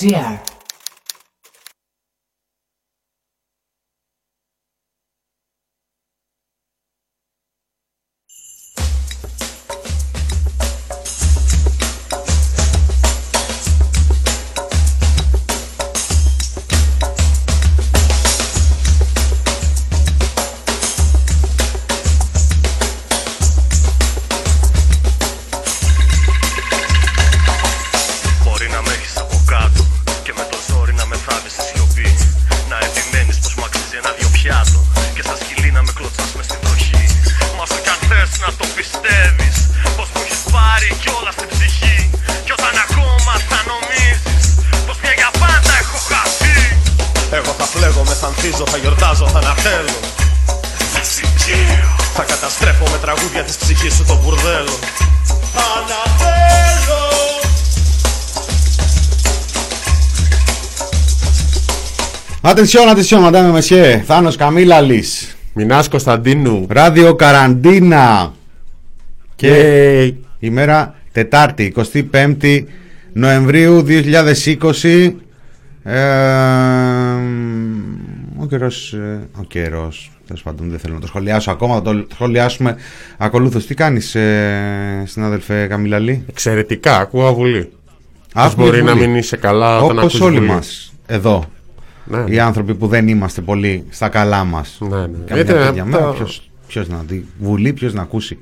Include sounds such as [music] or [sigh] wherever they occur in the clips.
GR Μπορεί Attenzione, attenzione, madame et messieurs. Θάνος Καμίλαλης. Μινάς Κωνσταντίνου. Ράδιο Καραντίνα. Και Και ημέρα Τετάρτη, 25η Νοεμβρίου 2020. Ε, ο καιρός, ε, ο καιρός, τέλος πάντων δεν θέλω να το σχολιάσω ακόμα, θα το σχολιάσουμε ακολούθως. Τι κάνεις ε, συνάδελφε Καμίλαλη; εξαιρετικά, ακούω βουλή. Πώς Άκουγε μπορεί να Βουλή; μην είσαι καλά όταν Όπως ακούς όλοι Βουλή; μας εδώ. Ναι, Οι άνθρωποι που δεν είμαστε πολύ στα καλά μας. ναι, ναι. Καμιά Γιατί, τέτοια ε, μέρα, το- ποιος, ποιος να δει. Βουλή, ποιος να ακούσει.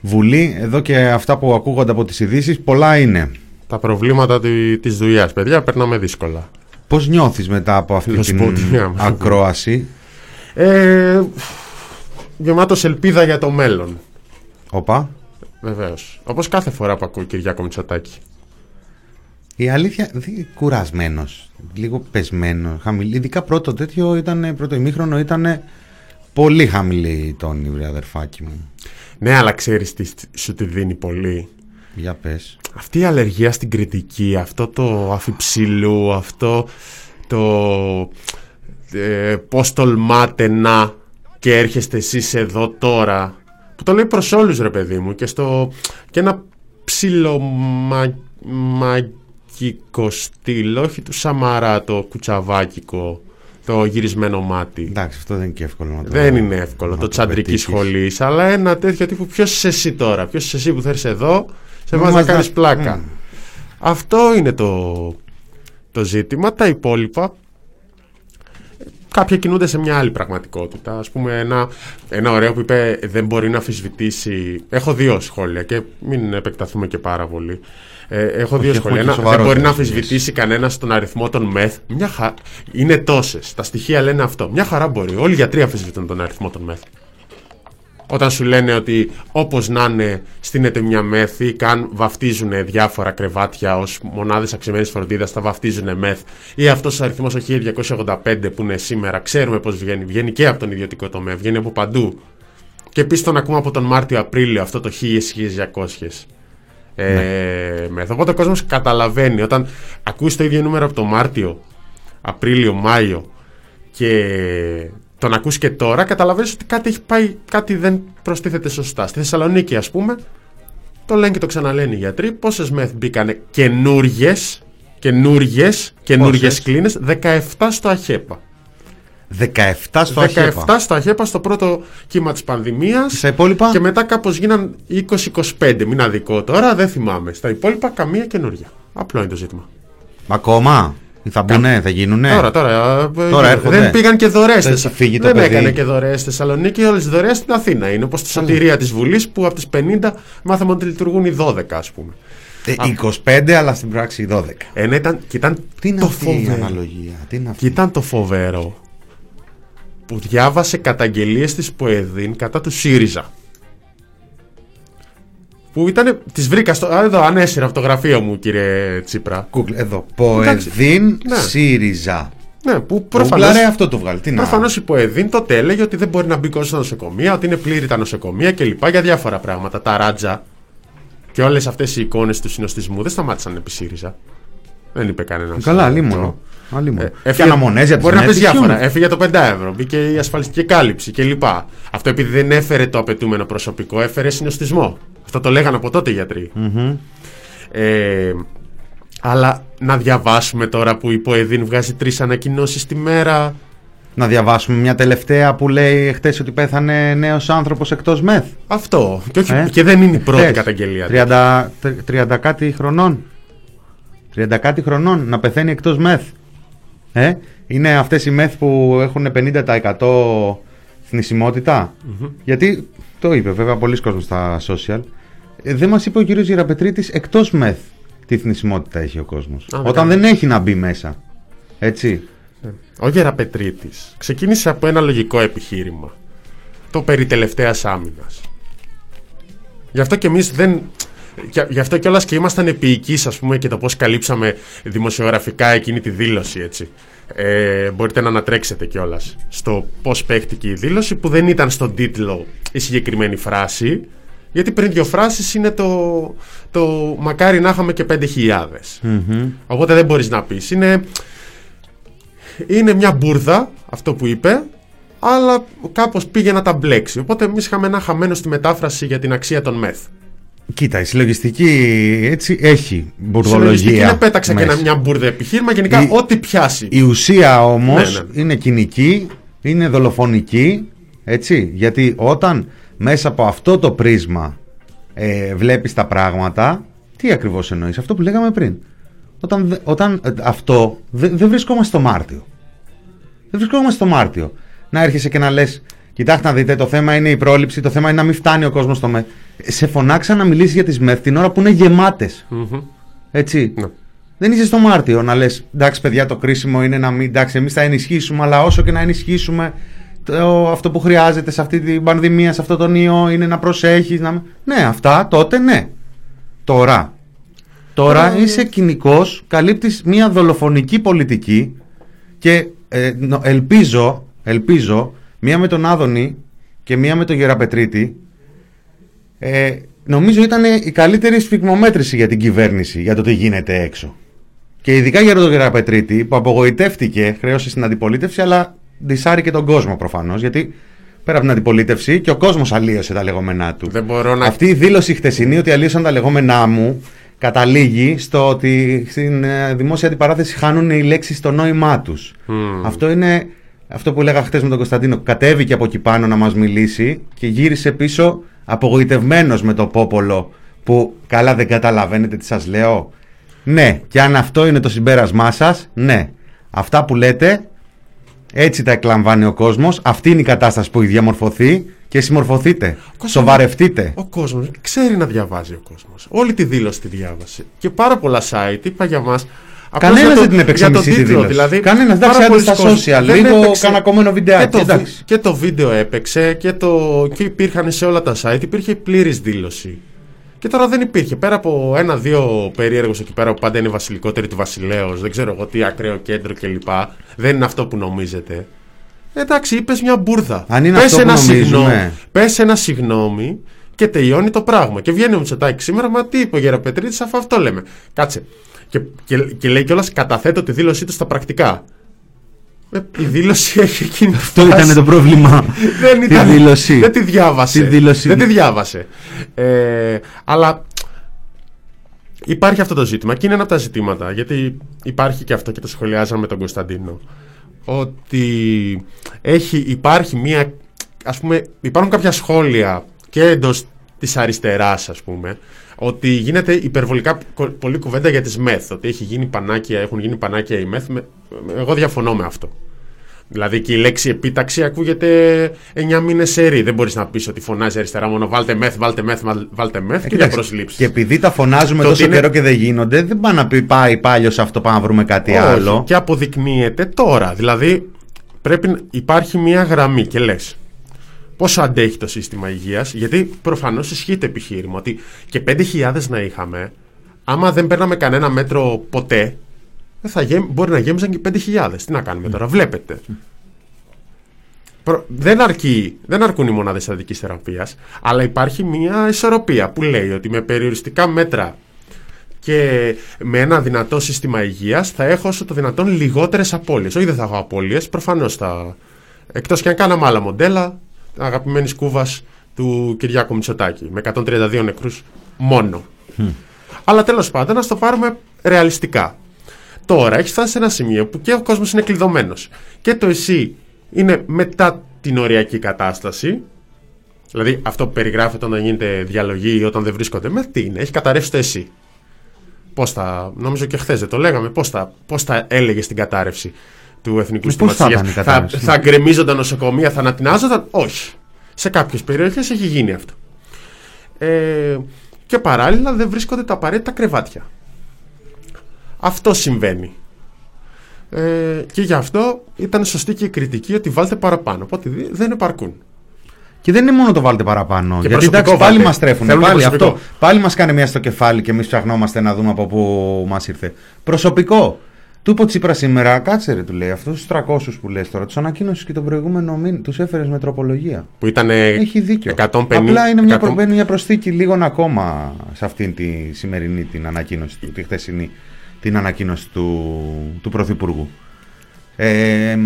Βουλή, εδώ και αυτά που ακούγονται από τις ειδήσεις, πολλά είναι. Τα προβλήματα τη- της δουλειάς, παιδιά, περνάμε δύσκολα. Πώς νιώθεις μετά από αυτή την Φιλοσποτία. ακρόαση; Ε, γεμάτος ελπίδα για το μέλλον. Οπα. Βεβαίως. Όπως κάθε φορά που ακούω Κυριάκο Μητσοτάκη. Η αλήθεια, δι- κουρασμένος, λίγο πεσμένος, χαμηλή. Ειδικά πρώτο τέτοιο ήταν, πρώτο ημίχρονο ήταν πολύ χαμηλή η τόνη, βρε αδερφάκι μου. Ναι, αλλά ξέρεις τι σου τη δίνει πολύ; Για πες. Αυτή η αλλεργία στην κριτική, αυτό το αφιψηλού, αυτό το ε, πώς τολμάτε να και έρχεστε εσείς εδώ τώρα που το λέει προς όλους ρε παιδί μου και, στο, και ένα ψιλομαγικό στυλ όχι του Σαμαρά το κουτσαβάκικο το γυρισμένο μάτι Εντάξει, αυτό δεν είναι και εύκολο να το δεν είναι εύκολο να το τσαντρική πετύχεις. σχολής, αλλά ένα τέτοιο τύπου ποιος είσαι εσύ τώρα, ποιος είσαι εσύ που θα έρθεις εδώ, σε Μα βάζεις να μας κάνεις δα- πλάκα. Μμ. Αυτό είναι το, το ζήτημα. Τα υπόλοιπα. Κάποια κινούνται σε μια άλλη πραγματικότητα. Α πούμε, ένα, ένα ωραίο που είπε δεν μπορεί να αμφισβητήσει. Έχω δύο σχόλια και μην επεκταθούμε και πάρα πολύ. Ε, έχω δύο έχουμε σχόλια. και Ένα, δεν σοβαρότερες μπορεί να σχολές. αμφισβητήσει κανένας τον αριθμό των μεθ. Μια χα... Είναι τόσες. Τα στοιχεία λένε αυτό. Μια χαρά μπορεί. Όλοι οι γιατροί αμφισβητούν τον αριθμό των μεθ. Όταν σου λένε ότι όπως να είναι στείνεται μια μεθ ή καν βαφτίζουν διάφορα κρεβάτια ως μονάδες αξιμένης φροντίδας, τα βαφτίζουν μεθ ή αυτός ο αριθμός ο 1285 που είναι σήμερα, ξέρουμε πώς βγαίνει, βγαίνει και από τον ιδιωτικό τομέα, βγαίνει από παντού. Και επίσης τον ακούμε από τον Μάρτιο-Απρίλιο αυτό το 1000-1200. Ε, μεθ. Οπότε ο κόσμος καταλαβαίνει όταν ακούεις το ίδιο νούμερο από το Μάρτιο, Απρίλιο, Μάιο και τον ακούς και τώρα, καταλαβαίνεις ότι κάτι έχει πάει, κάτι δεν προστίθεται σωστά. Στη Θεσσαλονίκη, ας πούμε, το λένε και το ξαναλένε οι γιατροί, πόσες μεθ μπήκανε καινούργιες, καινούργιες, καινούργιες Πόσες; κλίνες, 17 στο ΑΧΕΠΑ. 17 στο 17 ΑΧΕΠΑ. στο ΑΧΕΠΑ στο πρώτο κύμα της πανδημίας Στα υπόλοιπα; και μετά κάπως γίναν 20-25, μην αδικό τώρα, δεν θυμάμαι. Στα υπόλοιπα καμία καινούρια. Απλό είναι το ζήτημα. Ακόμα; Θα μπουνε, θα γίνουνε; Τώρα, τώρα. ε, Τώρα ε, έρχονται. Δεν πήγαν και δωρεές. Δεν θα φύγει το Δεν παιδί. έκανε και δωρεές στη Θεσσαλονίκη. Όλες τις δωρεές στην Αθήνα είναι. Όπως τη σωτηρία της Βουλής που από τις 50 μάθαμε ότι λειτουργούν οι 12, ας πούμε. Ε, 25 αλλά στην πράξη 12. Ε, ναι, ήταν, και ήταν Τι είναι το αυτή η φοβερό. αναλογία; Τι είναι Και αυτή. ήταν το φοβερό που διάβασε καταγγελίες της ΠΟΕΔΗΝ κατά του ΣΥΡΙΖΑ. Που ήταν, τις βρήκα στο, α, εδώ ανέσυρα από το γραφείο μου κύριε Τσίπρα. Google, εδώ. Ποεδίν Ναι. ΣΥΡΙΖΑ. Ναι, που Προφανώς... προφανώς, αυτό το βγάλει. Τι να. Προφανώς η ΠΟΕΔΗΝ τότε έλεγε ότι δεν μπορεί να μπει κόσμο στα νοσοκομεία, ότι είναι πλήρη τα νοσοκομεία κλπ. Για διάφορα πράγματα. Τα ράτζα και όλες αυτές οι εικόνες του συνοστισμού δεν σταμάτησαν επί ΣΥΡΙΖΑ. Δεν είπε κανένας. Καλά, αλίμονο. Αλίμονο. Ε, και έφυγε- αναμονές για τις Μπορεί να πει μέρες διάφορα. ισχύουν. Έφυγε το 5 ευρώ, μπήκε η ασφαλιστική κάλυψη κλπ. Αυτό επειδή δεν έφερε το απαιτούμενο προσωπικό, έφερε συνοστισμό. Αυτό το λέγανε από τότε οι γιατροι Ε, αλλά να διαβάσουμε τώρα που η Ποεδίν βγάζει τρεις ανακοινώσεις τη μέρα. Να διαβάσουμε μια τελευταία που λέει χτες ότι πέθανε νέος άνθρωπος εκτός μεθ. Αυτό. Και, όχι, Ε, και δεν είναι η πρώτη Χτες. καταγγελία. 30, 30 κάτι χρονών. 30 κάτι χρονών να πεθαίνει εκτός μεθ. Ε, είναι αυτές οι μεθ που έχουν 50% θνησιμότητα; Γιατί το είπε βέβαια πολλοί κόσμος στα social. Ε, δεν μας είπε ο κύριος Γεραπετρίτης εκτός μεθ τι θνησιμότητα έχει ο κόσμος. δεν Όταν κάνει. δεν έχει να μπει μέσα. Έτσι. Ο Γεραπετρίτης ξεκίνησε από ένα λογικό επιχείρημα. Το περί τελευταίας άμυνας. Γι' αυτό και εμείς δεν... και- Γι' αυτό κιόλας και ήμασταν επίοικείς ας πούμε και το πώς καλύψαμε δημοσιογραφικά εκείνη τη δήλωση έτσι. Ε, μπορείτε να ανατρέξετε κιόλας στο πώς παίχτηκε η δήλωση που δεν ήταν στον τίτλο η συγκεκριμένη φράση γιατί πριν δύο φράσεις είναι το, το μακάρι να είχαμε και 5.000. Οπότε δεν μπορείς να πεις. Είναι, είναι μια μπουρδα αυτό που είπε, αλλά κάπως πήγε να τα μπλέξει. Οπότε εμείς είχαμε ένα χαμένο στη μετάφραση για την αξία των μεθ. Κοίτα, η συλλογιστική έτσι έχει Συλλογιστική μπουρδολογία. δεν πέταξα και μέσα. ένα, μια μπουρδα επιχείρημα. Γενικά, Η- ό,τι πιάσει. Η ουσία όμως Ναι, ναι. είναι κοινική, είναι δολοφονική, έτσι, γιατί όταν μέσα από αυτό το πρίσμα ε, βλέπεις τα πράγματα, τι ακριβώς εννοείς, αυτό που λέγαμε πριν. Όταν, δε- όταν ε, αυτό δεν δεν βρισκόμαστε στο Μάρτιο. Δεν βρισκόμαστε στο Μάρτιο. Να έρχεσαι και να λες, κοιτάξτε να δείτε, το θέμα είναι η πρόληψη, το θέμα είναι να μην φτάνει ο κόσμος στο ΜΕΘ. Σε φωνάξα να μιλήσεις για τις ΜΕΘ την ώρα που είναι γεμάτες. Μμμ. Έτσι. Ναι. Δεν είσαι στο Μάρτιο να λες: Εντάξει, παιδιά, το κρίσιμο είναι να μην. Εντάξει, εμείς θα ενισχύσουμε, αλλά όσο και να ενισχύσουμε, το, αυτό που χρειάζεται σε αυτή την πανδημία, σε αυτό τον ιό, είναι να προσέχεις. Να... μην- Ναι, αυτά τότε ναι. Τώρα. Τώρα είσαι κοινικός, καλύπτεις μια δολοφονική πολιτική και ε, νο- ελπίζω, ελπίζω, μία με τον Άδωνη και μία με τον Γεραπετρίτη ε, νομίζω ήταν η καλύτερη σφιγμομέτρηση για την κυβέρνηση για το τι γίνεται έξω. Και ειδικά για τον Γεραπετρίτη που απογοητεύτηκε, χρέωσε στην αντιπολίτευση, αλλά δυσάρει και τον κόσμο προφανώς. Γιατί πέρα από την αντιπολίτευση και ο κόσμος αλλίωσε τα λεγόμενά του. Δεν μπορώ να. Αυτή η δήλωση χτεσινή ότι αλλίωσαν τα λεγόμενά μου καταλήγει στο ότι στην ε, δημόσια αντιπαράθεση χάνουν οι λέξεις το νόημά τους. Μμμ. Αυτό είναι αυτό που λέγα χθες με τον Κωνσταντίνο. Κατέβηκε από εκεί πάνω να μας μιλήσει και γύρισε πίσω απογοητευμένος με το πόπολο που καλά δεν καταλαβαίνετε τι σας λέω. Ναι, και αν αυτό είναι το συμπέρασμά σας, ναι. Αυτά που λέτε έτσι τα εκλαμβάνει ο κόσμος. Αυτή είναι η κατάσταση που έχει διαμορφωθεί και συμμορφωθείτε. κόσμος- Σοβαρευτείτε. Ο κόσμος ξέρει να διαβάζει ο κόσμος. Όλη τη δήλωση τη διάβασε. Και πάρα πολλά site είπα για μας. Κανένας δεν την έπαιξε μισή τη δήλωση. Δηλαδή, Κανένας, εντάξει, πάρα άντε πολλοί στα κόσμος social, δεν λίγο έπαιξε. κάνα κομμένο βιντεάκι, Και το, βι- εντάξει. και το βίντεο έπαιξε και, το, και υπήρχαν σε όλα τα site, υπήρχε πλήρης δήλωση. Και τώρα δεν υπήρχε. Πέρα από ένα-δύο περίεργους εκεί πέρα που πάντα είναι βασιλικότεροι του βασιλέως, δεν ξέρω εγώ τι ακραίο κέντρο κλπ. Δεν είναι αυτό που νομίζετε. Εντάξει, είπες μια μπουρδα. Αν είναι Πες αυτό που ένα νομίζουμε. συγγνώμη, πες ένα συγγνώμη και τελειώνει το πράγμα. Και βγαίνει ο Μητσοτάκη σήμερα, μα τι είπε ο Γεραπετρίτη, αφού αυτό λέμε. Κάτσε. Και, και, και λέει κιόλας καταθέτω τη δήλωσή του στα πρακτικά. Ε, η δήλωση έχει εκείνη τη Αυτό φάση. ήταν το πρόβλημα. [laughs] Δεν Τη ήταν, δήλωση. Δεν τη διάβασε. Τη δήλωση. Δεν τη διάβασε. Ε, αλλά υπάρχει αυτό το ζήτημα και είναι ένα από τα ζητήματα γιατί υπάρχει και αυτό και το σχολιάζαμε με τον Κωνσταντίνο ότι έχει, υπάρχει μια ας πούμε υπάρχουν κάποια σχόλια και εντός της αριστεράς ας πούμε ότι γίνεται υπερβολικά κο- πολλή κουβέντα για τις μεθ ότι έχει γίνει πανάκια, έχουν γίνει πανάκια οι μεθ με- εγώ διαφωνώ με αυτό Δηλαδή και η λέξη επίταξη ακούγεται 9 μήνες σερή. Δεν μπορείς να πεις ότι φωνάζει αριστερά μόνο βάλτε μεθ, βάλτε μεθ, βάλ- βάλτε μεθ και για Εντάξει, προσλήψει. Και επειδή τα φωνάζουμε Το τόσο ότι είναι- καιρό και δεν γίνονται, δεν πάει να πει πάει πάλι σε αυτό πάμε να βρούμε κάτι άλλο. Και αποδεικνύεται τώρα. Δηλαδή πρέπει να υπάρχει μια γραμμή και λες. Πόσο αντέχει το σύστημα υγείας, γιατί προφανώς ισχύει το επιχείρημα ότι και 5.000 να είχαμε, άμα δεν παίρναμε κανένα μέτρο ποτέ, δεν θα γέμ- μπορεί να γέμιζαν και 5.000. Τι να κάνουμε τώρα, βλέπετε. Προ- Δεν, αρκεί, δεν αρκούν οι μονάδες αδικής θεραπείας, αλλά υπάρχει μια ισορροπία που λέει ότι με περιοριστικά μέτρα και με ένα δυνατό σύστημα υγείας θα έχω όσο το δυνατόν λιγότερες απώλειες. Όχι δεν θα έχω απώλειες, προφανώς θα... Εκτός και αν κάναμε άλλα μοντέλα, αγαπημένης κούβας του Κυριάκου Μητσοτάκη, με 132 νεκρούς μόνο. Αλλά τέλος πάντων, να το πάρουμε ρεαλιστικά. τώρα έχεις φτάσει σε ένα σημείο που και ο κόσμος είναι κλειδωμένος. Και το εσύ είναι μετά την οριακή κατάσταση. Δηλαδή αυτό που περιγράφεται όταν γίνεται διαλογή ή όταν δεν βρίσκονται με τι είναι, έχει καταρρεύσει το εσύ. Πώς θα, νομίζω και χθες δεν το λέγαμε, πώς θα, πώς θα έλεγε την κατάρρευση του Εθνικού Πώς θα Συστήματος ήταν η Υγείας. κατάρρευση, θα, θα γκρεμίζονταν νοσοκομεία, θα ανατινάζονταν. Όχι. Σε κάποιες περιοχές έχει γίνει αυτό. Ε, και παράλληλα δεν βρίσκονται τα απαραίτητα κρεβάτια. Αυτό συμβαίνει. Ε, και γι' αυτό ήταν σωστή και η κριτική ότι βάλτε παραπάνω. Οπότε δι- δεν επαρκούν. Και δεν είναι μόνο το βάλτε παραπάνω. Και γιατί προσωπικό εντάξει, πάλι βάλτε. μας τρέφουν. Θέλουν Πάλι, προσωπικό. αυτό, πάλι μας κάνει μια στο κεφάλι και εμείς ψαχνόμαστε να δούμε από πού μας ήρθε. Προσωπικό. Του είπε ο Τσίπρα σήμερα, κάτσε ρε, του λέει, αυτούς τους 300 που λες τώρα, τους ανακοίνωσες και τον προηγούμενο μήνα, τους έφερες με τροπολογία. Που ήταν Έχει δίκιο. 150, Απλά είναι μια, 100 προ- μπαίνει μια προσθήκη λίγων ακόμα σε αυτήν τη σημερινή την ανακοίνωση του, τη χθεσινή την ανακοίνωση του, του Πρωθυπουργού. Ε,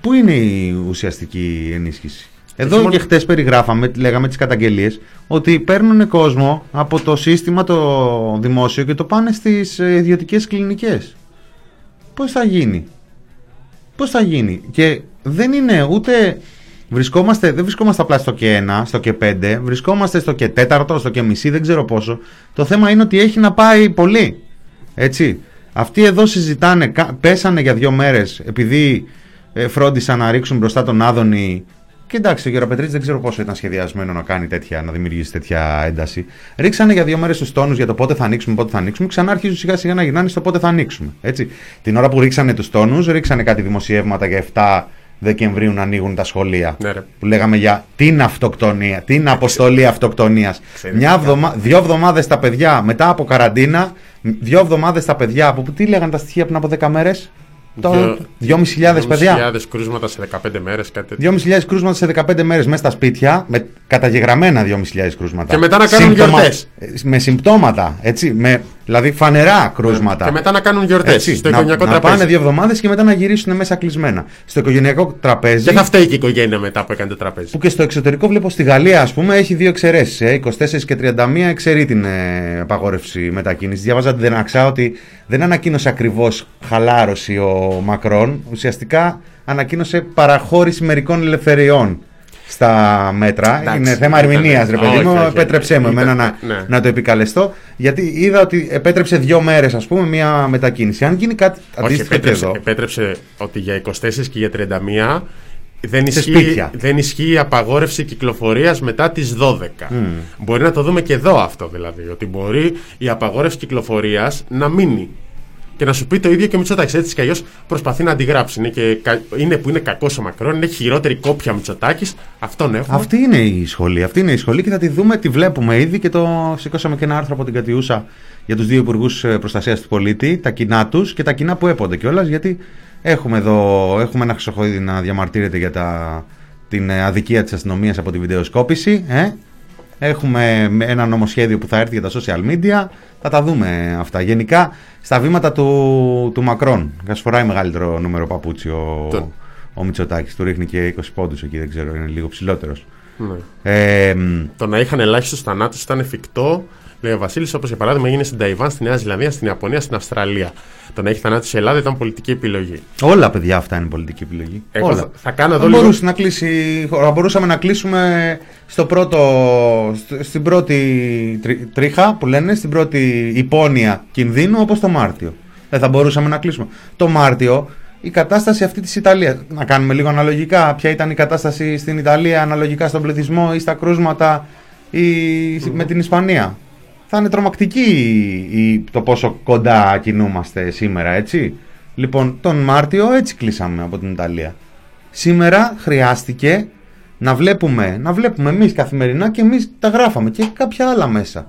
πού είναι η ουσιαστική ενίσχυση; Εδώ μόνο- και χτες περιγράφαμε, λέγαμε τις καταγγελίες, ότι παίρνουν κόσμο από το σύστημα το δημόσιο και το πάνε στις ε, ιδιωτικές κλινικές. Πώς θα γίνει; Πώς θα γίνει; Και δεν είναι ούτε... Βρισκόμαστε, δεν βρισκόμαστε απλά στο και 1, στο και 5, βρισκόμαστε στο και 4, στο και μισή, δεν ξέρω πόσο. Το θέμα είναι ότι έχει να πάει πολύ. Έτσι. Αυτοί εδώ συζητάνε, κα- πέσανε για δύο μέρες επειδή ε, φρόντισαν να ρίξουν μπροστά τον Άδωνη. Και εντάξει, ο Γεραπετρίτης δεν ξέρω πόσο ήταν σχεδιασμένο να κάνει τέτοια, να δημιουργήσει τέτοια ένταση. Ρίξανε για δύο μέρες τους τόνους για το πότε θα ανοίξουμε, πότε θα ανοίξουμε. Ξανά αρχίζουν σιγά σιγά να γυρνάνε στο πότε θα ανοίξουμε. Έτσι. Την ώρα που ρίξανε τους τόνους, ρίξανε κάτι δημοσιεύματα για 7 Δεκεμβρίου να ανοίγουν τα σχολεία. Ναι, ρε. Που λέγαμε για την αυτοκτονία, την αποστολή αυτοκτονίας. Ξέρεις Μια τι εβδομα... Δύο εβδομάδες τα παιδιά μετά από καραντίνα, δύο εβδομάδες τα παιδιά από. Τι λέγανε τα στοιχεία πριν από 10 μέρες; Το... 2.500 παιδιά. 2.500 κρούσματα σε 15 μέρες, κάτι τέτοιο. 2.500 κρούσματα σε 15 μέρες μέσα στα σπίτια, με καταγεγραμμένα 2.500 κρούσματα. Και μετά να κάνουν γιορτές. ε, Με συμπτώματα, έτσι. Με, δηλαδή φανερά κρούσματα. Και μετά να κάνουν γιορτές Έτσι, στο να, οικογενειακό να τραπέζι. πάνε δύο εβδομάδες και μετά να γυρίσουν μέσα κλεισμένα. Στο οικογενειακό τραπέζι. Και θα φταίει και η οικογένεια μετά που έκανε το τραπέζι. Που και στο εξωτερικό βλέπω στη Γαλλία, ας πούμε, έχει δύο εξαιρέσεις. Ε, 24 και 31 εξαιρεί την ε, απαγόρευση μετακίνησης. Διάβαζα την Δεναξά ότι δεν ανακοίνωσε ακριβώς χαλάρωση ο Μακρόν. Ουσιαστικά ανακοίνωσε παραχώρηση μερικών ελευθεριών στα μέτρα. Εντάξει, Είναι θέμα ήταν- ερμηνείας, ρε παιδί όχι, μου. όχι, όχι. Επέτρεψέ μου εμένα Ήταν- να, ναι. να το επικαλεστώ. Γιατί είδα ότι επέτρεψε δύο μέρες, ας πούμε, μια μετακίνηση. Αν γίνει κάτι Όχι, αντίστοιχο και επέτρεψε, εδώ. επέτρεψε ότι για 24 και για 31 δεν Σε ισχύει, σπίτια. δεν ισχύει η απαγόρευση κυκλοφορίας μετά τις 12. Μπορεί να το δούμε και εδώ αυτό δηλαδή, ότι μπορεί η απαγόρευση κυκλοφορίας να μείνει. Και να σου πει το ίδιο και ο Μητσοτάκης. Έτσι κι αλλιώς προσπαθεί να αντιγράψει. Είναι, και, κα- είναι που είναι κακός ο Μακρόν, είναι χειρότερη κόπια Μητσοτάκης. Αυτόν έχουμε. Αυτή είναι η σχολή. Αυτή είναι η σχολή και θα τη δούμε, τη βλέπουμε ήδη και το σηκώσαμε και ένα άρθρο από την Κατιούσα για τους δύο υπουργούς προστασίας του πολίτη, τα κοινά τους και τα κοινά που έπονται κιόλας, γιατί έχουμε εδώ έχουμε ένα χρυσοχοίδι να διαμαρτύρεται για τα, την ε, αδικία της αστυνομίας από τη βιντεοσκόπηση. Ε; Έχουμε ένα νομοσχέδιο που θα έρθει για τα social media. Θα τα δούμε αυτά. Γενικά, στα βήματα του, του Μακρόν, φοράει μεγαλύτερο νούμερο παπούτσι ο, Τον. ο Μητσοτάκης. Του ρίχνει και 20 πόντους εκεί, δεν ξέρω, είναι λίγο ψηλότερος. Ναι. Ε, μ, Το να είχαν ελάχιστου θανάτους ήταν εφικτό, λέει ο Βασίλης, όπως για παράδειγμα έγινε στην Ταϊβάν, στη Νέα Ζηλανδία, στην Ιαπωνία, στην Αυστραλία. Το να έχει θανάτου η Ελλάδα ήταν πολιτική επιλογή. όλα παιδιά αυτά είναι πολιτική επιλογή. Εγώ όλα. θα, θα κάνω εδώ Θα, λίγο. μπορούσε να κλείσει, θα μπορούσαμε να κλείσουμε στο πρώτο, στο- στην πρώτη τρι- τρίχα που λένε, στην πρώτη υπόνοια κινδύνου όπως το Μάρτιο. Δεν θα μπορούσαμε να κλείσουμε. Το Μάρτιο η κατάσταση αυτή της Ιταλίας, να κάνουμε λίγο αναλογικά, ποια ήταν η κατάσταση στην Ιταλία αναλογικά στον πληθυσμό ή στα κρούσματα ή με την Ισπανία. Θα είναι τρομακτική η- η- το πόσο κοντά κινούμαστε σήμερα, έτσι. Λοιπόν, τον Μάρτιο έτσι κλείσαμε από την Ιταλία. Σήμερα χρειάστηκε να βλέπουμε, να βλέπουμε εμείς καθημερινά και εμείς τα γράφαμε και κάποια άλλα μέσα.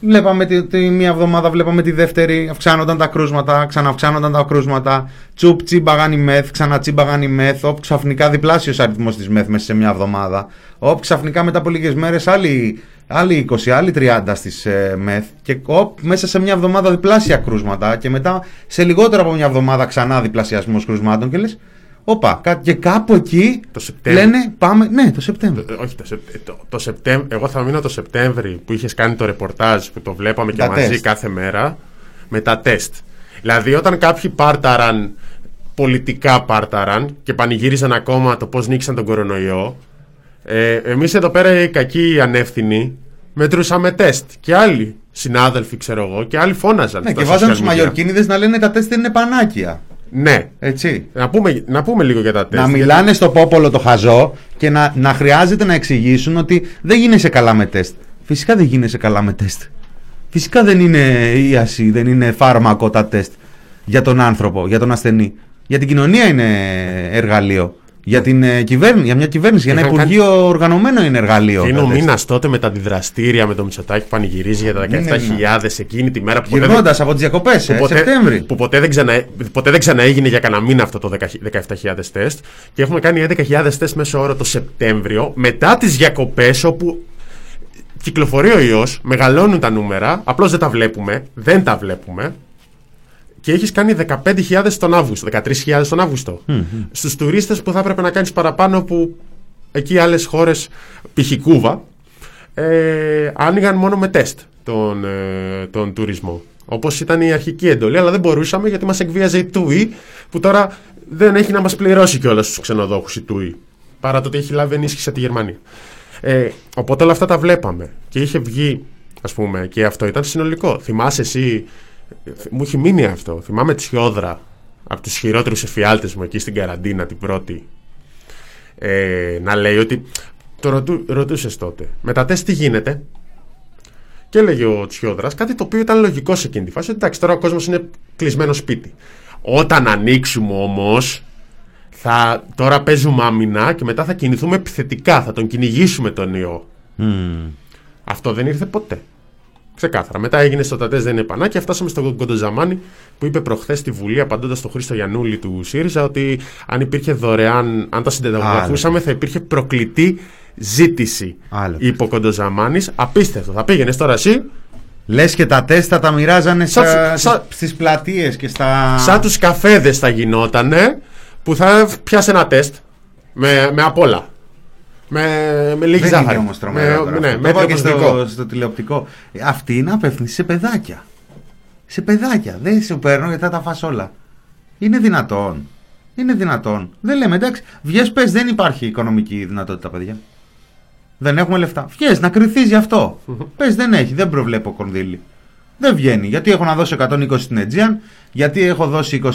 Βλέπαμε τη, τη μία εβδομάδα, βλέπαμε τη δεύτερη, αυξάνονταν τα κρούσματα, ξανααυξάνονταν τα κρούσματα, τσουπ τσίμπαγαν η μεθ, ξανατσίμπαγαν η μεθ, όπου ξαφνικά διπλάσιος αριθμός της μεθ μέσα σε μια εβδομάδα, όπου ξαφνικά μετά από λίγες μέρες άλλοι, άλλοι 20, άλλοι 30 στις ε, μεθ και οπ, μέσα σε μια εβδομάδα διπλάσια κρούσματα και μετά σε λιγότερο από μια εβδομάδα ξανά διπλασιασμός κρούσματων και λες, όπα, κα- και κάπου εκεί Το Σεπτέμβριο. λένε πάμε, ναι το Σεπτέμβριο. Ε, Όχι, το, Σεπ- ε, το, το Σεπτέμ- εγώ θα μείνω το Σεπτέμβρη που είχες κάνει το ρεπορτάζ που το βλέπαμε και Τα μαζί τεστ. κάθε μέρα με τα τεστ. Δηλαδή, όταν κάποιοι πάρταραν, πολιτικά πάρταραν και πανηγύριζαν ακόμα το πώς νίκησαν τον κορονοϊό, ε, εμείς εδώ πέρα οι κακοί ανεύθυνοι μετρούσαμε τεστ. Και άλλοι συνάδελφοι, ξέρω εγώ, και άλλοι φώναζαν. Ναι, στα και βάζανε social τους media. Μαλλιορκίνιδε να λένε τα τεστ είναι πανάκια. Ναι. Έτσι. Να πούμε, να πούμε λίγο για τα τεστ. Να γιατί- μιλάνε στο πόπολο το χαζό και να, να χρειάζεται να εξηγήσουν ότι δεν γίνεσαι καλά με τεστ. Φυσικά δεν γίνεσαι καλά με τεστ. Φυσικά δεν είναι ίαση, δεν είναι φάρμακο τα τεστ για τον άνθρωπο, για τον ασθενή. Για την κοινωνία είναι εργαλείο. Για, την, ε, κυβέρνη, για μια κυβέρνηση, για ένα Είχαν κάνει- Υπουργείο οργανωμένο είναι εργαλείο. Και είναι τα ο τεστ. μήνας τότε με τα αντιδραστήρια με το Μητσοτάκι που πανηγυρίζει για τα Ναι, ναι, 17.000 εκείνη τη μέρα που ποτέ, δεν, Γυρνώντας από τις διακοπές, ε, που ποτέ, Σεπτέμβρη. που ποτέ δεν, ξανα, ποτέ δεν ξαναέγινε για κανένα μήνα αυτό το 10 17.000 τεστ. Και έχουμε κάνει 11.000 τεστ μέσω όρο το Σεπτέμβριο μετά τις διακοπές όπου κυκλοφορεί ο ιός, μεγαλώνουν τα νούμερα, απλώς δεν τα βλέπουμε. Δεν τα βλέπουμε. Και έχεις κάνει 15.000 τον Αύγουστο, 13.000 τον Αύγουστο. Στους τουρίστες που θα έπρεπε να κάνεις παραπάνω που εκεί άλλες χώρες, π.χ. Κούβα, ε, άνοιγαν μόνο με τεστ τον, ε, τον τουρισμό. Όπως ήταν η αρχική εντολή, αλλά δεν μπορούσαμε γιατί μας εκβίαζε η ΤΟΥΗ που τώρα δεν έχει να μας πληρώσει κιόλας τους ξενοδόχους η ΤΟΥΗ. Παρά το ότι έχει λάβει ενίσχυση από τη Γερμανία. Ε, οπότε όλα αυτά τα βλέπαμε. Και είχε βγει, ας πούμε, και αυτό ήταν συνολικό. Θυμάσαι εσύ, ε, μου έχει μείνει αυτό. Θυμάμαι Τσιόδρα από τους χειρότερους εφιάλτες μου εκεί στην καραντίνα την πρώτη. Ε, να λέει ότι. Το ρωτού, ρωτούσες τότε. Με τα τεστ τι γίνεται; Και έλεγε ο Τσιόδρας κάτι το οποίο ήταν λογικό σε εκείνη τη φάση. ότι, Εντάξει, τώρα ο κόσμος είναι κλεισμένο σπίτι. Όταν ανοίξουμε όμως, θα, τώρα παίζουμε άμυνα και μετά θα κινηθούμε επιθετικά. Θα τον κυνηγήσουμε τον ιό. Αυτό δεν ήρθε ποτέ. Ξεκάθαρα. Μετά έγινε στο Τατές δεν είναι πανά και φτάσαμε στον Κοντοζαμάνι που είπε προχθές στη Βουλή, απαντώντας στον Χρήστο Γιανούλη του ΣΥΡΙΖΑ, ότι αν υπήρχε δωρεάν, αν τα συνταγογραφούσαμε, θα υπήρχε προκλητή ζήτηση. Άλλο. Είπε ο Κοντοζαμάνης. Απίστευτο. Θα πήγαινες τώρα εσύ, Λες και τα τεστ θα τα μοιράζανε Σαν- στα, σαν- στις πλατείες και στα... σαν τους καφέδες θα γινότανε, που θα πιάσει ένα τεστ με, με απ' όλα. Με, με λίγη Δεν ζάχαρη. είναι όμως τρομερό με, τώρα ναι, αυτό. με Το είπα και προσωπικό. στο, στο τηλεοπτικό. Ε, Αυτή είναι απεύθυνση σε παιδάκια. Σε παιδάκια. Δεν σε παίρνω γιατί θα τα φας όλα. Είναι δυνατόν. Είναι δυνατόν. Δεν λέμε εντάξει. Βγες πες δεν υπάρχει οικονομική δυνατότητα παιδιά. Δεν έχουμε λεφτά. Βγες να κρυθείς γι' αυτό. πες δεν έχει. Δεν προβλέπω κονδύλι. Δεν βγαίνει. Γιατί έχω να δώσω 120 στην Aegean, γιατί έχω δώσει 20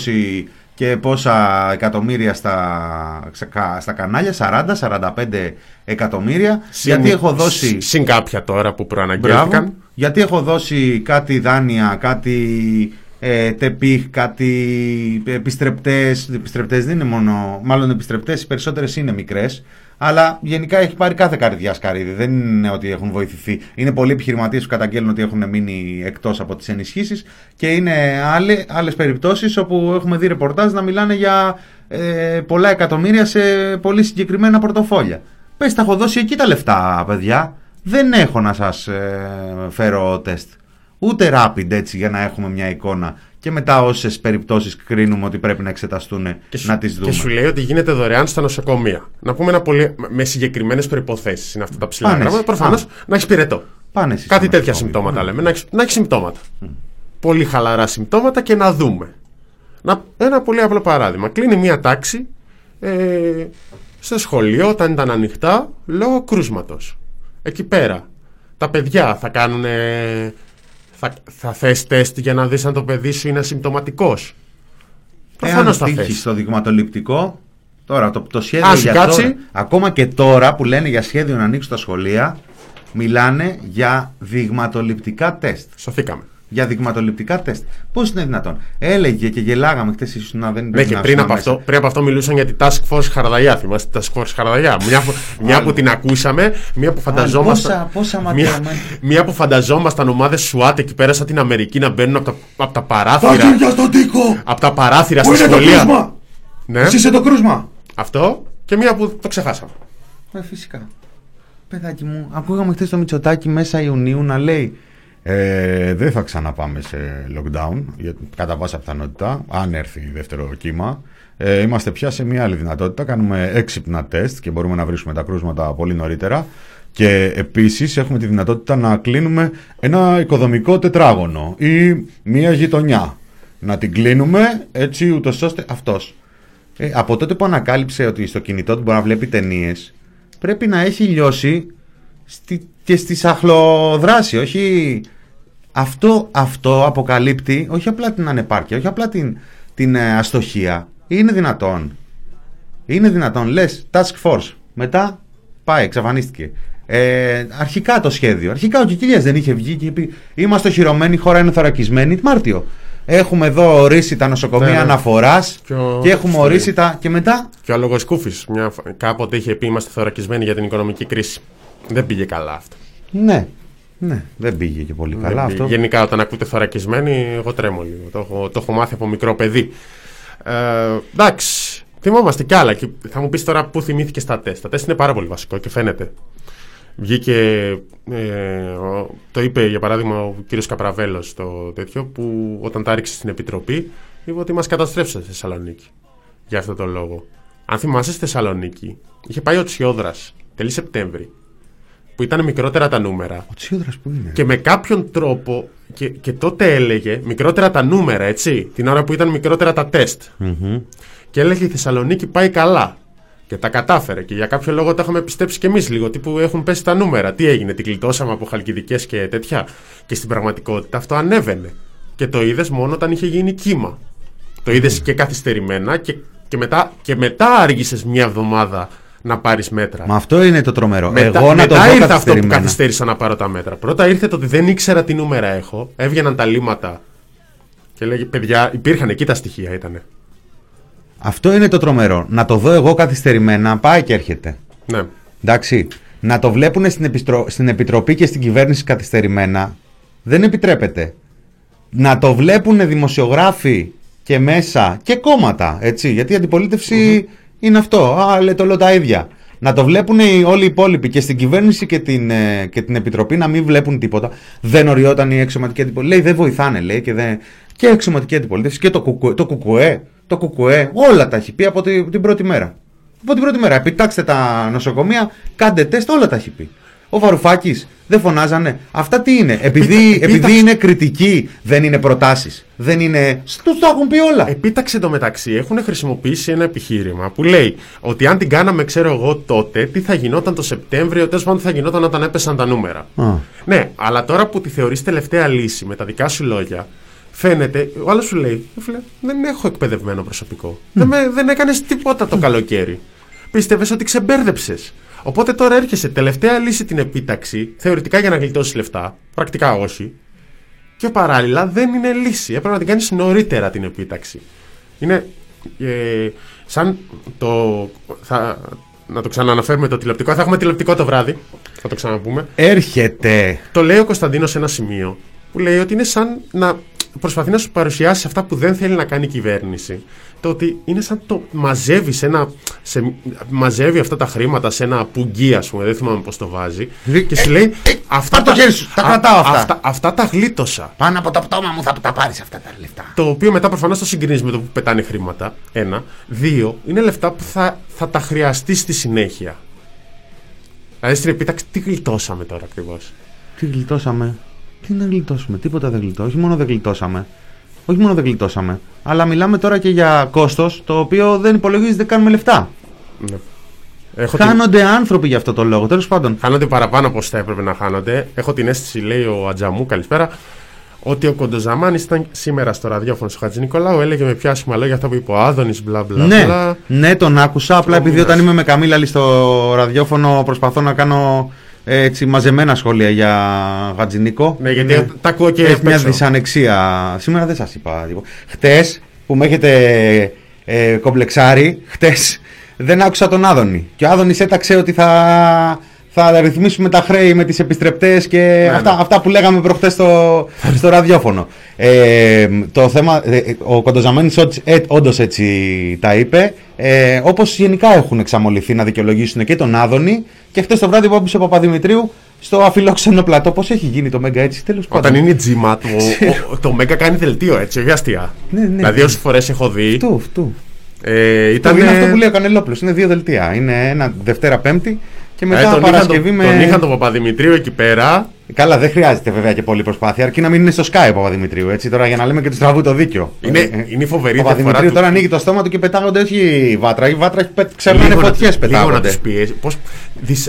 και πόσα εκατομμύρια στα, στα, στα κανάλια, 40-45 εκατομμύρια, Συν- γιατί έχω δώσει... Συν κάποια τώρα που Μπράβο, προαναγγέλθηκαν. γιατί έχω δώσει κάτι δάνεια, κάτι ε, τεπίχ, κάτι επιστρεπτές, επιστρεπτές δεν είναι μόνο, μάλλον επιστρεπτές οι περισσότερες είναι μικρές, αλλά γενικά έχει πάρει κάθε καρδιά σκαρίδι. Δεν είναι ότι έχουν βοηθηθεί. Είναι πολλοί επιχειρηματίες που καταγγέλνουν ότι έχουν μείνει εκτός από τις ενισχύσεις και είναι άλλε περιπτώσεις όπου έχουμε δει ρεπορτάζ να μιλάνε για ε, πολλά εκατομμύρια σε πολύ συγκεκριμένα πορτοφόλια. Πες, τα έχω δώσει εκεί τα λεφτά, παιδιά. Δεν έχω να σας ε, φέρω τεστ. Ούτε rapid έτσι για να έχουμε μια εικόνα. Και μετά όσες περιπτώσεις κρίνουμε ότι πρέπει να εξεταστούν Και σου, να τις δούμε. και σου λέει ότι γίνεται δωρεάν στα νοσοκομεία. Να πούμε ένα πολύ. με συγκεκριμένες προποθέσει είναι αυτά τα ψηλά Πάνε γράμματα. εσύ. Προφανώς Α. να έχεις πυρετό. Πάνε εσείς Κάτι στο τέτοια νοσοκομείο. συμπτώματα λέμε. Να έχει να έχεις συμπτώματα. Πολύ χαλαρά συμπτώματα και να δούμε. Να, ένα πολύ απλό παράδειγμα. Κλείνει μία τάξη ε, στο σχολείο όταν ήταν ανοιχτά λόγω κρούσματος. Εκεί πέρα. Τα παιδιά θα κάνουν. Θα, θα θες τεστ για να δεις αν το παιδί σου είναι ασυμπτωματικός; Εάν Προφανώς θα τύχει θες. στο δειγματοληπτικό, τώρα το, το σχέδιο Α, σου για κάτσει. τώρα, ακόμα και τώρα που λένε για σχέδιο να ανοίξουν τα σχολεία, μιλάνε για δειγματοληπτικά τεστ. Σωθήκαμε. Για δειγματοληπτικά τεστ. Πώς είναι δυνατόν; Έλεγε και γελάγαμε χθες ίσως να δεν Ναι, πρέπει και να πριν ήσουν από, μέσα. αυτό, πριν από αυτό μιλούσαν για τη Task Force Χαρδαγιά. Θυμάστε τη Task Force Χαρδαγιά; Μια, που- μια που την ακούσαμε, μια που φανταζόμασταν. πόσα- πόσα μια, ματαιωμένα. μια που φανταζόμασταν ομάδες SWAT εκεί πέρα σαν την Αμερική να μπαίνουν από τα, από τα παράθυρα. Παγίδια στον τοίχο! Από τα παράθυρα Πού στα είναι το σχολεία. κρούσμα! Ναι, Εσύ είσαι το κρούσμα! αυτό και μια που το ξεχάσαμε. Ε, φυσικά. Παιδάκι μου, ακούγαμε χθες το Μητσοτάκι μέσα Ιουνίου να λέει ε, δεν θα ξαναπάμε σε lockdown, για, κατά πάσα πιθανότητα, αν έρθει δεύτερο κύμα. Ε, είμαστε πια σε μια άλλη δυνατότητα. Κάνουμε έξυπνα τεστ και μπορούμε να βρίσκουμε τα κρούσματα πολύ νωρίτερα. Και επίσης έχουμε τη δυνατότητα να κλείνουμε ένα οικοδομικό τετράγωνο ή μια γειτονιά να την κλείνουμε έτσι ούτως ώστε αυτός. Ε, από τότε που ανακάλυψε ότι στο κινητό του μπορεί να βλέπει ταινίες, πρέπει να έχει λιώσει στη, και στη σαχλοδράση. Όχι. Αυτό, αυτό αποκαλύπτει όχι απλά την ανεπάρκεια, όχι απλά την, την ε, αστοχία. Είναι δυνατόν. Είναι δυνατόν. Λες, task force. Μετά πάει, εξαφανίστηκε. Ε, αρχικά το σχέδιο. Αρχικά ο Κικίλιας δεν είχε βγει και είπε: Είμαστε οχυρωμένοι, η χώρα είναι θωρακισμένη. Μάρτιο. Έχουμε εδώ ορίσει τα νοσοκομεία Ναι, ναι. αναφοράς Και ο- και έχουμε στο- ορίσει τα. και μετά. Και ο Λογοσκούφη κάποτε είχε πει: Είμαστε θωρακισμένοι για την οικονομική κρίση. Δεν πήγε καλά αυτό. Ναι, ναι, δεν πήγε και πολύ Δεν καλά πήγε. αυτό. Γενικά, όταν ακούτε θωρακισμένοι, εγώ τρέμω λίγο. Το έχω, το έχω μάθει από μικρό παιδί. Ε, εντάξει, θυμόμαστε κι άλλα. Και θα μου πεις τώρα πού θυμήθηκε στα τεστ. Τα τεστ είναι πάρα πολύ βασικό και φαίνεται. Βγήκε, ε, ο- το είπε για παράδειγμα ο κύριος Καπραβέλος το τέτοιο που όταν τα ρίξε στην Επιτροπή είπε ότι μας καταστρέψατε στη Θεσσαλονίκη για αυτό το λόγο. Αν θυμάσαι στη Θεσσαλονίκη είχε πάει ο Τσιόδρας τέλη Σεπτέμβρη που ήταν μικρότερα τα νούμερα Ο Τσιόδρας που είναι. και με κάποιον τρόπο και, και τότε έλεγε μικρότερα τα νούμερα έτσι την ώρα που ήταν μικρότερα τα τεστ Μμμ. και έλεγε η Θεσσαλονίκη πάει καλά. Και τα κατάφερε. Και για κάποιο λόγο τα είχαμε πιστέψει κι εμείς λίγο. Τύπου έχουν πέσει τα νούμερα. Τι έγινε, την κλειτώσαμε από χαλκιδικές και τέτοια. Και στην πραγματικότητα αυτό ανέβαινε. Και το είδες μόνο όταν είχε γίνει κύμα. Το είδες και καθυστερημένα και, και, μετά, και μετά άργησες μια εβδομάδα να πάρεις μέτρα. Μα αυτό είναι το τρομερό. Μετά, Εγώ να το μετά δω ήρθε αυτό που καθυστερημένα. καθυστέρησα να πάρω τα μέτρα. Πρώτα ήρθε το ότι δεν ήξερα τι νούμερα έχω. Έβγαιναν τα λίμματα. Και λέγε, παιδιά, υπήρχαν εκεί τα στοιχεία ήταν. Αυτό είναι το τρομερό. Να το δω εγώ καθυστερημένα, πάει και έρχεται. Ναι. Εντάξει. Να το βλέπουν στην, επιστρο... στην Επιτροπή και στην κυβέρνηση καθυστερημένα δεν επιτρέπεται. Να το βλέπουν δημοσιογράφοι και μέσα και κόμματα, έτσι. Γιατί η αντιπολίτευση είναι αυτό. Α, λέει, το λέω τα ίδια. Να το βλέπουν οι, όλοι οι υπόλοιποι και στην κυβέρνηση και την, ε, και την Επιτροπή να μην βλέπουν τίποτα. Δεν οριόταν η εξωματική αντιπολίτευση. Λέει, δεν βοηθάνε, λέει. Και, δεν... και η εξωματική αντιπολίτευση και το κουκουέ, το κουκουέ, το κουκουέ, όλα τα έχει πει από τη- την πρώτη μέρα. Από την πρώτη μέρα. Επιτάξτε τα νοσοκομεία, κάντε τεστ, όλα τα έχει πει. Ο Βαρουφάκης δεν φωνάζανε. Αυτά τι είναι. Επειδή, επί- επειδή επίταξε- είναι κριτική, δεν είναι προτάσεις. Δεν είναι. Τους τα έχουν πει όλα. Επίταξε το μεταξύ, έχουν χρησιμοποιήσει ένα επιχείρημα που λέει ότι αν την κάναμε, ξέρω εγώ, τότε, τι θα γινόταν το Σεπτέμβριο, τέλος πάντων τι θα γινόταν όταν έπεσαν τα νούμερα. Α. Ναι, αλλά τώρα που τη θεωρείς τελευταία λύση με τα δικά σου λόγια, φαίνεται, ο άλλος σου λέει, «Ε, φίλε, δεν έχω εκπαιδευμένο προσωπικό. Δεν, με, δεν έκανες τίποτα το καλοκαίρι. Πίστευες ότι ξεμπέρδεψες. Οπότε τώρα έρχεσαι τελευταία λύση την επίταξη, θεωρητικά για να γλιτώσεις λεφτά, πρακτικά όχι. Και παράλληλα δεν είναι λύση. Έπρεπε να την κάνεις νωρίτερα την επίταξη. Είναι ε, σαν το. Θα, να το ξανααναφέρουμε το τηλεοπτικό. Θα έχουμε τηλεοπτικό το βράδυ. Θα το ξαναπούμε. Έρχεται. Το λέει ο Κωνσταντίνος σε ένα σημείο που λέει ότι είναι σαν να προσπαθεί να σου παρουσιάσει αυτά που δεν θέλει να κάνει η κυβέρνηση. Το ότι είναι σαν το μαζεύεις σε ένα. Σε, μαζεύει αυτά τα χρήματα σε ένα πουγγί, ας πούμε, δεν θυμάμαι πώς το βάζει. Και σου λέει. αυτά, πάρ' το χέρι σου, τα κρατάω αυτά. αυτά. Αυτά τα γλίτωσα. Πάνω από το πτώμα μου θα τα πάρεις αυτά τα λεφτά. Το οποίο μετά προφανώς το συγκρίνεις με το που πετάνε χρήματα. Ένα. Δύο. Είναι λεφτά που θα, θα τα χρειαστείς στη συνέχεια. Δηλαδή στην επίταξη, τι γλιτώσαμε τώρα ακριβώς; Τι γλιτώσαμε; Τι να γλιτώσουμε. Τίποτα δεν γλιτώσαμε. Όχι μόνο δεν γλιτώσαμε. Όχι μόνο δεν γλιτώσαμε. Αλλά μιλάμε τώρα και για κόστος το οποίο δεν υπολογίζεται καν με λεφτά. Ναι. Έχω την- Χάνονται άνθρωποι για αυτό το λόγο. Τέλος πάντων. Χάνονται παραπάνω από όσα θα έπρεπε να χάνονται. Έχω την αίσθηση, λέει ο Ατζαμού, καλησπέρα, ότι ο Κοντοζαμάνης ήταν σήμερα στο ραδιόφωνο του Χατζη Νικολάου, έλεγε με πιάσιμα λόγια αυτά που είπε ο Άδωνης, μπλα μπλα ναι, μπλα. ναι, τον άκουσα. Απλά Ο επειδή μήνας. όταν είμαι με Καμίλαλη στο ραδιόφωνο προσπαθώ να κάνω έτσι, μαζεμένα σχόλια για Γατζινίκο. Ναι, γιατί Είναι- τα ακούω και Έχει απ' μια έξω. δυσανεξία. Σήμερα δεν σας είπα. τίποτα. Χτες που με έχετε ε, κομπλεξάρει, χτες δεν άκουσα τον Άδωνη. Και ο Άδωνης έταξε ότι θα, θα ρυθμίσουμε τα χρέη με τις επιστρεπτές και αυτά, ναι. αυτά που λέγαμε προχθές στο, στο ραδιόφωνο. Ε, το θέμα, ε, ο Κοντοζαμένης ε, όντως έτσι τα είπε. Ε, Όπως γενικά έχουν εξαμολυθεί να δικαιολογήσουν και τον Άδωνη. Και χτε το βράδυ που έπεισε ο Παπαδημητρίου στο αφιλόξενο πλατό. Πώς έχει γίνει το Μέγκα έτσι, τέλος πάντων. Όταν είναι τζίμα, το, [laughs] ο- το Μέγκα κάνει δελτίο έτσι, όχι αστεία. Ναι, ναι. Δηλαδή, όσες φορές έχω δει. Αυτού, αυτού. Ε, Ήταν... ήταν. Είναι αυτό που λέει ο Κανελόπουλος. Είναι δύο δελτία. Είναι ένα Δευτέρα Πέμπτη και μετά Ε, τον, είχαν Παρασκευή τον, με. τον είχαν τον Παπαδημητρίου εκεί πέρα Καλά, δεν χρειάζεται βέβαια και πολλή προσπάθεια, αρκεί να μην είναι στο Sky ο Παπαδημητρίου. Έτσι, τώρα για να λέμε και του τραβού το δίκιο. Είναι, Ε, είναι η φοβερή Ο διαφορά Παπαδημητρίου του- τώρα ανοίγει το στόμα του και πετάγονται όχι η βάτρα. Η βάτρα έχει πε... ξερνάνε Λίγο να φωτιές τους- Λίγο να πετάγονται. τους πιέσει. Πώ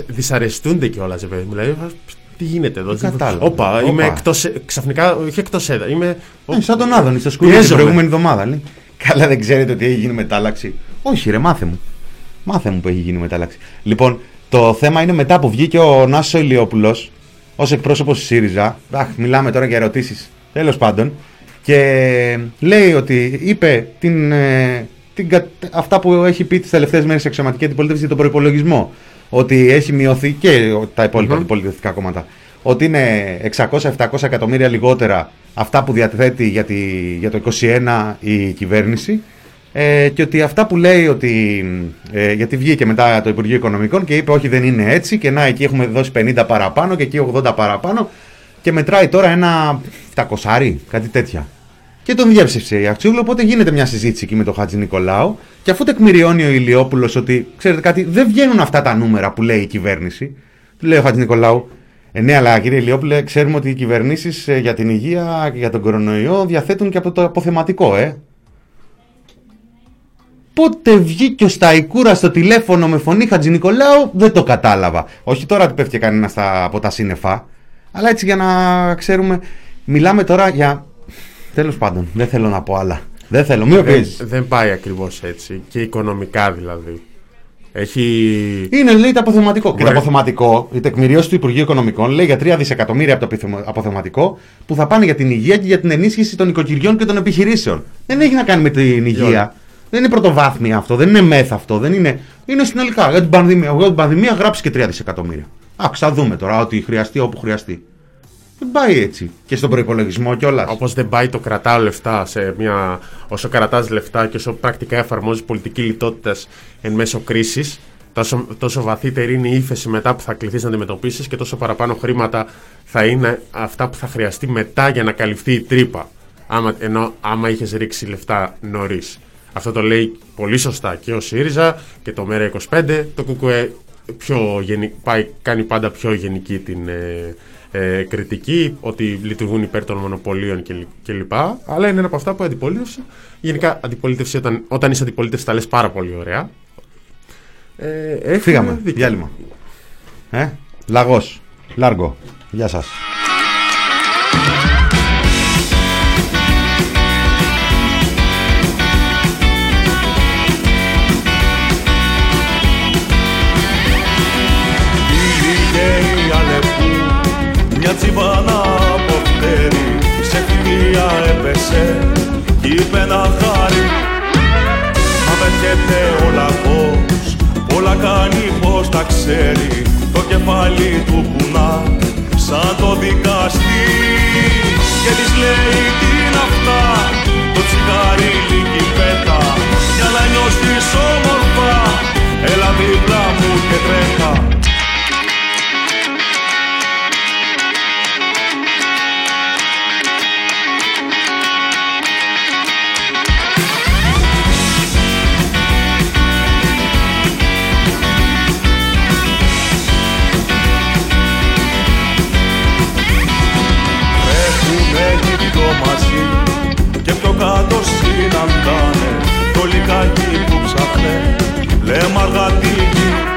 δυσαρεστούνται κιόλας, ρε παιδί μου. Δηλαδή, α, τι γίνεται εδώ. κατάλαβα. Όπα, είμαι Όπα. εκτό. Ξαφνικά, όχι εκτός έδρα. Είμαι. Ε, σαν τον Άδωνη στο σκουλί την Πιέζομαι. προηγούμενη εβδομάδα. λέει. Καλά, δεν ξέρετε ότι έχει γίνει μετάλλαξη. Όχι, ρε, μάθε μου. Μάθε μου που έχει γίνει μετάλλαξη. Λοιπόν, το θέμα είναι μετά που βγήκε ο Νάσο Ηλιόπουλος ως εκπρόσωπος της ΣΥΡΙΖΑ. Αχ, μιλάμε τώρα για ερωτήσεις. Τέλος πάντων. Και λέει ότι είπε την, ε, την, κα- αυτά που έχει πει τις τελευταίες μέρες η αξιωματική αντιπολίτευση για τον προπολογισμό. Ότι έχει μειωθεί και ο- τα υπόλοιπα Μμμ. αντιπολιτευτικά κόμματα. Ότι είναι 600-700 εκατομμύρια λιγότερα αυτά που διαθέτει για, τη, για το 2021 η κυβέρνηση. Ε, και ότι αυτά που λέει ότι. Ε, γιατί βγήκε μετά το Υπουργείο Οικονομικών και είπε όχι δεν είναι έτσι και να εκεί έχουμε δώσει 50 παραπάνω και εκεί 80 παραπάνω και μετράει τώρα ένα 700 κάτι τέτοια. Και τον διέψευσε η Αξιούλου, οπότε γίνεται μια συζήτηση εκεί με τον Χατζη Νικολάου. Και αφού τεκμηριώνει ο Ηλιόπουλος ότι, ξέρετε κάτι, δεν βγαίνουν αυτά τα νούμερα που λέει η κυβέρνηση, του λέει ο Χατζη Νικολάου, ε, ναι, αλλά κύριε Ηλιόπουλε, ξέρουμε ότι οι κυβερνήσεις για την υγεία και για τον κορονοϊό διαθέτουν και από το αποθεματικό, ε. Πότε βγήκε ο Σταϊκούρα στο τηλέφωνο με φωνή Χατζη Νικολάου, δεν το κατάλαβα. Όχι τώρα ότι πέφτει κανένα στα, από τα σύννεφα, αλλά έτσι για να ξέρουμε. Μιλάμε τώρα για. Τέλος πάντων, δεν θέλω να πω άλλα. Δεν θέλω, μην με Δεν, πιέζεις. δεν πάει ακριβώς έτσι. Και οικονομικά δηλαδή. Έχει. Είναι, λέει, το αποθεματικό. Και το Μπορεί. αποθεματικό, η τεκμηρίωση του Υπουργείου Οικονομικών λέει για 3 δισεκατομμύρια από το αποθεμα- αποθεματικό που θα πάνε για την υγεία και για την ενίσχυση των οικοκυριών και των επιχειρήσεων. Δεν έχει να κάνει με την υγεία. Δεν είναι πρωτοβάθμια αυτό, δεν είναι μεθ αυτό, δεν είναι. Είναι συνολικά. Για την πανδημία, για την πανδημία γράψει και 3 δισεκατομμύρια. Άξ, θα δούμε τώρα ότι χρειαστεί όπου χρειαστεί. Δεν πάει έτσι. Και στον προπολογισμό κιόλας. Όπως δεν πάει το κρατάω λεφτά σε μια. Όσο κρατάς λεφτά και όσο πρακτικά εφαρμόζεις πολιτική λιτότητας εν μέσω κρίσης, τόσο, τόσο βαθύτερη είναι η ύφεση μετά που θα κληθείς να αντιμετωπίσεις και τόσο παραπάνω χρήματα θα είναι αυτά που θα χρειαστεί μετά για να καλυφθεί η τρύπα. Άμα, ενώ άμα είχες ρίξει λεφτά νωρίς. Αυτό το λέει πολύ σωστά και ο ΣΥΡΙΖΑ και το ΜΕΡΑ25. Το ΚΚΕ πιο γενι, πάει, κάνει πάντα πιο γενική την ε, ε, κριτική ότι λειτουργούν υπέρ των μονοπωλίων κλ- κλπ. Αλλά είναι ένα από αυτά που αντιπολίτευση. Γενικά, αντιπολίτευση όταν, όταν είσαι αντιπολίτευση τα λες πάρα πολύ ωραία. Ε, έχουν Φύγαμε. δίκιο. Διάλειμμα. Ε, λαγός. Λάργο. Γεια σας. Μια τσιβάνα από φτέρι σε φιλία έπεσε κι είπε να χάρη Μα πετιέται ο λαγός όλα κάνει πως τα ξέρει. Το κεφάλι του κουνά σαν το δικαστή. Και της λέει τι είναι αυτά το τσιγάρι λίγη πέτα. Για να νιώσεις όμορφα έλα δίπλα μου και τρέχα συναντάνε το λικάκι που ψάχνε λέμε αργατίκι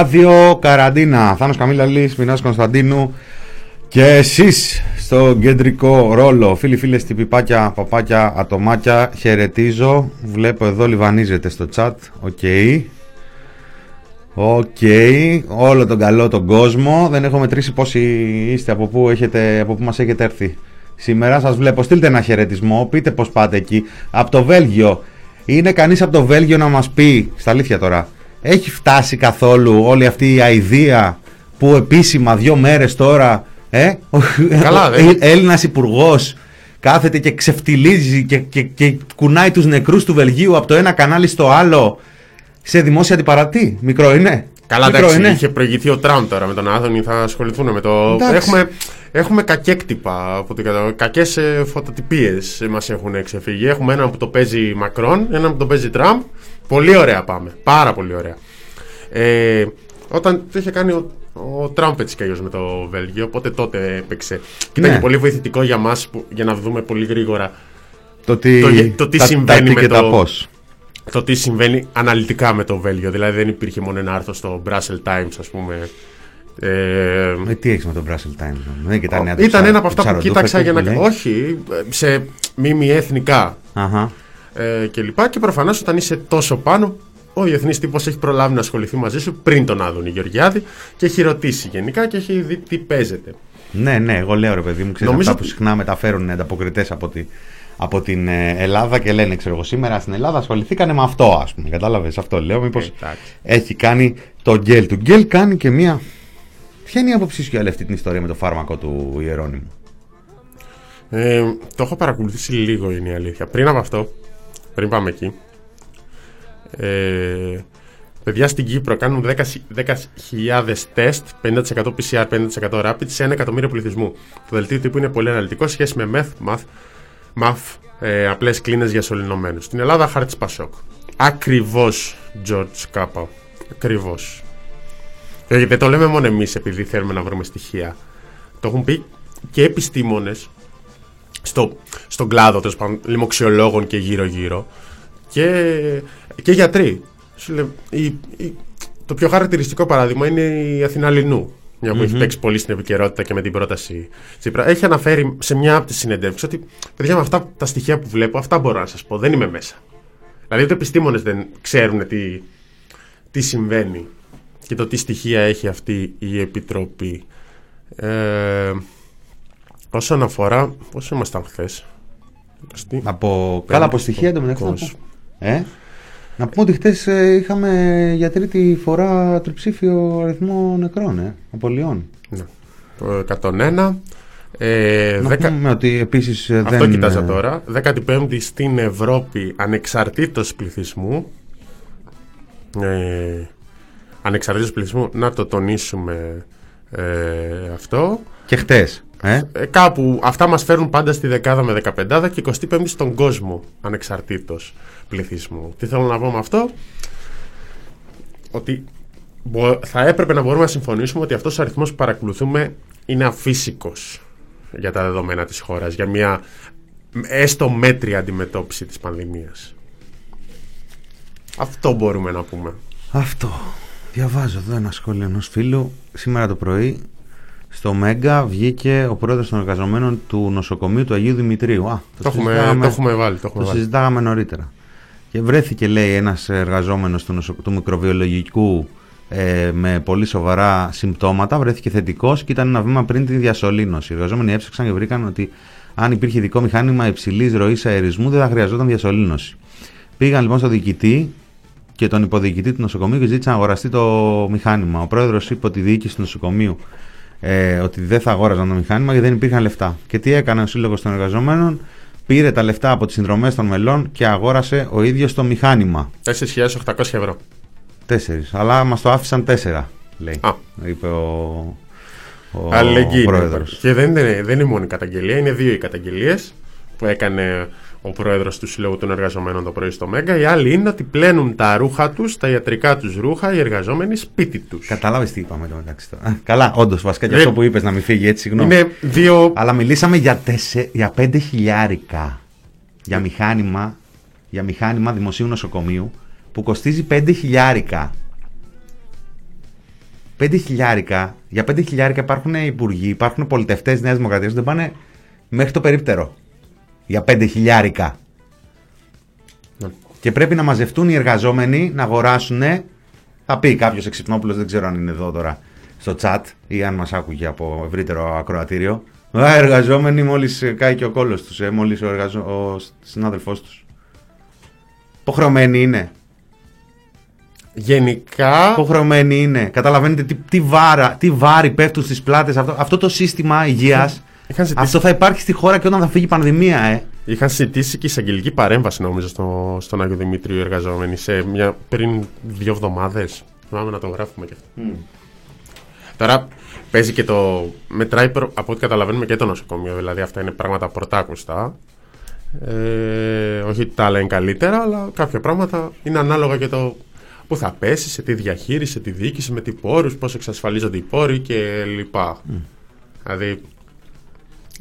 Ράδιο Καραντίνα. Θάνος Καμήλαλης, Μινάς Κωνσταντίνου και εσείς στο κεντρικό ρόλο. Φίλοι, φίλες, τυπιπάκια, παπάκια, ατομάκια, χαιρετίζω. Βλέπω εδώ λιβανίζετε στο chat. OK. Okay. OK. Okay. Όλο τον καλό τον κόσμο. Δεν έχω μετρήσει πόσοι είστε, από πού, έχετε, από πού μας έχετε έρθει. Σήμερα σας βλέπω. Στείλτε ένα χαιρετισμό. Πείτε πώς πάτε εκεί. Από το Βέλγιο. Είναι κανείς από το Βέλγιο να μας πει, στα αλήθεια τώρα, έχει φτάσει καθόλου όλη αυτή η αηδία που επίσημα δύο μέρες τώρα ε, Καλά, ο δεν- Έλληνας υπουργός κάθεται και ξεφτιλίζει και, και, και κουνάει τους νεκρούς του Βελγίου από το ένα κανάλι στο άλλο σε δημόσια αντιπαρατή. Μικρό είναι. Καλά, Μικρό εντάξει, είναι. είχε προηγηθεί ο Τραμπ τώρα με τον Άδωνη, θα ασχοληθούν με το. Εντάξει. Έχουμε, έχουμε κακέκτυπα από την κατα... Κακές φωτοτυπίες μας έχουν ξεφύγει. Έχουμε έναν που το παίζει Μακρόν, έναν που το παίζει Τραμπ. Πολύ ωραία πάμε. Πάρα πολύ ωραία. Ε, όταν το είχε κάνει ο, ο Τραμπ έτσι κι αλλιώς με το Βέλγιο, οπότε τότε έπαιξε. Και ήταν Ναι. και πολύ βοηθητικό για μας για να δούμε πολύ γρήγορα Το τι, Το- το τι τα, συμβαίνει τα τι με και τα το- πώς. το τι συμβαίνει αναλυτικά με το Βέλγιο. Δηλαδή δεν υπήρχε μόνο ένα άρθρο στο Brussels Times, ας πούμε. Ε, Ε, τι έχεις με το Brussels Times. Δεν είναι και τα νέα του ήταν Ψα- ένα από του αυτά που Ψαροντούφεκου κοίταξα για να. λέει. Όχι, σε μήμη εθνικά Αχα. Ε, και λοιπά. Και προφανώς όταν είσαι τόσο πάνω, ο διεθνής τύπος έχει προλάβει να ασχοληθεί μαζί σου πριν τον Άδωνη Γεωργιάδη και έχει ρωτήσει γενικά και έχει δει τι παίζεται. Ναι, ναι, εγώ λέω ρε παιδί μου, ξέρεις Νομίζω αυτά που ότι- συχνά μεταφέρουν ανταποκριτές από, τη, από την ε, Ελλάδα και λένε, ξέρω εγώ, σήμερα στην Ελλάδα ασχοληθήκανε με αυτό, ας πούμε. Κατάλαβες αυτό, λέω. Μήπως Εντάξει. έχει κάνει το γκέλ του. Γκέλ κάνει και μία. Ποια είναι η άποψή σου για όλη αυτή την ιστορία με το φάρμακο του Ιερώνυμου. Ε, το έχω παρακολουθήσει λίγο είναι η αλήθεια. Πριν από αυτό, πριν πάμε εκεί, ε, παιδιά στην Κύπρο κάνουν 10 10.000 τεστ, 50% PCR, 50% rapid σε ένα εκατομμύριο πληθυσμού. Το δελτίο τύπου είναι πολύ αναλυτικό σε σχέση με μεθ, μαθ, μαθ, ε, απλές κλίνες για σωληνωμένους. Στην Ελλάδα χάρτης Πασόκ. Ακριβώς, George Κάπα. Ακριβώς. Ε, δεν το λέμε μόνο εμείς επειδή θέλουμε να βρούμε στοιχεία. Το έχουν πει και επιστήμονες στο, στον κλάδο τέλος πάντων, λοιμοξιολόγων και γύρω-γύρω και, και γιατροί. Σου λέω, η- η- το πιο χαρακτηριστικό παράδειγμα είναι η Αθηνά Λινού. Μια που έχει παίξει πολύ στην επικαιρότητα και με την πρόταση Τσίπρα. Έχει αναφέρει σε μια από τις συνεντεύξεις ότι παιδιά με αυτά τα στοιχεία που βλέπω, αυτά μπορώ να σας πω. Δεν είμαι μέσα. Δηλαδή, ούτε επιστήμονες δεν ξέρουν τι, τι συμβαίνει και το τι στοιχεία έχει αυτή η επιτροπή. Ε, όσον αφορά. Πόσο ήμασταν χθες; Από, καλά, από στοιχεία εντωμεταξύ. να Πεντηκοστός. πούμε. Ε, να πούμε ότι χτε είχαμε για τρίτη φορά τριψήφιο αριθμό νεκρών, ε, απολειών. Ναι. Το 101. Ε, Να δέκα- πούμε ότι επίσης ε, Αυτό δεν... κοιτάζα ε, τώρα. 15η στην Ευρώπη ανεξαρτήτως πληθυσμού. ε, ανεξαρτήτως πληθυσμού, να το τονίσουμε ε, αυτό. Και χτες. Ε; Ε, κάπου αυτά μας φέρνουν πάντα στη δεκάδα με 15 και 25η στον κόσμο ανεξαρτήτως πληθυσμού. Τι θέλω να πω με αυτό, ότι μπο- θα έπρεπε να μπορούμε να συμφωνήσουμε ότι αυτός ο αριθμός που παρακολουθούμε είναι αφύσικος για τα δεδομένα της χώρας, για μια έστω μέτρια αντιμετώπιση της πανδημίας. Αυτό μπορούμε να πούμε. Αυτό. Διαβάζω εδώ ένα σχόλιο ενός φίλου. Σήμερα το πρωί στο Μέγκα βγήκε ο πρόεδρος των εργαζομένων του νοσοκομείου του Αγίου Δημητρίου. Α, Το έχουμε, συζητάγαμε- το έχουμε βάλει. Το έχουμε Το βάλει. συζητάγαμε νωρίτερα. Και βρέθηκε, λέει, ένας εργαζόμενος του, νοσο... του μικροβιολογικού ε, με πολύ σοβαρά συμπτώματα. Βρέθηκε θετικός και ήταν ένα βήμα πριν τη διασωλήνωση. Οι εργαζόμενοι έψαξαν και βρήκαν ότι αν υπήρχε ειδικό μηχάνημα υψηλής ροής αερισμού δεν θα χρειαζόταν διασωλήνωση. Πήγαν λοιπόν στο διοικητή και τον υποδιοικητή του νοσοκομείου και ζήτησαν να αγοραστεί το μηχάνημα. Ο πρόεδρος είπε ότι η διοίκηση του νοσοκομείου ε, ότι δεν θα αγόραζαν το μηχάνημα γιατί δεν υπήρχαν λεφτά. Και τι έκανε ο σύλλογος των εργαζομένων, πήρε τα λεφτά από τις συνδρομές των μελών και αγόρασε ο ίδιος το μηχάνημα. 4.800 ευρώ. Τέσσερις. Αλλά μας το άφησαν τέσσερα, λέει. Α. Είπε ο, ο, Αλληλεγγύη. ο είναι. πρόεδρο. Και δεν είναι, δεν είναι μόνο η καταγγελία, είναι δύο οι καταγγελίες που έκανε ο πρόεδρος του Συλλόγου των Εργαζομένων το πρωί στο Μέγκα. Η άλλη είναι ότι πλένουν τα ρούχα τους, τα ιατρικά τους ρούχα, οι εργαζόμενοι σπίτι τους. Κατάλαβες τι είπαμε εδώ μεταξύ τώρα. Α, Καλά, όντως, βασικά και Ε, αυτό που είπες να μην φύγει έτσι, συγγνώμη. Είναι δύο. Αλλά μιλήσαμε για, τεσε... για πέντε χιλιάρικα για μηχάνημα, για μηχάνημα δημοσίου νοσοκομείου που κοστίζει πέντε χιλιάρικα. Πέντε χιλιάρικα. Για πέντε χιλιάρικα υπάρχουν υπουργοί, υπάρχουν πολιτευτές Νέας Δημοκρατίας που δεν πάνε μέχρι το περίπτερο. Για πέντε χιλιάρικα. Ναι. Και πρέπει να μαζευτούν οι εργαζόμενοι να αγοράσουν. Θα πει κάποιος εξυπνόπουλο, δεν ξέρω αν είναι εδώ τώρα στο chat ή αν μας άκουγε από ευρύτερο ακροατήριο. Α, εργαζόμενοι μόλις κάει και ο κόλος τους, ε, μόλις ο, εργαζο... ο συνάδελφός τους. Υποχρεωμένοι είναι. Γενικά. Υποχρεωμένοι είναι. Καταλαβαίνετε τι, τι, βάρα, τι βάρη πέφτουν στις πλάτες. Αυτό, αυτό το σύστημα υγείας. Είχαν ζητήσει, αυτό θα υπάρχει στη χώρα και όταν θα φύγει η πανδημία, ε. είχαν ζητήσει και εισαγγελική παρέμβαση, νομίζω, στο, στον Άγιο Δημήτριο οι εργαζόμενοι σε μια, πριν δύο εβδομάδες. Θυμάμαι να το γράφουμε και αυτό. Τώρα παίζει και το. Μετράει προ- από ό,τι καταλαβαίνουμε και το νοσοκομείο. Δηλαδή αυτά είναι πράγματα πρωτάκουστα. Ε, όχι ότι τα άλλα είναι καλύτερα, αλλά κάποια πράγματα είναι ανάλογα και το που θα πέσει, σε τι διαχείριση, σε τι διοίκηση, με τι πόρους, πώς εξασφαλίζονται οι πόροι κλπ. Δηλαδή.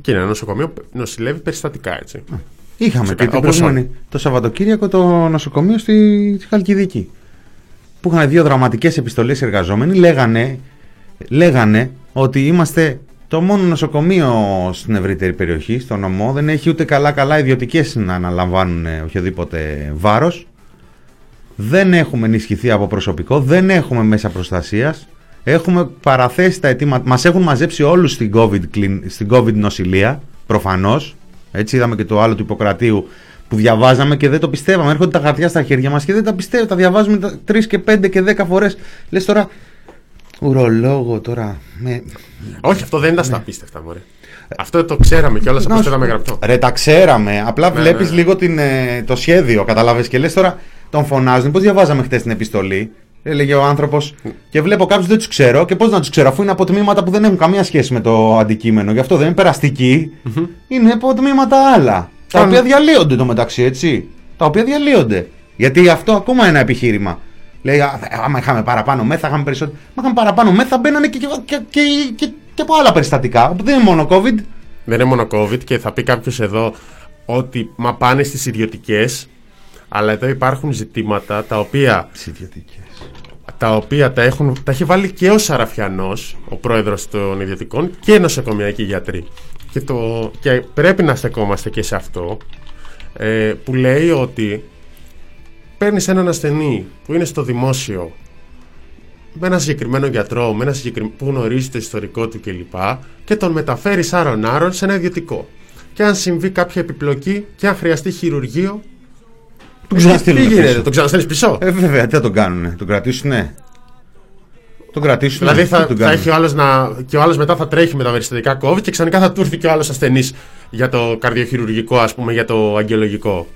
Και είναι ένα νοσοκομείο που νοσηλεύει περιστατικά έτσι. Είχαμε Σε και κα- την όπως προηγούμενη, το Σαββατοκύριακο το νοσοκομείο στη, στη Χαλκιδική. Που είχαν δύο δραματικές επιστολές εργαζόμενοι. Λέγανε, λέγανε ότι είμαστε το μόνο νοσοκομείο στην ευρύτερη περιοχή, στο νομό. Δεν έχει ούτε καλά-καλά ιδιωτικές να αναλαμβάνουν ε, οποιοδήποτε βάρος. Δεν έχουμε ενισχυθεί από προσωπικό, δεν έχουμε μέσα προστασίας. Έχουμε παραθέσει τα αιτήματα. Μας έχουν μαζέψει όλους στην COVID, κλιν- στην COVID νοσηλεία, προφανώς. Έτσι είδαμε και το άλλο του Ιπποκρατίου που διαβάζαμε και δεν το πιστεύαμε. Έρχονται τα χαρτιά στα χέρια μας και δεν τα πιστεύουμε. Τα διαβάζουμε τα 3 και 5 και 10 φορές. Λες τώρα, ουρολόγο τώρα. Με... Όχι, αυτό δεν ήταν στα απίστευτα, μωρέ. Αυτό το ξέραμε κιόλας Να από σου το πω, γραπτό. Ρε, τα ξέραμε. Απλά Ναι, βλέπεις ναι, ναι. λίγο την, ε, το σχέδιο, κατάλαβε και λες τώρα τον φωνάζουν. Πώς διαβάζαμε χθε την επιστολή; Έλεγε ο άνθρωπος. Και βλέπω κάποιους δεν τους ξέρω. Και πώς να τους ξέρω, αφού είναι από τμήματα που δεν έχουν καμία σχέση με το αντικείμενο. Γι' αυτό δεν είναι περαστικοί. Είναι από τμήματα άλλα. Τα Αν- οποία διαλύονται το μεταξύ, έτσι. Τα οποία διαλύονται. Γιατί αυτό ακόμα είναι ένα επιχείρημα. Λέει, «Α, άμα είχαμε παραπάνω μεθ, θα είχαμε περισσότερο. Μα είχαμε παραπάνω μεθ, θα μπαίνανε και, και, και, και, και, και από άλλα περιστατικά. Δεν είναι μόνο COVID. Δεν είναι μόνο COVID και θα πει κάποιος εδώ ότι μα πάνε στις ιδιωτικές. Αλλά εδώ υπάρχουν ζητήματα τα οποία τα, οποία τα, έχουν, τα έχει βάλει και ο Σαραφιανός, ο πρόεδρος των ιδιωτικών και νοσοκομιακοί γιατροί. Και, το, και πρέπει να στεκόμαστε και σε αυτό ε, που λέει ότι παίρνεις έναν ασθενή που είναι στο δημόσιο με ένα συγκεκριμένο γιατρό με ένα συγκεκρι- που γνωρίζει το ιστορικό του κλπ. και τον μεταφέρεις άρον-άρον σε ένα ιδιωτικό. Και αν συμβεί κάποια επιπλοκή και αν χρειαστεί χειρουργείο. Τον τι ξαναστείλουν γίνεται, πίσω. τον ξαναστέλνεις πίσω; Ε, βέβαια, τι θα τον κάνουνε, τον κρατήσουνε; Τον κρατήσουν. Δηλαδή θα, θα έχει ο άλλος να, και ο άλλος μετά θα τρέχει με τα περιστατικά COVID και ξαφνικά θα του έρθει και ο άλλος ασθενής για το καρδιοχειρουργικό, ας πούμε, για το αγγελογικό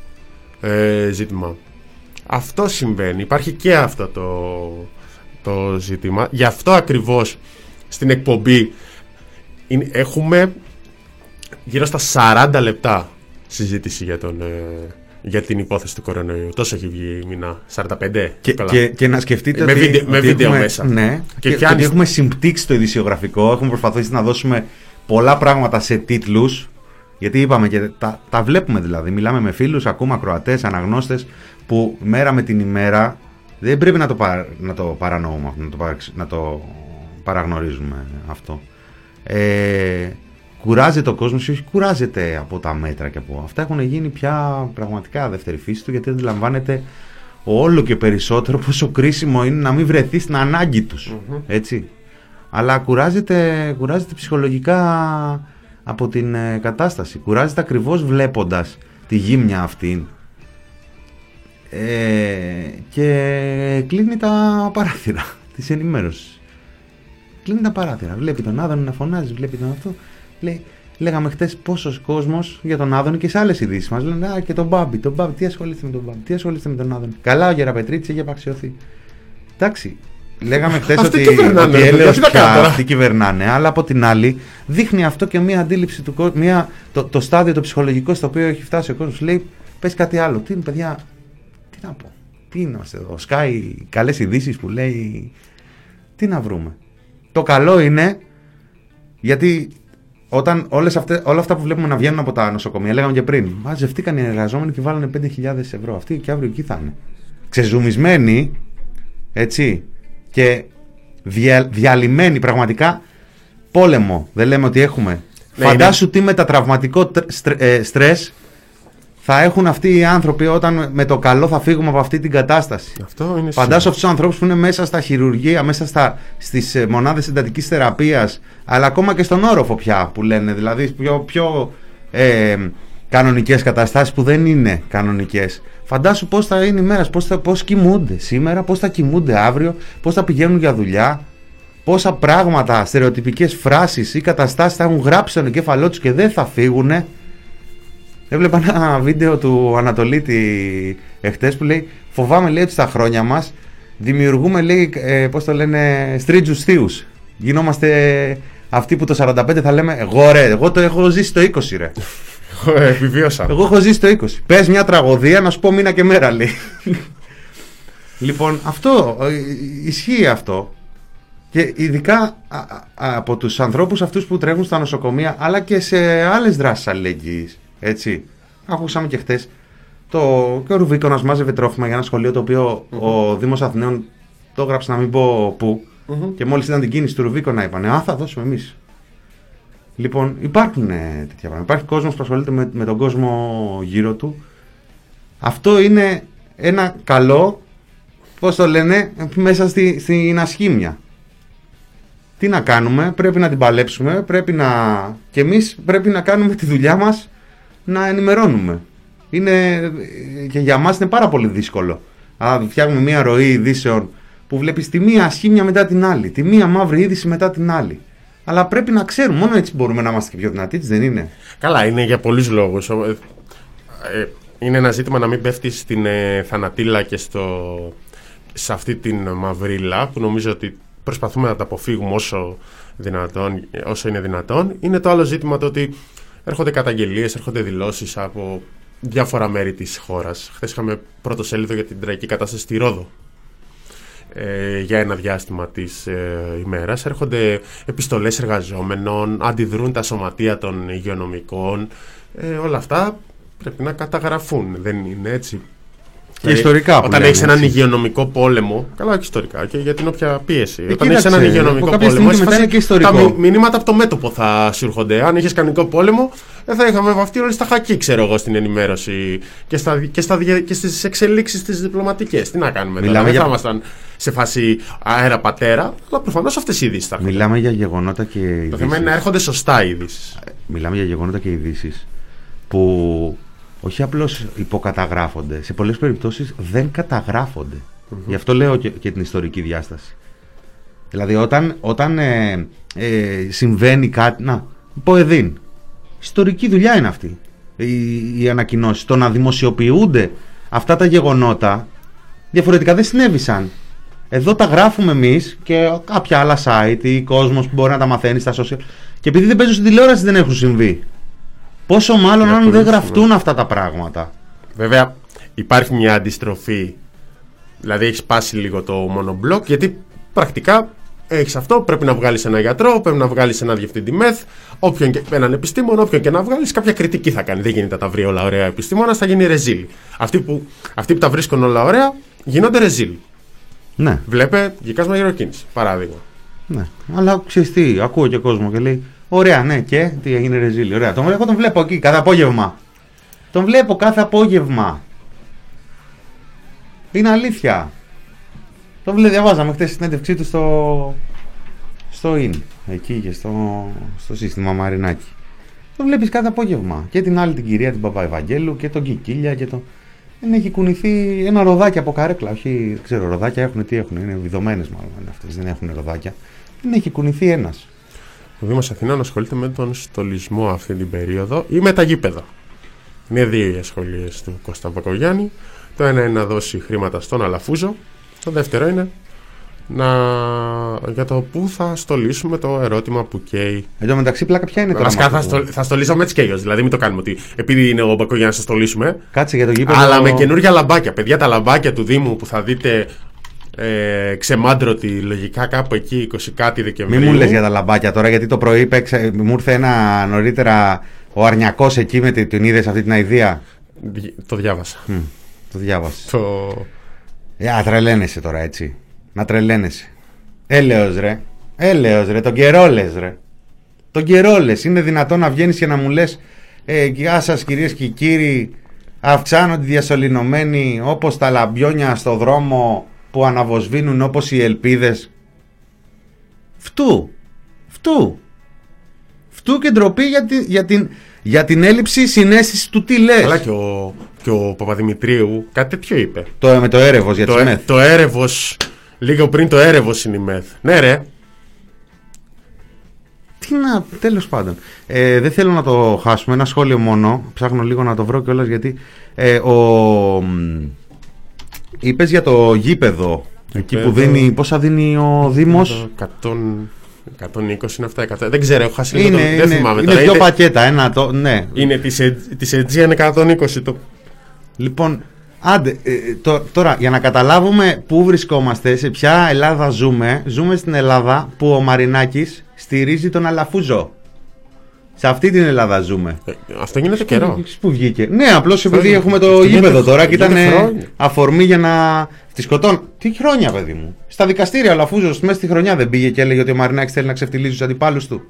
ε, ζήτημα. Αυτό συμβαίνει. Υπάρχει και αυτό το, το ζήτημα. Γι' αυτό ακριβώς στην εκπομπή είναι- έχουμε γύρω στα 40 λεπτά συζήτηση για, τον, ε, για την υπόθεση του κορονοϊού. Τόσο έχει βγει η μηνά. 45. Και, Καλά. και, και να σκεφτείτε Με ότι, βίντεο- με ότι βίντεο έχουμε, μέσα. Ναι, Και και, πιάνεις- ότι έχουμε συμπτύξει το ειδησιογραφικό. Έχουμε προσπαθήσει να δώσουμε πολλά πράγματα σε τίτλους. Γιατί είπαμε και τα, τα βλέπουμε δηλαδή. Μιλάμε με φίλους, ακούμε ακροατές, αναγνώστες που μέρα με την ημέρα δεν πρέπει να το, πα- να το παρανοούμε, αυτό, να το, παραξ- να το παραγνωρίζουμε αυτό. Ε, κουράζεται ο κόσμος, όχι κουράζεται από τα μέτρα και από αυτά έχουν γίνει πια πραγματικά δεύτερη φύση του γιατί αντιλαμβάνεται όλο και περισσότερο πόσο κρίσιμο είναι να μην βρεθεί στην ανάγκη τους. Έτσι. Αλλά κουράζεται, κουράζεται ψυχολογικά από την ε, κατάσταση. Κουράζεται ακριβώς βλέποντας τη γύμνια αυτή ε, και κλείνει τα παράθυρα [laughs] της ενημέρωσης. Κλείνει τα παράθυρα. Βλέπει τον Άδωνη να φωνάζει, βλέπει τον αυτό. Λέει, λέγαμε χτες πόσος κόσμος για τον Άδωνη και σε άλλες ειδήσεις μας. Λένε Α, και τον Μπάμπη. Τον Μπάμπη, τι ασχολείστε με τον Μπάμπη, τι ασχολείστε με τον Άδωνη. Καλά, ο Γεραπετρίτης έχει απαξιωθεί. Εντάξει. Λέγαμε χθε Αυτοί ότι, κυβερνάνε, ότι ρε, έλεος τι να πια κάνω τώρα. αυτοί κυβερνάνε, αλλά από την άλλη δείχνει αυτό και μια αντίληψη του κόσμου, μια, το, το στάδιο το ψυχολογικό στο οποίο έχει φτάσει ο κόσμος. Λέει, πες κάτι άλλο. Τι είναι, παιδιά, τι να πω. Τι είμαστε εδώ. Σκάει καλές ειδήσεις που λέει. Τι να βρούμε. Το καλό είναι γιατί όταν όλες αυτές, όλα αυτά που βλέπουμε να βγαίνουν από τα νοσοκομεία, λέγαμε και πριν, μαζευτήκαν οι εργαζόμενοι και βάλανε 5.000 ευρώ. Αυτοί και αύριο εκεί θα είναι. Ξεζουμισμένοι, έτσι, και δια, διαλυμένοι πραγματικά πόλεμο. Δεν λέμε ότι έχουμε. Ναι, Φαντάσου τι μετατραυματικό τρ- στρε- ε, στρες θα έχουν αυτοί οι άνθρωποι όταν με το καλό θα φύγουμε από αυτή την κατάσταση. Αυτό είναι Φαντάσου αυτούς τους ανθρώπους που είναι μέσα στα χειρουργεία, μέσα στα, στις ε, μονάδες εντατικής θεραπείας, αλλά ακόμα και στον όροφο πια που λένε, δηλαδή πιο, πιο ε, κανονικές καταστάσεις που δεν είναι κανονικές. Φαντάσου πώς θα είναι η μέρα, πώς, θα, πώς κοιμούνται σήμερα, πώς θα κοιμούνται αύριο, πώς θα πηγαίνουν για δουλειά, πόσα πράγματα, στερεοτυπικές φράσεις ή καταστάσεις θα έχουν γράψει στον εγκέφαλό τους και δεν θα φύγουνε. Έβλεπα ένα βίντεο του Ανατολίτη εχθές που λέει Φοβάμαι λέει ότι στα χρόνια μας δημιουργούμε λέει ε, πώς το λένε στρίτζους θείους. Γινόμαστε αυτοί που το 45 θα λέμε εγώ ρε, εγώ το έχω ζήσει το 20 ρε. Ε, Επιβίωσα. Εγώ έχω ζήσει το 20. Πες μια τραγωδία να σου πω μήνα και μέρα λέει. λοιπόν αυτό, ε, ισχύει αυτό. Και ειδικά α, α, από τους ανθρώπους αυτούς που τρέχουν στα νοσοκομεία αλλά και σε άλλες δράσεις αλληλεγγύης. Έτσι. Ακούσαμε και χτες το, και ο Ρουβίκονας μάζευε τρόφιμα για ένα σχολείο το οποίο ο Δήμος Αθηναίων το έγραψε να μην πω που και μόλις ήταν την κίνηση του Ρουβίκονα είπανε Α, θα δώσουμε εμείς. Λοιπόν, υπάρχουν ε, τέτοια πράγματα. Υπάρχει κόσμος που ασχολείται με, με τον κόσμο γύρω του. Αυτό είναι ένα καλό, πώς το λένε, μέσα στη, στην ασχήμια. Τι να κάνουμε, πρέπει να την παλέψουμε, πρέπει να... και εμείς πρέπει να κάνουμε τη δουλειά μας να ενημερώνουμε. Είναι, και για μας είναι πάρα πολύ δύσκολο. Αν φτιάχνουμε μια ροή ειδήσεων που βλέπεις τη μία ασχήμια μετά την άλλη, τη μία μαύρη είδηση μετά την άλλη. Αλλά πρέπει να ξέρουμε, μόνο έτσι μπορούμε να είμαστε και πιο δυνατοί, έτσι δεν είναι; Καλά, είναι για πολλούς λόγους. Ο- ε, ε, Είναι ένα ζήτημα να μην πέφτει στην ε, θανατήλα και στο, σε αυτή την μαυρίλα που νομίζω ότι προσπαθούμε να τα αποφύγουμε όσο, δυνατόν, όσο είναι δυνατόν. Είναι το άλλο ζήτημα το ότι έρχονται καταγγελίες, έρχονται δηλώσεις από διάφορα μέρη της χώρας. Χθες είχαμε πρώτο σέλιδο για την τραγική κατάσταση στη Ρόδο ε, για ένα διάστημα της ε, ημέρας. Έρχονται επιστολές εργαζόμενων, αντιδρούν τα σωματεία των υγειονομικών. Ε, όλα αυτά πρέπει να καταγραφούν, δεν είναι έτσι. Και ιστορικά που Όταν λένε, έχεις έναν έτσι. υγειονομικό πόλεμο, καλά και ιστορικά και για την όποια πίεση. όταν έχεις κοίταξε, έναν υγειονομικό από κάποια πόλεμο, στιγμή έχεις μετά φάση- είναι και ιστορικό. τα μη- μηνύματα από το μέτωπο θα σου έρχονται. Αν είχες κανονικό πόλεμο, δεν θα είχαμε βαφτεί όλοι στα χακί, ξέρω εγώ, στην ενημέρωση και, στα, και, στα, δια- και στις εξελίξεις τις διπλωματικές. Τι να κάνουμε τώρα, Μιλάμε δεν για- θα ήμασταν σε φάση αέρα πατέρα, αλλά προφανώς αυτές οι ειδήσεις θα έρχονται. Μιλάμε για γεγονότα και Το ειδήσεις. θέμα είναι να έρχονται σωστά οι ειδήσεις. Μιλάμε για γεγονότα και ειδήσεις που όχι απλώς υποκαταγράφονται, σε πολλές περιπτώσεις δεν καταγράφονται. Γι' αυτό λέω και, και την ιστορική διάσταση. Δηλαδή όταν, όταν ε, ε, συμβαίνει κάτι, να, πω εδίν, ιστορική δουλειά είναι αυτή. Οι, οι ανακοινώσεις, το να δημοσιοποιούνται αυτά τα γεγονότα Διαφορετικά δεν συνέβησαν. Εδώ τα γράφουμε εμείς και κάποια άλλα site ή κόσμος που μπορεί να τα μαθαίνει στα social. Και επειδή δεν παίζουν στην τηλεόραση δεν έχουν συμβεί. Πόσο μάλλον Για αν δεν πολύ γραφτούν αυτά τα πράγματα. Βέβαια, υπάρχει μια αντιστροφή. Δηλαδή, έχεις πάσει λίγο το μονομπλοκ, γιατί πρακτικά έχεις αυτό. Πρέπει να βγάλεις ένα γιατρό, πρέπει να βγάλεις ένα διευθυντή μεθ, όποιον και, έναν επιστήμονα, όποιον και να βγάλεις, κάποια κριτική θα κάνει. Δεν γίνεται να τα βρει όλα ωραία επιστήμονας, θα γίνει ρεζίλ. Αυτοί που, αυτοί που τα βρίσκουν όλα ωραία γίνονται ρεζίλ. Ναι, Βλέπε γυκάσμα γεροκίνηση, παράδειγμα. ναι. Αλλά ξέρεις τι, ακούω και κόσμο και λέει: Ωραία, ναι, και τι έγινε ρεζίλη. Ωραία. Τον, εγώ τον βλέπω εκεί κάθε απόγευμα. Τον βλέπω κάθε απόγευμα. Είναι αλήθεια. Τον βλέπω, διαβάζαμε χθες στην έντευξή του στο, στο IN. Εκεί και στο, στο σύστημα Μαρινάκη. Τον βλέπεις κάθε απόγευμα. Και την άλλη την κυρία την Παπαευαγγέλου και τον Κικίλια και τον. Δεν έχει κουνηθεί ένα ροδάκι από καρέκλα. Όχι, δεν ξέρω, ροδάκια έχουν τι έχουν. Είναι βιδωμένες μάλλον αυτές. Δεν έχουν ροδάκια. Δεν έχει κουνηθεί ένας. Ο Δήμο Αθηνών ασχολείται με τον στολισμό αυτή την περίοδο ή με τα γήπεδα. Είναι δύο οι ασχολίες του Κώστα Μπακογιάννη. Το ένα είναι να δώσει χρήματα στον Αλαφούζο. Το δεύτερο είναι να... για το πού θα στολίσουμε το ερώτημα που καίει. Εν τω μεταξύ, πλάκα ποια είναι τώρα. Βασικά με θα, αυτό που- στολ... θα στολίσουμε έτσι και αλλιώς. Δηλαδή, μην το κάνουμε ότι επειδή είναι ο Μπακογιάννη θα στολίσουμε. Κάτσε για το γήπεδο. Αλλά με καινούργια λαμπάκια. Παιδιά, τα λαμπάκια του Δήμου που θα δείτε ε, ξεμάντρωτη λογικά κάπου εκεί 20 κάτι Δεκεμβρίου. Μην μου λες για τα λαμπάκια τώρα, γιατί το πρωί παίξε, μου ήρθε ένα νωρίτερα ο Αρνιακός εκεί με την, την είδες αυτή την αηδία. Το διάβασα. Μμ, το διάβασες. Το... Ε, α, τρελαίνεσαι τώρα έτσι. Να τρελαίνεσαι. Έλεος ρε. Έλεος ρε. Τον καιρό λες ρε. Τον καιρό λες. Είναι δυνατόν να βγαίνεις και να μου λες ε, Γεια σας κυρίες και κύριοι Αυξάνονται οι διασωληνωμένοι Όπως τα λαμπιόνια στο δρόμο Που αναβοσβήνουν όπως οι ελπίδες Φτού Φτού Φτού και ντροπή για, τη- για, την, για την έλλειψη συνέστησης του τι λες Αλλά και ο, και ο Παπαδημητρίου κάτι τέτοιο είπε. το, Με το έρευος για Το, τις ε- μεθ το έρευος, λίγο πριν το έρευος είναι η ΜΕΘ. Ναι ρε, Τι να, τέλος πάντων. Ε, δεν θέλω να το χάσουμε. Ένα σχόλιο μόνο. Ψάχνω λίγο να το βρω κιόλας γιατί ε, ο, μ, είπες για το γήπεδο. Εκεί που Γήπεδο. δίνει, πόσα δίνει ο Δήμος; 100, 120 είναι αυτά. 100, δεν ξέρω, έχω χάσει λίγο Είναι, το, είναι, δεν θυμάμαι είναι τώρα. δύο είναι, πακέτα. Ένα, το, ναι. είναι της, Ε- της Aegean 120 το, Λοιπόν, άντε, ε, το- τώρα για να καταλάβουμε πού βρισκόμαστε, σε ποια Ελλάδα ζούμε, ζούμε στην Ελλάδα που ο Μαρινάκης στηρίζει τον Αλαφούζο. Σε αυτή την Ελλάδα ζούμε. ε, αυτό γίνεται καιρό. Ξέρεις Πού βγήκε; Ναι, απλώς επειδή Φαίνεται. έχουμε το Αυτό γήπεδο γίνεται- τώρα και ήταν γίνεται ε, χρόνια. αφορμή για να τη σκοτώνουν. Τι χρόνια, παιδί μου. Στα δικαστήρια ο Λαφούζο μέσα στη χρονιά δεν πήγε και έλεγε ότι ο Μαρινάκης θέλει να ξεφτυλίζει τους αντιπάλους του.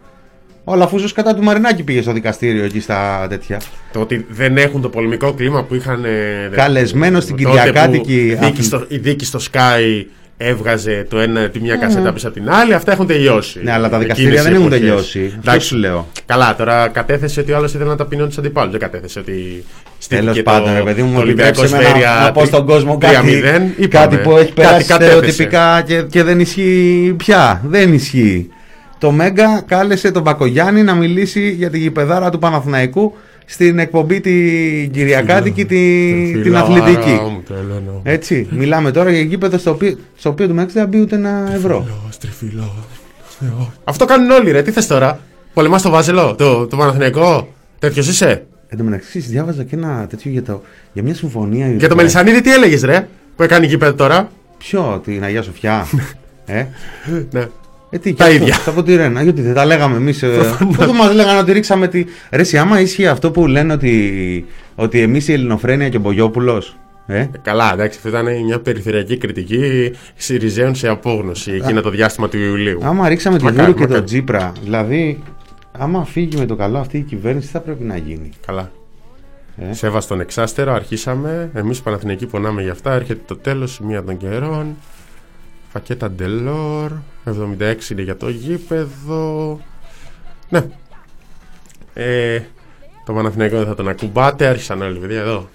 Ο Λαφούζο κατά του Μαρινάκη πήγε στο δικαστήριο εκεί στα τέτοια. Το ότι δεν έχουν το πολεμικό κλίμα που είχαν. ε, Καλεσμένο στην τότε Κυριακάτικη που η δίκη Αθήνα. στο- Η δίκη στο Sky έβγαζε το ένα, τη μια κασέτα πίσω από την άλλη. Αυτά έχουν τελειώσει. Ναι, αλλά τα Εκείνες δικαστήρια οι δεν έχουν εποχές. τελειώσει. Αυτό Εντάξει, σου λέω. Καλά, τώρα κατέθεσε ότι ο άλλος ήθελε να ταπεινώνει τους αντιπάλους. Δεν κατέθεσε ότι. Τέλος στήθηκε πάντων, το- ρε παιδί μου, το Ολυμπιακό επιτρέψτε με να, Σφαίρια να πω στον κόσμο 3-0. κάτι, Είπαμε. κάτι που έχει Κάτι περάσει κατέθεσε. στερεοτυπικά και, και δεν ισχύει πια. Δεν ισχύει. Το Μέγκα κάλεσε τον Μπακογιάννη να μιλήσει για τη γηπεδάρα του Παναθηναϊκού στην εκπομπή την Κυριακάτικη τη- την Φιλάρα αθλητική. μου, τρελαίνω. Έτσι, μιλάμε τώρα για γήπεδο στο οποίο, στο οποίο του Μέγκα δεν θα μπει ούτε ένα ευρώ. Φιλός, τριφυλός, Θεός. Αυτό κάνουν όλοι, ρε. Τι θες τώρα; Πολεμάς το Βάζελο, το, το Παναθηναϊκό; Τέτοιος είσαι; Εν τω μεταξύ, διάβαζα και ένα τέτοιο για, το, για μια συμφωνία. Για το Μελισανίδη τι έλεγες, ρε. Που έκανε γήπεδο τώρα; Ποιο, την Αγία Σοφιά. ε, Ναι. Ε, τι, Τα και αυτό, ίδια. Θα πω τη Ρένα, γιατί δεν τα λέγαμε εμείς. Ε, Πότε μας λέγανε ότι ρίξαμε τη. Ρε, εσύ, άμα ίσχυε αυτό που λένε ότι, ότι εμείς η Ελληνοφρένεια και ο Μπογιόπουλος. Ε, Ε, Καλά, εντάξει, αυτό ήταν μια περιφερειακή κριτική Συριζέων σε απόγνωση εκείνο το διάστημα του Ιουλίου. άμα ρίξαμε τη Μακάρι, Βούλου και μακάρι. τον Τζίπρα, δηλαδή, άμα φύγει με το καλό αυτή η κυβέρνηση, τι θα πρέπει να γίνει; Καλά. Ε; Σέβαστον εξάστερο, αρχίσαμε. Εμείς Παναθηναϊκοί πονάμε για αυτά. Έρχεται το τέλος, μία των καιρών. Φακέτα Ντελόρ. 76 είναι για το γήπεδο. Ναι. Ε, το Παναθηναϊκό δεν θα τον ακουμπάτε. Άρχισαν όλοι, παιδιά, εδώ.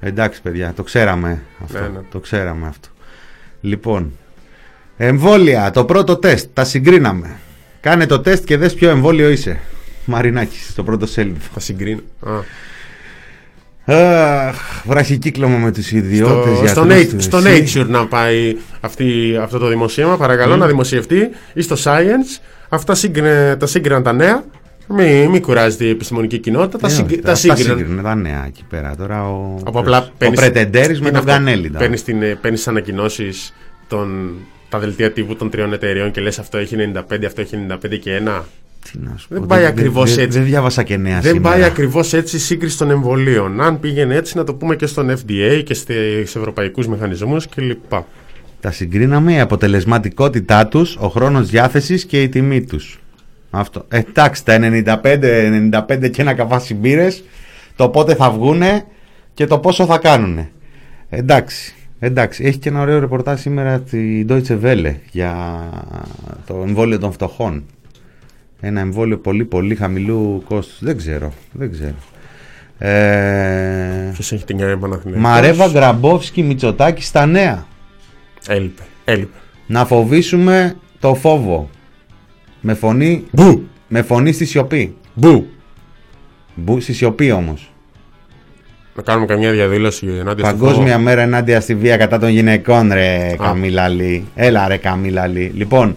Εντάξει, παιδιά, το ξέραμε αυτό. Ναι, ναι. Το ξέραμε αυτό. Λοιπόν, εμβόλια, το πρώτο τεστ, τα συγκρίναμε. Κάνε το τεστ και δες ποιο εμβόλιο είσαι. Μαρινάκης, στο πρώτο σέλιδο. Θα συγκρίνω. Α, Αχ, βραχικύκλωμα με τους ιδιώτες στο, στο, γιατρούς τους στο εσύ. Nature να πάει αυτή, αυτό το δημοσίευμα, παρακαλώ να δημοσιευτεί ή στο Science. Αυτά σύγκρινε, τα σύγκριναν τα νέα. Μην μη κουράζεται η επιστημονική κοινότητα. Τα, Ε, σύγκ, όχι, τα αυτά σύγκριναν. σύγκρινε τα νέα εκεί πέρα. Τώρα ο, Από απλά ο παίρνεις- Πρετεντέρης τι με είναι τον αυτό; Κανέλη. τώρα. Παίρνεις, την, ε, παίρνεις ανακοινώσεις των, τα δελτία τύπου των τριών εταιρεών και λες αυτό έχει 95, αυτό έχει 95 και ένα. Τι να σου Δεν πω, πάει ακριβώς δεν- έτσι. Δεν διάβασα και νέα Δεν σήμερα. πάει ακριβώς έτσι η σύγκριση των εμβολίων. Αν πήγαινε έτσι να το πούμε και στον FDA και στους ευρωπαϊκούς μηχανισμούς κλπ. Τα συγκρίναμε η αποτελεσματικότητά τους, ο χρόνος διάθεσης και η τιμή τους. Αυτό. Ε, εντάξει, τα 95, 95 και ένα καβάσι μπύρες, το πότε θα βγούνε και το πόσο θα κάνουνε. Εντάξει, εντάξει. Έχει και ένα ωραίο ρεπορτάζ σήμερα τη Deutsche Welle για το εμβόλιο των φτωχών. Ένα εμβόλιο πολύ πολύ χαμηλού κόστους. Δεν ξέρω, δεν ξέρω. Ε, Ποιος έχει την κάνει Παναθηναϊκός. Μαρέβα Γκραμπόφσκι Μητσοτάκη στα νέα. Έλειπε, έλειπε. Να φοβήσουμε το φόβο. Με φωνή, Μπου, με φωνή στη σιωπή. μπου. Μπου, στη σιωπή όμως. Να κάνουμε καμιά διαδήλωση ενάντια στο Παγκόσμια φόβο. μέρα ενάντια στη βία κατά των γυναικών, ρε Καμίλα Λί. Έλα, ρε Καμίλα Λί. Λοιπόν,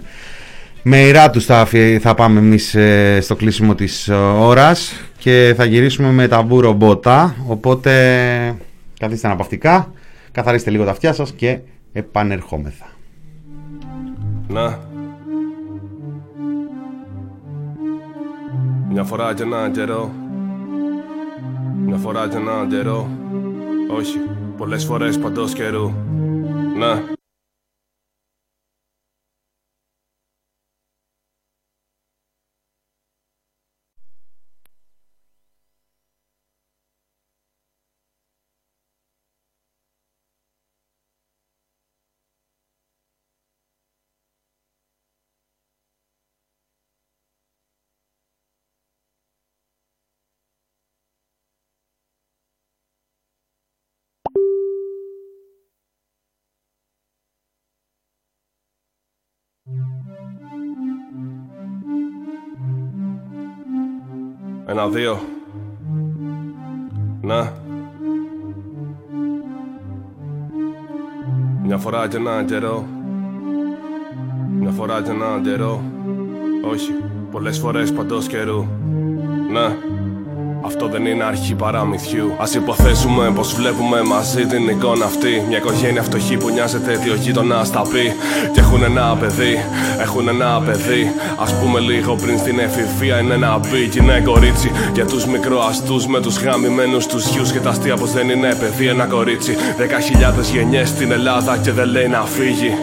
με ηρά τους θα, αφι- θα πάμε εμείς ε, στο κλείσιμο της ε, ώρας και θα γυρίσουμε με τα μπουρομπότα. Οπότε, καθίστε αναπαυτικά, καθαρίστε λίγο τα αυτιά σας και επανερχόμεθα. Να. Μια φορά και έναν καιρό. Μια φορά και έναν καιρό. Όχι, πολλές φορές παντός καιρού. Να. Ένα, δύο. Να. Μια φορά και έναν καιρό. Μια φορά και έναν καιρό. Όχι, πολλές φορές παντός καιρού. Να. Αυτό δεν είναι αρχή παραμυθιού. Α υποθέσουμε πως βλέπουμε μαζί την εικόνα αυτή. Μια οικογένεια φτωχή που νοιάζεται τι ο γείτονα τα πει. Και έχουν ένα παιδί, έχουν ένα παιδί. Α πούμε λίγο πριν στην εφηβεία είναι ένα μπι. Και είναι κορίτσι για τους μικροαστούς με τους γαμημένους τους γιους. Και τα αστεία πως δεν είναι παιδί, ένα κορίτσι. Δέκα χιλιάδες γενιές στην Ελλάδα και δεν λέει να φύγει.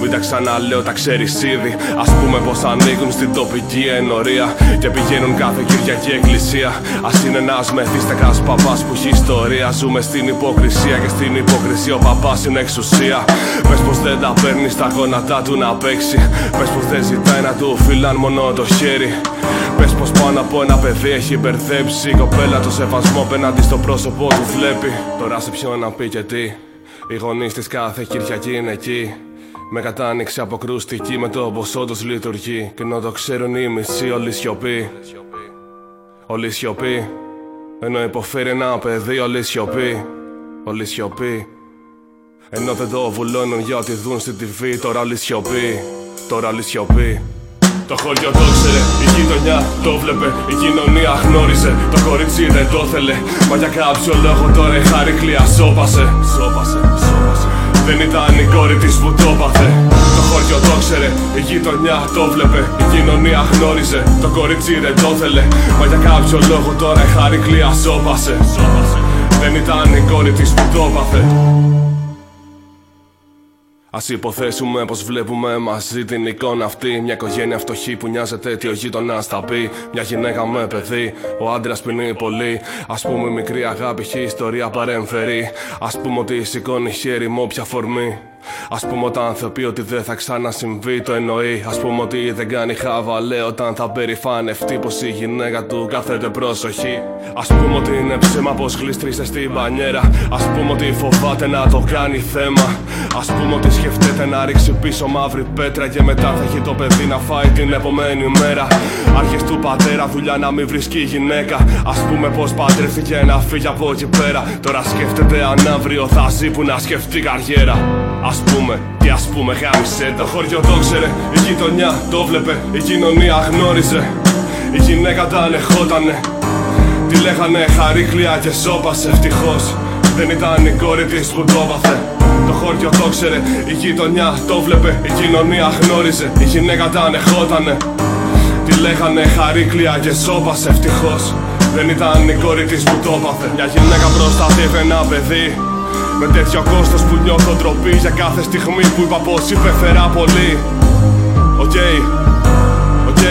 Μην τα ξαναλέω, τα ξέρεις ήδη. Α πούμε πως ανοίγουν στην τοπική ενορία και πηγαίνουν κάθε Κυριακή εκκλησία. Α είναι ένας μεθύστακας παπάς που έχει ιστορία. Ζούμε στην υποκρισία και στην υποκρισία ο παπάς είναι εξουσία. Πες πως δεν τα παίρνεις στα γόνατά του να παίξει. Πες πως δεν ζητάει να του φυλάν μόνο το χέρι. Πες πως πάνω από ένα παιδί έχει μπερδέψει. Η κοπέλα το σεβασμό απέναντι στο πρόσωπο του βλέπει. Τώρα σε ποιον να πει και τι. Οι γονείς της κάθε Κυριακή είναι εκεί. Με κατάνοιξη αποκρούστηκε με το πως όντως λειτουργεί Και ενώ το ξέρουν οι μισοί όλη σιωπή Όλη σιωπή Ενώ υποφέρει ένα παιδί όλη σιωπή Όλη σιωπή Ενώ δεν το βουλώνουν για ό,τι δουν στην TV Τώρα όλη σιωπή Τώρα όλη σιωπή το χωριό το ξέρε, η γειτονιά το βλέπε, η κοινωνία γνώριζε Το κορίτσι δεν το θέλε, μα για κάποιο λόγο τώρα η χαρίκλια σώπασε. Σώπασε, σώπασε δεν ήταν η κόρη της που το έπαθε. Το χωριό το ξέρε, η γειτονιά το βλέπε. Η κοινωνία γνώριζε, το κορίτσι δεν το θέλε. Μα για κάποιο λόγο τώρα η χαρίκλια σώπασε. Δεν ήταν η κόρη της που το έπαθε Α υποθέσουμε πως βλέπουμε μαζί την εικόνα αυτή. Μια οικογένεια φτωχή που νοιάζεται τι ο γείτονα θα πει. Μια γυναίκα με παιδί, ο άντρας πεινεί πολύ. Α πούμε μικρή αγάπη έχει ιστορία παρέμφερη. Α πούμε ότι σηκώνει χέρι με όποια φορμή. Α πούμε όταν θα πει ότι δεν θα ξανασυμβεί το εννοεί. Α πούμε ότι δεν κάνει χαβαλέ όταν θα περηφανευτεί πω η γυναίκα του κάθεται προσοχή. Α πούμε ότι είναι ψέμα πως γλίστρισε στην πανιέρα. Α πούμε ότι φοβάται να το κάνει θέμα. Α πούμε ότι σκεφτεται να ρίξει πίσω μαύρη πέτρα και μετά θα έχει το παιδί να φάει την επόμενη μέρα. Άρχες του πατέρα, δουλειά να μην βρίσκει γυναίκα. Α πούμε πως παντρεύτηκε να φύγει από εκεί πέρα. Τώρα σκέφτεται αν αύριο θα ζει που να σκεφτεί καριέρα. Α πούμε και ας πούμε γάμισε το χωριό το ξέρε. Η γειτονιά το βλέπε, η κοινωνία γνώριζε. Η γυναίκα τα ανεχότανε. Τη λέγανε χαρίκλια και σώπασε ευτυχώς. Δεν ήταν η κόρη της που το έπαθε. Το χωριό το ξέρε, η γειτονιά το βλέπε, η κοινωνία γνώριζε. Η γυναίκα τα ανεχότανε. Τη λέγανε χαρίκλια και σώπασε ευτυχώς. Δεν ήταν η κόρη της που το έπαθε. Μια γυναίκα προστατεύει ένα παιδί. Με τέτοιο κόστος που νιώθω ντροπή Για κάθε στιγμή που είπα πως υπέφερα πολύ. OK, OK.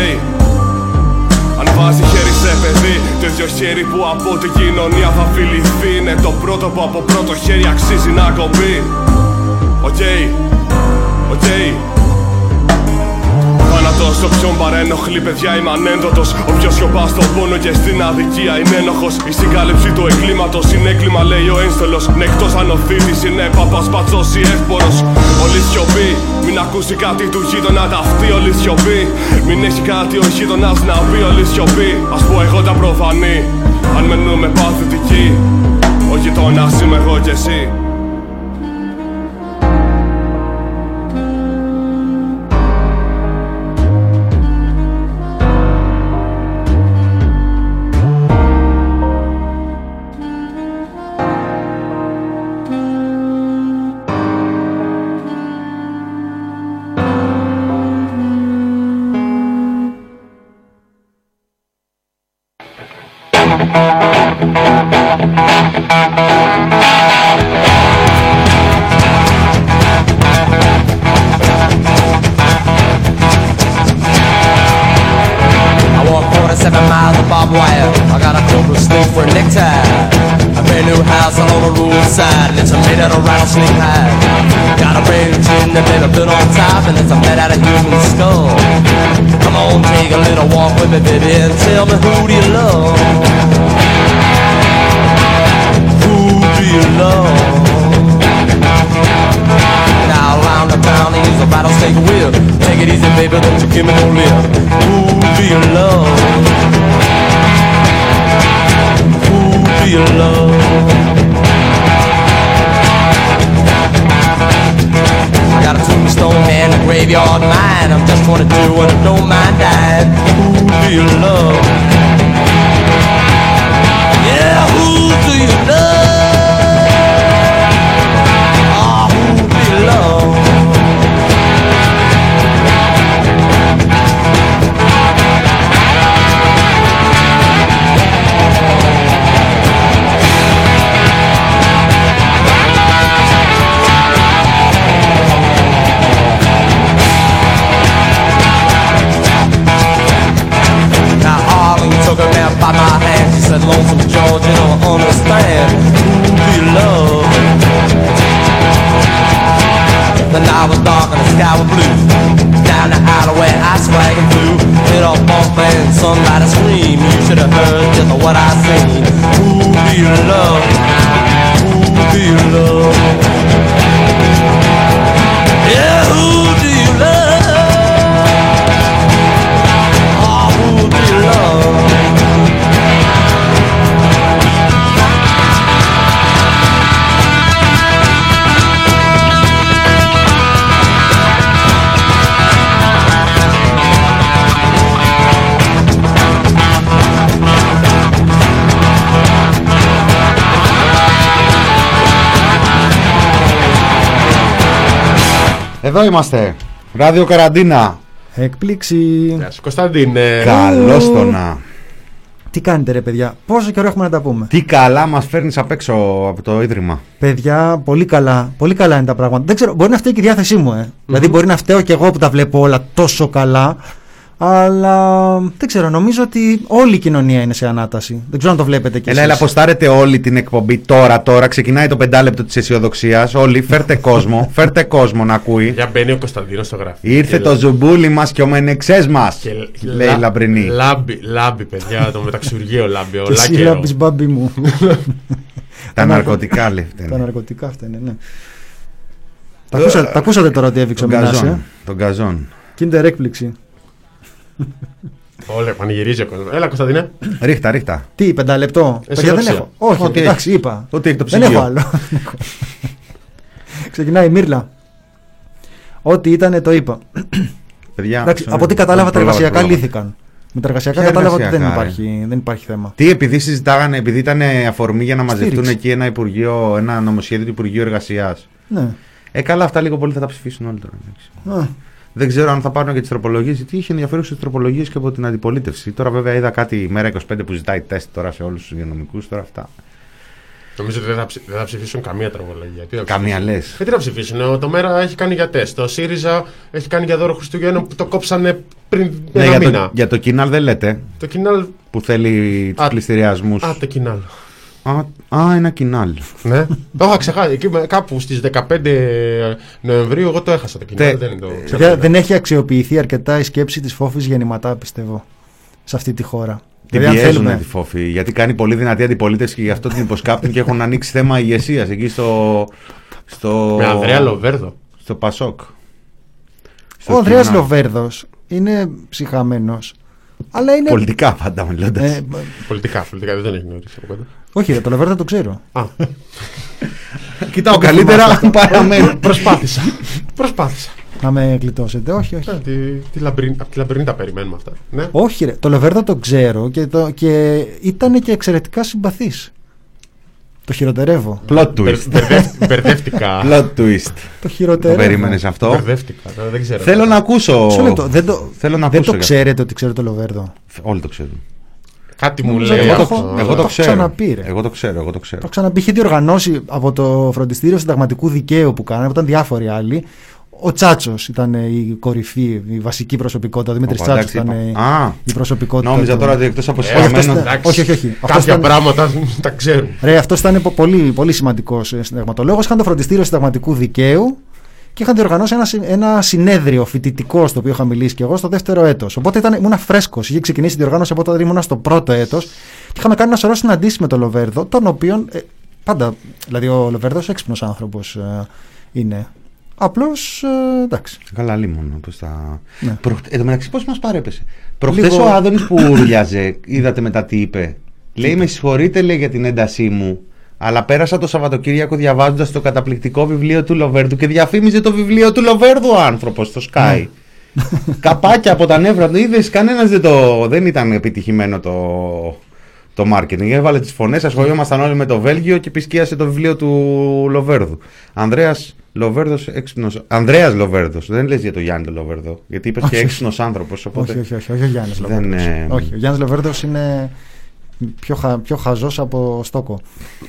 Αν βάζει χέρι σε παιδί Το ίδιο χέρι που από την κοινωνία θα φιληθεί Είναι το πρώτο που από πρώτο χέρι αξίζει να κοπεί OK, OK Θάνατος όποιον παρενοχλεί παιδιά είμαι ανένδοτος. Όποιος σιωπά στον πόνο και στην αδικία είναι ένοχος. Η συγκάλυψη του εγκλήματος είναι έγκλημα λέει ο ένστολος. Ναι εκτός αν ο θύτης είναι παπάς μπάτσος ή εύπορος. Όλη σιωπή μην ακούσει κάτι του γείτονα ταυτή όλη σιωπή Μην έχει κάτι ο γείτονας να πει όλη σιωπή Ας πω εγώ τα προφανή. Αν μενούμε παθητικοί Ο γειτόνας είμαι εγώ και εσύ and it's made out of human skull. Come on, take a little walk with me, baby, and tell me who do you love? Who do you love? Now around the they use a rattlesnake whip Take it easy baby, don't you give me no lip Who do you love? Who do you love? Got a tombstone man, a graveyard mine. I'm just 22 and I don't mind dying Εδώ είμαστε. Ράδιο Καραντίνα. Έκπληξη. Γεια σου Κωνσταντίνε. Καλώς το να. Τι κάνετε ρε παιδιά, πόσο καιρό έχουμε να τα πούμε; Τι καλά μας φέρνεις απ' έξω από το ίδρυμα. Παιδιά, πολύ καλά, πολύ καλά είναι τα πράγματα. Δεν ξέρω, μπορεί να φταίει και η διάθεσή μου, ε. Δηλαδή, μπορεί να φταίω και εγώ που τα βλέπω όλα τόσο καλά. Αλλά δεν ξέρω, νομίζω ότι όλη η κοινωνία είναι σε ανάταση. Δεν ξέρω αν το βλέπετε κι Έλα, εσείς. έλα, αποστάρετε όλη την εκπομπή τώρα, τώρα. Ξεκινάει το πεντάλεπτο της αισιοδοξίας. Όλοι, φέρτε κόσμο, [laughs] φέρτε κόσμο να ακούει. Για μπαίνει ο Κωνσταντίνος στο γραφείο. Ήρθε Και το ζουμπούλι μας και ο μενεξές μας. και Λέει η λα- Λαμπρινή. Λάμπει, λάμπει, παιδιά, το μεταξουργείο λάμπει. [laughs] Και Όλα εσύ καιρό. λάμπεις, μπάμπι μου. [laughs] Τα ναρκωτικά λέει. Τα ναρκωτικά αυτά είναι, ναι. Τα ακούσατε, τα ακούσατε τώρα ότι έδειξε ο Τον Μινάς, ε; καζόν. Τον καζόν. Kinder έκπληξη. Όλα πανηγυρίζει ο κόσμος. Έλα, Κωνσταντίνε. Ρίχτα, ρίχτα. Τι, πενταλεπτό. Παιδιά δεν Αισιοδοξία. έχω. Όχι, Ό,τι εντάξει, είπα. Ό,τι έχει το Δεν ψυγείο. έχω άλλο. Ξεκινάει η Μύρλα. Ό,τι ήταν το είπα. Παιδιά, Εντάξει, sorry. από ό,τι κατάλαβα τα Πρόλαβα, εργασιακά πρόλαβα. λύθηκαν. Με τα εργασιακά Ποια κατάλαβα ότι δεν εργασιακά, ρε; υπάρχει, δεν υπάρχει θέμα. Τι, επειδή συζητάγανε, επειδή ήταν αφορμή για να μαζευτούν Στήριξη. εκεί ένα, υπουργείο, ένα νομοσχέδιο του Υπουργείου Εργασίας. Ναι. Ε, καλά, αυτά λίγο πολύ θα τα ψηφίσουν όλοι τώρα. Εντάξει. Α, Δεν ξέρω αν θα πάρουν και τις τροπολογίες, γιατί είχε ενδιαφέρουσε τροπολογίες και από την αντιπολίτευση. Τώρα, βέβαια, είδα κάτι η μέρα 25 που ζητάει τεστ τώρα σε όλους τους υγειονομικούς. Τώρα αυτά. Νομίζω ότι δεν θα, ψη- δεν θα ψηφίσουν καμία τροπολογία. Τι θα Καμία ψηφίσουν. λες. Ε, τι να ψηφίσουν; Ο- Το Μέρα έχει κάνει για τεστ. Το ΣΥΡΙΖΑ έχει κάνει για δώρο Χριστουγέννων που το κόψανε πριν Ναι, ένα για, μήνα. το, για το κοινάλ δεν λέτε Το κοινάλ. που θέλει τους Α, πληστηριασμούς. Α, το κοινάλ. Α, α, ένα κοινάλ. Ναι. το είχα ξεχάσει. Εκεί με- κάπου στις 15 Νοεμβρίου εγώ το έχασα το κοινάλ. Τε- Δεν, είναι το παιδιά, δεν έχει αξιοποιηθεί αρκετά η σκέψη της φόφης γεννηματά, πιστεύω. Σε αυτή τη χώρα. Την Δηλαδή, αν πιέζουν θέλουμε- τη φόφη. Γιατί κάνει πολύ δυνατή αντιπολίτευση και γι' αυτό την υποσκάπτουν και έχουν ανοίξει θέμα ηγεσίας εκεί στο. στο Με Ανδρέα Λοβέρδο. στο Πασόκ. Στο Ο Ανδρέας κοινάλ. Λοβέρδος είναι ψυχαμένος. Αλλά είναι. Πολιτικά πάντα μιλώντα. Ε, Πολιτικά, πολιτικά δεν τον έχει γνωρίσει από κοντά. Όχι, ρε, το Λοβέρδο το ξέρω. Α, Κοιτάω καλύτερα αν παραμένει. προσπάθησα. προσπάθησα. Να με γλιτώσετε. Όχι, όχι. Ε, τη, τη λαμπριν, από τη λαμπρινή τα περιμένουμε αυτά. Ναι. Όχι, ρε. Το Λοβέρδο το ξέρω και, το, και ήταν και εξαιρετικά συμπαθής. Το χειροτερεύω. Plot Μπερ- twist. μπερδεύτ- Μπερδεύτηκα. [laughs] Plot twist. Το Το χειροτερεύω. περίμενες αυτό; Μπερδεύτηκα. τώρα Δεν ξέρω. Θέλω να ακούσω. Μισό λεπτό. Δεν το, Θέλω να δεν ακούσω. το για- ξέρετε ότι ξέρω το Λοβέρδο. Όλοι το ξέρουν. Κάτι μου Νομίζω λέει ότι Εγώ έχω- το, αυτό. εγώ το το έχω ξέρω. ξαναπεί, ρε. Εγώ το ξέρω. Εγώ το Το ξέρω. έχω ξαναπεί. Είχε διοργανώσει από το φροντιστήριο συνταγματικού δικαίου που κάνανε, που ήταν διάφοροι άλλοι. Ο Τσάτσος ήταν η κορυφή, η βασική προσωπικότητα. Ο Δημήτρης Ωπα, Τσάτσος εντάξει, ήταν είπα. η- Α, η προσωπικότητα. Νόμιζα του. τώρα ότι εκτός από Ε, συγχαμένο. αυτός- εντάξει. όχι, όχι, όχι. Αυτός Κάποια ήταν- πράγματα τα ξέρουν. Ρε, αυτός ήταν πο- πολύ, πολύ σημαντικός συνταγματολόγος. Είχαν το φροντιστήριο συνταγματικού δικαίου και είχαν διοργανώσει ένα, συ- ένα συνέδριο φοιτητικό στο οποίο είχα μιλήσει και εγώ στο δεύτερο έτος. Οπότε ήταν, ήμουν φρέσκος. Είχε ξεκινήσει η διοργάνωση από όταν ήμουν στο πρώτο έτος και είχαμε κάνει ένα σωρό συναντήσεις με τον Λοβέρδο, τον οποίον. Ε, πάντα. Δηλαδή, ο Λοβέρδος έξυπνος άνθρωπος ε, είναι. Απλώς. Ε, εντάξει. Καλά, λίμον. Πώς τα... Ναι. Προχ... Εν τω μεταξύ, πώς μας παρέπεσε; Προχθέ Λίγο- ο Άδωνης που ούρλιαζε, είδατε μετά τι είπε. Λέει, με συγχωρείτε, λέει για την έντασή μου. Αλλά πέρασα το Σαββατοκύριακο διαβάζοντας το καταπληκτικό βιβλίο του Λοβέρδου και διαφήμιζε το βιβλίο του Λοβέρδου ο άνθρωπος στο Sky. [laughs] Καπάκια από τα νεύρα του. Είδες, κανένας δεν το. Δεν ήταν επιτυχημένο το, το marketing. Έβαλε τις φωνές, ασχολιόμασταν όλοι με το Βέλγιο και επισκίασε το βιβλίο του Λοβέρδου. Ανδρέας Λοβέρδος, έξυπνο. Ανδρέας Λοβέρδος. Δεν λες για το Γιάννη το Λοβέρδο. Γιατί είπες και Όχι. έξυπνος άνθρωπος. Οπότε... Όχι, όχι, όχι, όχι ο Γιάννης Δεν, Λοβέρδος. ε, Όχι, ο Γιάννης Λοβέρδος είναι πιο, χα, πιο χαζός από στόκο.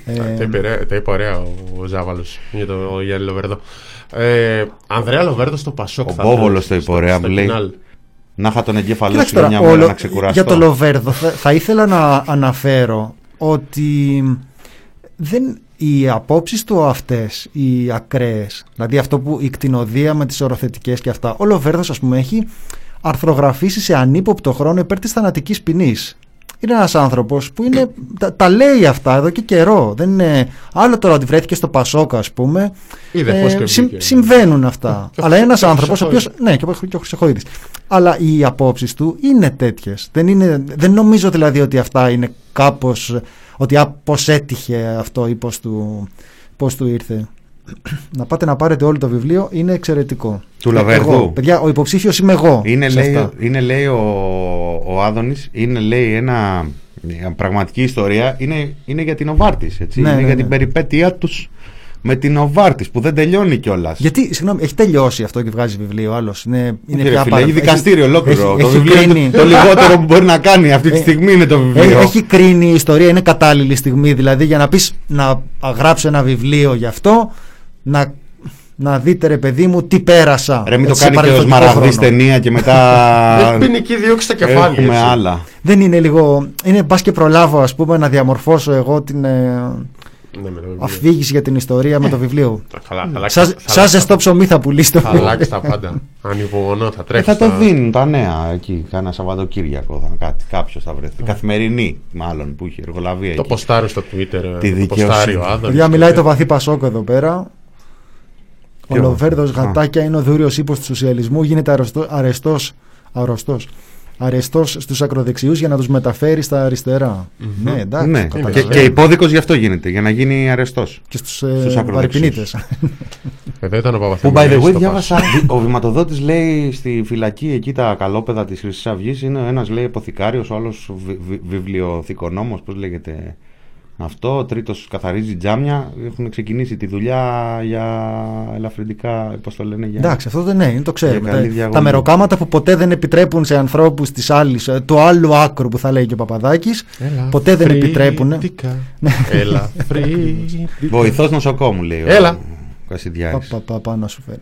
Ε, Τα είπε, ρε- τα είπε ωραία ο Ζάβαλος για το ο Γιάννη Λοβέρδο. Ε, Ανδρέα Λοβέρδο στο Πασόκ. Ο θα Μπόβολος θέλεις στο- το είπε ωραία, στο μου λέει. κοινάλ. Να είχα τον εγκέφαλό Κοίταξε σου για τώρα, μια ο μέρα Λο- να ξεκουραστώ. για το Λοβέρδο θα, θα ήθελα να αναφέρω ότι δεν, οι απόψεις του αυτές, οι ακραίες, δηλαδή αυτό που η κτηνοδία με τις οροθετικές και αυτά, ο Λοβέρδος ας πούμε έχει αρθρογραφήσει σε ανύποπτο χρόνο υπέρ της θανατικής ποινής. Είναι ένας άνθρωπος που είναι, τα, τα λέει αυτά εδώ και καιρό. Δεν είναι, άλλο τώρα ότι βρέθηκε στο Πασόκα ας πούμε. Είδε πώς και βγήκε. συμβαίνουν αυτά. Και ο Αλλά είναι ένας Χρυσοχοίδης. άνθρωπος ο οποίος ναι, και ο, και ο Χρυσοχοίδης. Αλλά οι απόψεις του είναι τέτοιες. Δεν, είναι, δεν νομίζω δηλαδή ότι αυτά είναι κάπω. Ότι α, πώς έτυχε αυτό ή πώς του, πώς του ήρθε. Να πάτε να πάρετε όλο το βιβλίο είναι εξαιρετικό. Του Ε, Λαβέρδου. εγώ, παιδιά, ο υποψήφιος είμαι εγώ. Είναι σε λέει, αυτά. είναι λέει ο, ο Άδωνης, είναι λέει ένα μια πραγματική ιστορία, είναι, είναι για την Οβάρτης, έτσι, Ναι, είναι ναι, για ναι. την περιπέτειά τους με την Οβάρτης που δεν τελειώνει κιόλας. Γιατί, συγγνώμη, έχει τελειώσει αυτό και βγάζει βιβλίο άλλος. Είναι, είναι Φίλε, πια φίλε, παρα- έχει δικαστήριο ολόκληρο. έχει- το έχει βιβλίο κρίνει. είναι το λιγότερο που μπορεί να κάνει αυτή τη Ε, στιγμή είναι το βιβλίο. Έχει, έχει κρίνει η ιστορία, είναι κατάλληλη στιγμή. Δηλαδή για να πεις να γράψω ένα βιβλίο γι' αυτό, να να δείτε ρε παιδί μου τι πέρασα. Ρε, μην το έτσι, σε κάνει και ο παρελθοντικό Σμαραγδί χρόνο. ταινία και μετά. Έχει ποινική δίωξη στα κεφάλια. Έχουμε έτσι. άλλα. Δεν είναι λίγο. Είναι πα και προλάβω, ας πούμε, να διαμορφώσω εγώ την ε, Ναι, με το βιβλίο. αφήγηση για την ιστορία με το βιβλίο. Καλά, θα αλλάξει- Σαν θα σαν αλλάξει- ζεστό ψωμί θα πουλήσει το Θα αλλάξει τα πάντα. Ανυπομονώ, θα Ε, τρέχει. θα το δίνουν τα νέα εκεί, κάνα Σαββατοκύριακο. Θα, κάτι, κάποιος θα βρεθεί. Καθημερινή, μάλλον, που είχε εργολαβία Το εκεί. ποστάρει στο Twitter. Τη το δικαιοσύνη. ποστάρει ο Άδωνης Παιδιά, και μιλάει το τέτοια. βαθύ Πασόκ εδώ πέρα. Ο Ποιο; Λοβέρδο Α. Γατάκια είναι ο δούριος ύπο του σοσιαλισμού. Γίνεται αρεστός αρρωστός, αρεστός στους ακροδεξιούς για να τους μεταφέρει στα αριστερά. Ναι, εντάξει. Ναι, καταλαβαίνω. και, και υπόδικος γι' αυτό γίνεται, για να γίνει αρεστός. και στους, ε, στους ακροδεξιούς. βαρυπινίτες. Εδώ [laughs] ήταν ο Που by Παπαθεμέλης the way στο διάβασα, ο βηματοδότης λέει στη φυλακή εκεί τα καλόπεδα της Χρυσής Αυγής είναι ένας λέει αποθηκάριος, ο άλλος βιβλιοθηκονόμος, πώς λέγεται αυτό. Ο τρίτος καθαρίζει τζάμια. Έχουν ξεκινήσει τη δουλειά για ελαφρυντικά, πώς το λένε, για. Εντάξει, αυτό δεν ναι, είναι, το ξέρουμε. Για καλή Τα, διαγωγή. τα μεροκάματα που ποτέ δεν επιτρέπουν σε ανθρώπους της άλλης, ε, του άλλου άκρου που θα λέει και ο Παπαδάκης, Έλα, ποτέ δεν επιτρέπουν. φρύτικα. Έλα, φρύτικα. Βοηθός νοσοκόμου, λέει. Έλα. Ο Κασιδιάρης. Πα, πα, πα, να σου φέρει.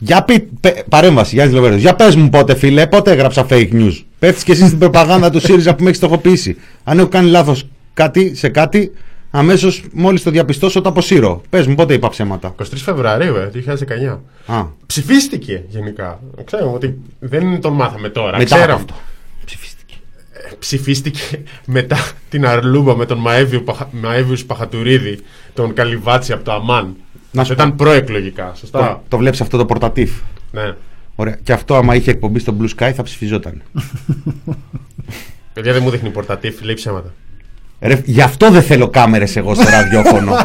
Για πει, πε- παρέμβαση, Γιάννης Λοβέρδος. Για πες μου πότε, φίλε, πότε έγραψα fake news. Πέφτει και εσύ στην προπαγάνδα του ΣΥΡΙΖΑ που με έχεις στοχοποιήσει. Αν έχω κάνει λάθος κάτι, σε κάτι, αμέσως μόλις το διαπιστώσω το αποσύρω. Πες μου πότε είπα ψέματα. 23 Φεβρουαρίου, ε, 2019. Α, Ψηφίστηκε γενικά. Ξέρουμε ότι δεν τον μάθαμε τώρα. μετά από Ξέραμε. αυτό. Ψηφίστηκε. Ε, Ψηφίστηκε [laughs] μετά την Αρλούμπα με τον Μαέβιου, Παχα- Μαέβιους Παχατουρίδη, τον Καλυβάτσι από το Αμάν. Να σου ήταν πω. προεκλογικά, Το, σωστά. το βλέπεις αυτό το πορτατίφ. Ναι. Ωραία. Και αυτό, άμα είχε εκπομπή στο Blue Sky, θα ψηφιζόταν. [laughs] Παιδιά δεν μου δείχνει πορτατίφ, λέει ψέματα. Ρε, γι' αυτό δεν θέλω κάμερες εγώ στο ραδιόφωνο.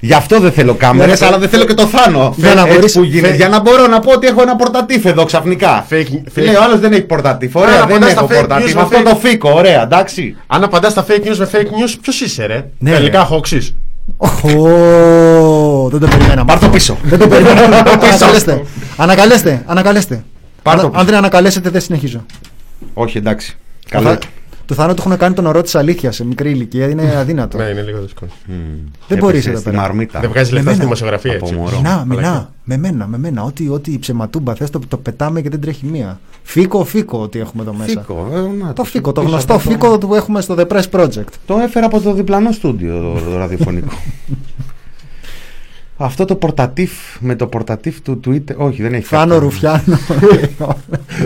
γι' αυτό δεν θέλω κάμερε, Για να- αλλά δεν θέλω και το θάνο. Για να Έτσι μπορείς- που γίνεται, φε- για να μπορώ να πω ότι έχω ένα πορτατίφ εδώ ξαφνικά. Fake- fake- Λέει ο άλλος δεν έχει πορτατίφ. Ωραία, Άρα, δεν απαντάς έχω στα fake πορτατίφ. news με Αυτό fake- το φίκο, ωραία, εντάξει. Αν απαντάς στα fake news με fake news, ποιος είσαι, ρε; Ναι, Τελικά ρε. χόξει. Ω, δεν το περιμέναμε. Πάρ' το πίσω. Δεν το περιμέναμε. ανακαλέστε. Ανακαλέστε. Ανακαλέστε. Πάρ' το Αν- πίσω. Αν δεν ανακαλέσετε, δεν συνεχίζω. Όχι, εντάξει. Το Καλά. Θά- Του θάνατο έχουν κάνει τον ορό της αλήθειας σε μικρή ηλικία. Είναι αδύνατο. Ναι, είναι λίγο δύσκολο. δεν μπορείς Έπεσε εδώ στη πέρα. μαρμίτα. Δεν βγάζεις λεφτά Με στη μένα. δημοσιογραφία Από έτσι. μωρό. Μιλά, Μαλακία. μιλά. Με μένα, με μένα. Ό,τι, ό,τι ψεματούμπα θες το, το πετάμε και δεν τρέχει μία. Φίκο, φίκο ότι έχουμε εδώ μέσα. Φίκο, ε, να, Το φίκο, το πίσω γνωστό από το- φίκο που έχουμε στο The Press Project. Το έφερα από το διπλανό στούντιο το, το ραδιοφωνικό. [laughs] Αυτό το πορτατίφ με το πορτατίφ του Twitter. Όχι, δεν έχει Φάνο κάτι. Ρουφιάνο.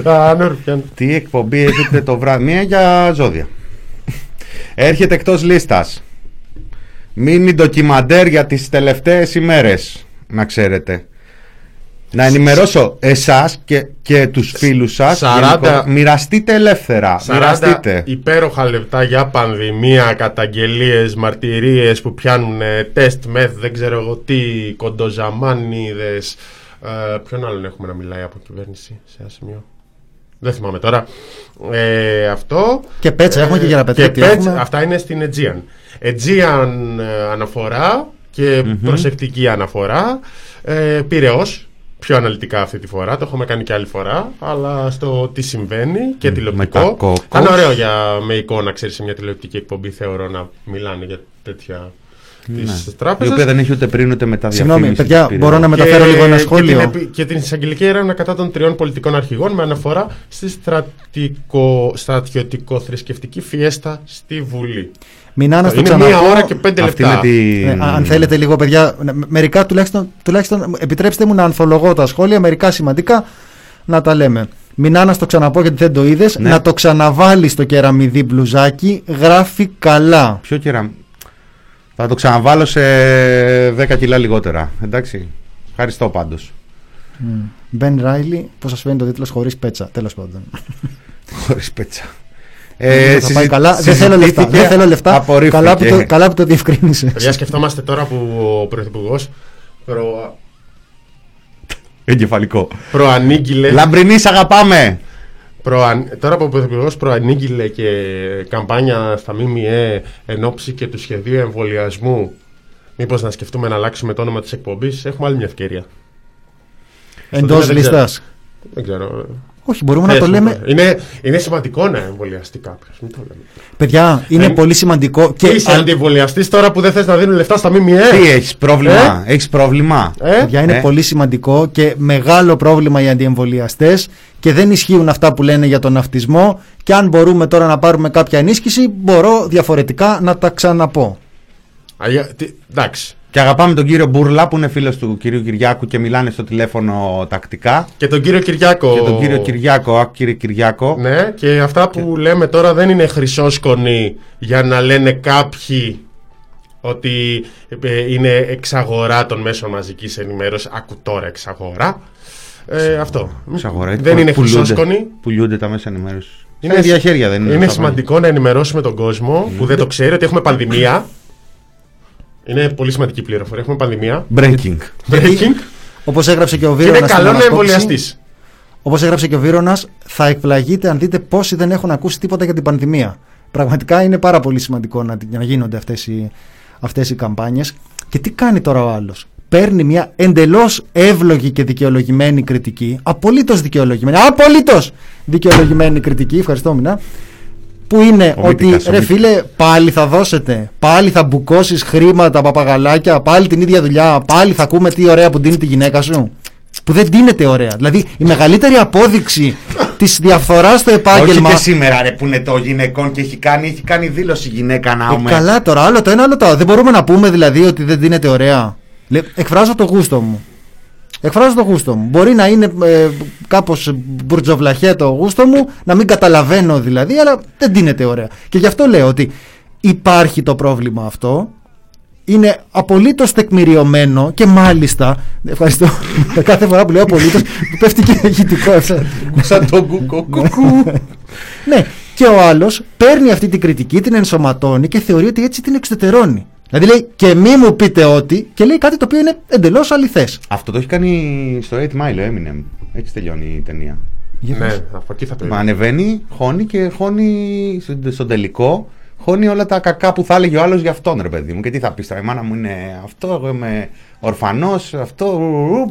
[laughs] Α, ναι, Ρουφιάν. Τι εκπομπή έχετε το βράδυ. Μία για ζώδια. Έρχεται εκτός λίστας. Μίνι ντοκιμαντέρ για τις τελευταίες ημέρες. Να ξέρετε. Να ενημερώσω εσάς και, και τους φίλους σας. 40 γενικότερα. Μοιραστείτε ελεύθερα. 40 Μοιραστείτε. υπέροχα λεπτά για πανδημία, καταγγελίες, μαρτυρίες που πιάνουν ε, τεστ μεθ, δεν ξέρω εγώ τι, κοντοζαμάνιδες. Ε, ποιον άλλον έχουμε να μιλάει από κυβέρνηση σε ένα σημείο; Δεν θυμάμαι τώρα. Ε, αυτό. Και πέτσα, έχουμε και για να και πετύχει. πέτσα, αυτά είναι στην Aegean. Aegean ε, αναφορά και προσεκτική αναφορά. Ε, Πυραιός, πιο αναλυτικά αυτή τη φορά. Το έχουμε κάνει και άλλη φορά. Αλλά στο τι συμβαίνει και τα τηλεοπτικό. κόκκος. Θα είναι ωραίο για με εικόνα, ξέρεις, σε μια τηλεοπτική εκπομπή. Θεωρώ να μιλάνε για τέτοια Ναι. της Η τράπεζας. οποία δεν έχει ούτε πριν ούτε μετά Συγγνώμη, διαφήμιση παιδιά, της Πυραιός. μπορώ να μεταφέρω λίγο ένα Και σχόλιο. την, επι- και την εισαγγελική έρευνα κατά των τριών πολιτικών αρχηγών με αναφορά στη στρατικο, στρατιωτικο-θρησκευτική φιέστα στη Βουλή. Μινάνα στο είναι μία ξαναπώ. ώρα και πέντε Αυτή λεπτά. είναι τη... Ε, αν θέλετε λίγο, παιδιά, ναι, μερικά τουλάχιστον, τουλάχιστον επιτρέψτε μου να ανθολογώ τα σχόλια, μερικά σημαντικά να τα λέμε. Μινάνα στο ξαναπώ γιατί δεν το είδες. Ναι. Να το ξαναβάλει στο κεραμιδί μπλουζάκι. Γράφει καλά. Πιο κερα... Θα το ξαναβάλω σε 10 κιλά λιγότερα. Εντάξει. Ευχαριστώ πάντως. Μπεν Ράιλι, πώς σας φαίνεται ο τίτλος χωρίς πέτσα. Τέλος πάντων. Χωρίς πέτσα. Ε, θα πάει καλά. Δεν θέλω λεφτά. συζητήθηκε, Δεν θέλω λεφτά. απορρίφθηκε. Καλά που, το, καλά που το διευκρίνησε. [laughs] Παιδιά, σκεφτόμαστε τώρα που ο Πρωθυπουργός προ, Εγκεφαλικό. προανήγγειλε. Λαμπρινής, σ' αγαπάμε. Προαν... Τώρα που ο Πρωθυπουργός προανήγγειλε και καμπάνια στα ΜΜΕ εν ώψη και του σχεδίου εμβολιασμού, μήπως να σκεφτούμε να αλλάξουμε το όνομα της εκπομπής, έχουμε άλλη μια ευκαιρία. Εντός δεν ξέρω. λίστα. Δεν ξέρω. Όχι, μπορούμε να Θες το να λέμε. Είναι, είναι σημαντικό να εμβολιαστεί κάποιος. Μην το λέμε. Παιδιά, είναι Ε, πολύ σημαντικό. Και Και είσαι αν- αντιεμβολιαστής τώρα που δεν θες να δίνουν λεφτά στα ΜΜΕ. Τι έχεις πρόβλημα, έχεις πρόβλημα; Ε; Παιδιά, είναι Ε; πολύ σημαντικό και μεγάλο πρόβλημα οι αντιεμβολιαστές και δεν ισχύουν αυτά που λένε για τον ναυτισμό. Και αν μπορούμε τώρα να πάρουμε κάποια ενίσχυση, μπορώ διαφορετικά να τα ξαναπώ. Αγια- τι- Εντάξει. Και αγαπάμε τον κύριο Μπουρλά που είναι φίλος του κυρίου Κυριάκου και μιλάνε στο τηλέφωνο τακτικά. Και τον κύριο Κυριάκο. Και τον κύριο Κυριάκο, άκου κύριε Κυριάκο. Ναι, και αυτά που λέμε τώρα δεν είναι χρυσόσκονοι για να λένε κάποιοι ότι ε, είναι εξαγορά των μέσων μαζικής ενημέρωσης. Άκου τώρα εξαγορά. Ε, αυτό. Εξαγορά, Δεν είναι πουλούνται- χρυσόσκονοι. Πουλούνται τα μέσα ενημέρωσης. Είναι Είναι ίδια χέρια, δεν είναι. Είναι αυτά σημαντικό να ενημερώσουμε τον κόσμο που δεν το ξέρει ότι έχουμε πανδημία. Είναι πολύ σημαντική πληροφορία. Έχουμε πανδημία. πράγματα. Breaking. Breaking. Όπως έγραψε και ο Και Βίρονας. είναι καλό να εμβολιαστείς. Όπως έγραψε και ο Βίρονας, θα εκπλαγείτε αν δείτε πόσοι δεν έχουν ακούσει τίποτα για την πανδημία. Πραγματικά είναι πάρα πολύ σημαντικό να, να γίνονται αυτές οι, αυτές οι καμπάνιες. Και τι κάνει τώρα ο άλλος; Παίρνει μια εντελώς εύλογη και δικαιολογημένη κριτική, απολύτως δικαιολογημένη, απολύτως δικαιολογημένη κριτική, ευχαριστώ Μινά, που είναι Ομίτικα, ότι ομίτικα. ρε φίλε, πάλι θα δώσετε, πάλι θα μπουκώσεις χρήματα παπαγαλάκια, πάλι την ίδια δουλειά, πάλι θα ακούμε τι ωραία που δίνει τη γυναίκα σου. Που δεν δίνεται ωραία. Δηλαδή η μεγαλύτερη απόδειξη της διαφθοράς στο Όχι επάγγελμα. και σήμερα ρε που είναι το γυναικών και έχει κάνει, έχει κάνει δήλωση γυναίκα να Ε, ούμε. καλά τώρα, άλλο το ένα, άλλο το άλλο. Δεν μπορούμε να πούμε δηλαδή ότι δεν δίνεται ωραία. Λε, εκφράζω το γούστο μου. Εκφράζω το γούστο μου. Μπορεί να είναι ε, κάπως μπουρτζοβλαχέ το γούστο μου, να μην καταλαβαίνω δηλαδή, αλλά δεν δίνεται ωραία. Και γι' αυτό λέω ότι υπάρχει το πρόβλημα αυτό. Είναι απολύτως τεκμηριωμένο και μάλιστα. Ευχαριστώ. [laughs] Κάθε φορά που λέω απολύτως, πέφτει και ηχητικό. Σαν τον κουκο κουκου. Ναι, και ο άλλος παίρνει αυτή την κριτική, την ενσωματώνει και θεωρεί ότι έτσι την εξωτερώνει. Δηλαδή λέει και μη μου πείτε ότι και λέει κάτι το οποίο είναι εντελώς αληθές. Αυτό το έχει κάνει στο 8 Mile ο Eminem. Έτσι τελειώνει η ταινία. Ναι, από εκεί θα το Μα είδα. ανεβαίνει, χώνει και χώνει στον- στον τελικό. Χώνει όλα τα κακά που θα έλεγε ο άλλος για αυτόν, ρε παιδί μου. Και τι θα πεις τώρα, η μάνα μου είναι αυτό, εγώ είμαι ορφανός, αυτό.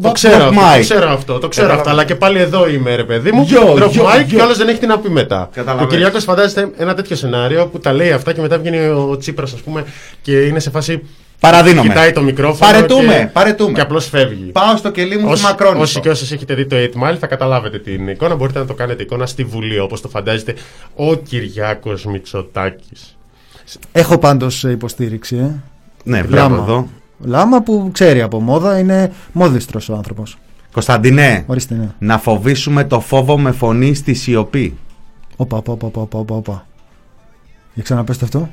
Το ξέρω, αυτό, το ξέρω αυτό, το ξέρω αυτό, αλλά και πάλι εδώ είμαι, ρε παιδί μου. Γιο, Drop γιο, mic γιο. και άλλος δεν έχει τι να πει μετά. Ο Καταλαβαίνεις. Κυριάκος φαντάζεται ένα τέτοιο σενάριο που τα λέει αυτά και μετά βγαίνει ο Τσίπρας, ας πούμε, και είναι σε φάση. Παραδίνομαι. Κοιτάει το μικρόφωνο. Παρετούμε, και, παρετούμε. Και απλώς φεύγει. Πάω στο κελί μου στη Όσοι, Μακρόνισο. όσοι και όσοι έχετε δει το 8 Mile θα καταλάβετε την εικόνα. Μπορείτε να το κάνετε εικόνα στη Βουλή όπως το φαντάζεστε ο Κυριάκος Μητσοτάκης. Έχω πάντως υποστήριξη. Ε. Ναι, βλέπω Λάμα. εδώ. Λάμα που ξέρει από μόδα, είναι μόδιστρος ο άνθρωπος. Κωνσταντινέ, Ορίστε, ναι. να φοβήσουμε το φόβο με φωνή στη σιωπή. Όπα, όπα, όπα, όπα, όπα, όπα. Για ξαναπέστε αυτό.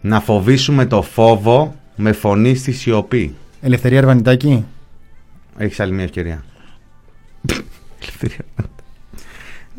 Να φοβήσουμε το φόβο με φωνή στη σιωπή. Ελευθερία Αρβανιτάκη. Έχεις άλλη μια ευκαιρία. Ελευθερία.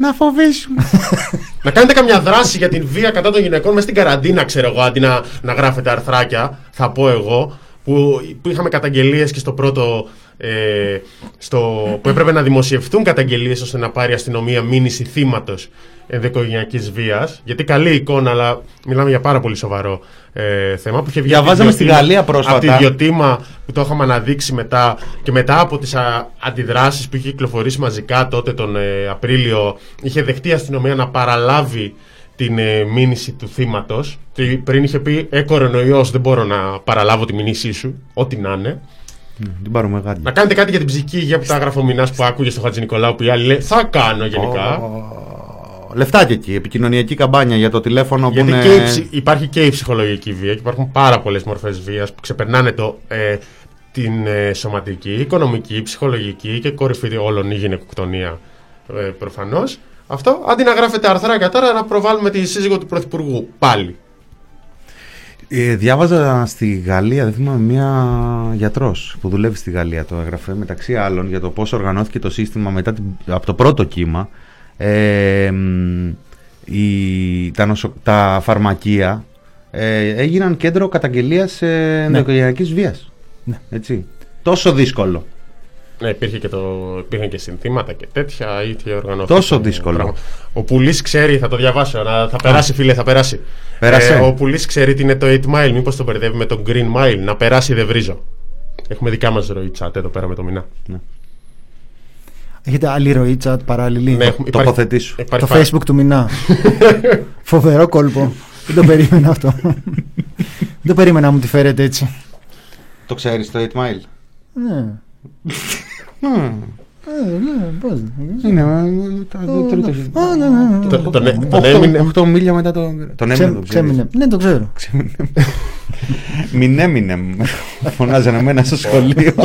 Να φοβήσουμε. [laughs] Να κάνετε καμιά δράση για την βία κατά των γυναικών μέσα στην καραντίνα, ξέρω εγώ, αντί να, να γράφετε αρθράκια, θα πω εγώ, που, που είχαμε καταγγελίες και στο πρώτο. Ε, στο, που έπρεπε να δημοσιευτούν καταγγελίες ώστε να πάρει η αστυνομία μήνυση θύματος ενδοοικογενειακής βίας. Γιατί καλή εικόνα, αλλά μιλάμε για πάρα πολύ σοβαρό ε, θέμα που είχε βγει. Διαβάζαμε από τη στη Ιδιωτήμα- Γαλλία πρόσφατα. Από τη Ιδιωτήμα που το είχαμε αναδείξει μετά και μετά από τις αντιδράσεις που είχε κυκλοφορήσει μαζικά τότε τον ε, Απρίλιο, είχε δεχτεί η αστυνομία να παραλάβει την ε, μήνυση του θύματος. Πριν είχε πει: Ε, κορονοϊός, δεν μπορώ να παραλάβω τη μήνυσή σου, ό,τι να είναι. Την πάρουμε γάντια. Να κάνετε κάτι για την ψυχική υγεία που τα έγραφε ο Μινάς που άκουγε στο Χατζη Νικολάου που οι άλλοι λέει Θα κάνω γενικά. Λεφτάκια εκεί, επικοινωνιακή καμπάνια για το τηλέφωνο που Γιατί είναι. και η ψη- υπάρχει και η ψυχολογική βία και υπάρχουν πάρα πολλές μορφές βίας που ξεπερνάνε το, ε, την ε, σωματική, οικονομική, ψυχολογική και κορυφή όλων η γυναικοκτονία ε, προφανώς. Αυτό αντί να γράφετε αρθράκια τώρα να προβάλλουμε τη σύζυγο του Πρωθυπουργού πάλι. Ε, διάβαζα στη Γαλλία, δεν θυμάμαι, μία γιατρός που δουλεύει στη Γαλλία. Το έγραφε μεταξύ άλλων για το πώς οργανώθηκε το σύστημα μετά την, από το πρώτο κύμα. Ε, μ, η, τα, νοσο, τα φαρμακεία ε, έγιναν κέντρο καταγγελίας ε, ενδοοικογενειακής βίας. Ναι. Έτσι. Τόσο δύσκολο. Ναι, υπήρχε και το, υπήρχαν και συνθήματα και τέτοια. Είχε οργανωθεί Τόσο το δύσκολο. πράγμα. Ο Πουλής ξέρει, θα το διαβάσω. Να, θα περάσει, φίλε, θα περάσει. Πέρασε. Ε, ο Πουλής ξέρει τι είναι το 8 Mile. Μήπως το μπερδεύει με το Green Mile. Να περάσει, δεν βρίζω. Έχουμε δικά μας ροή chat εδώ πέρα με το μηνά. Έχετε άλλη ροή chat παράλληλη; Ναι, έχουμε- Τοποθετήσου. υπάρχει το πάρα- facebook του Μινά. [laughs] Φοβερό κόλπο. Δεν το περίμενα αυτό. [laughs] Δεν το περίμενα να μου τη φέρετε έτσι. Το ξέρεις το 8 Mile; Ναι. Ε, ναι, πώς. Είναι ε, το- το τρίτο χι- Α, ναι, ναι, ναι. Το- Τον τον Οχτώ- έμεινε. οχτώ μίλια μετά το. Τον Ξέ- έμεινε το ξέρεις. ξέμεινε. Ναι, το ξέρω. [laughs] Μην έμεινε. [laughs] Φωνάζανε εμένα στο σχολείο. [laughs]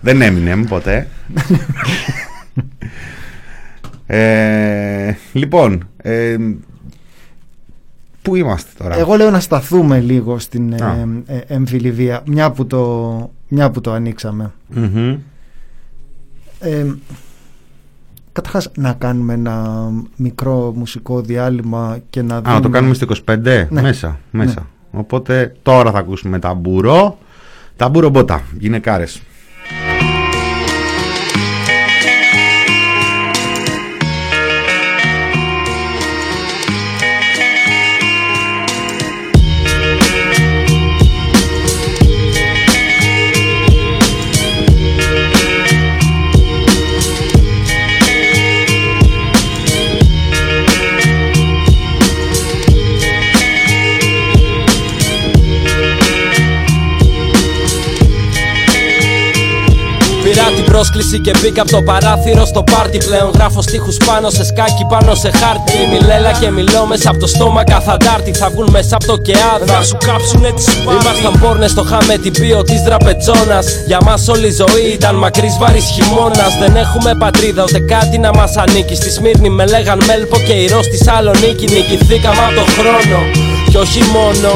Δεν έμεινε ποτέ. Ε, λοιπόν, ε, πού είμαστε τώρα; Εγώ λέω να σταθούμε λίγο στην ε, Α. ε, εμφυλιβία, μια που το, μια που το ανοίξαμε. Μμμ. Ε, καταρχάς να κάνουμε ένα μικρό μουσικό διάλειμμα και να Α, δούμε... να το κάνουμε στο 25 Ναι. μέσα, μέσα. Οπότε τώρα θα ακούσουμε τα μπουρό. Τα μπουρό μπότα, γυναικάρες. Πρόσκληση και μπήκα από το παράθυρο στο πάρτι πλέον. Γράφω στίχους πάνω σε σκάκι, πάνω σε χάρτη. Μιλέλα και μιλώ μέσα από το στόμα καθαντάρτη. Θα βγουν μέσα από το κεάδα. Θα σου κάψουνε τη σπάρτη. Ήμασταν πόρνε στο χάμε την πίο της δραπετζόνα. Για μας όλη η ζωή ήταν μακρύς βαρύ χειμώνας. Δεν έχουμε πατρίδα ούτε κάτι να μας ανήκει. Στη Σμύρνη με λέγαν Μέλπο και ηρώ στη Σαλονίκη. Νικηθήκαμε από τον χρόνο. Και όχι μόνο,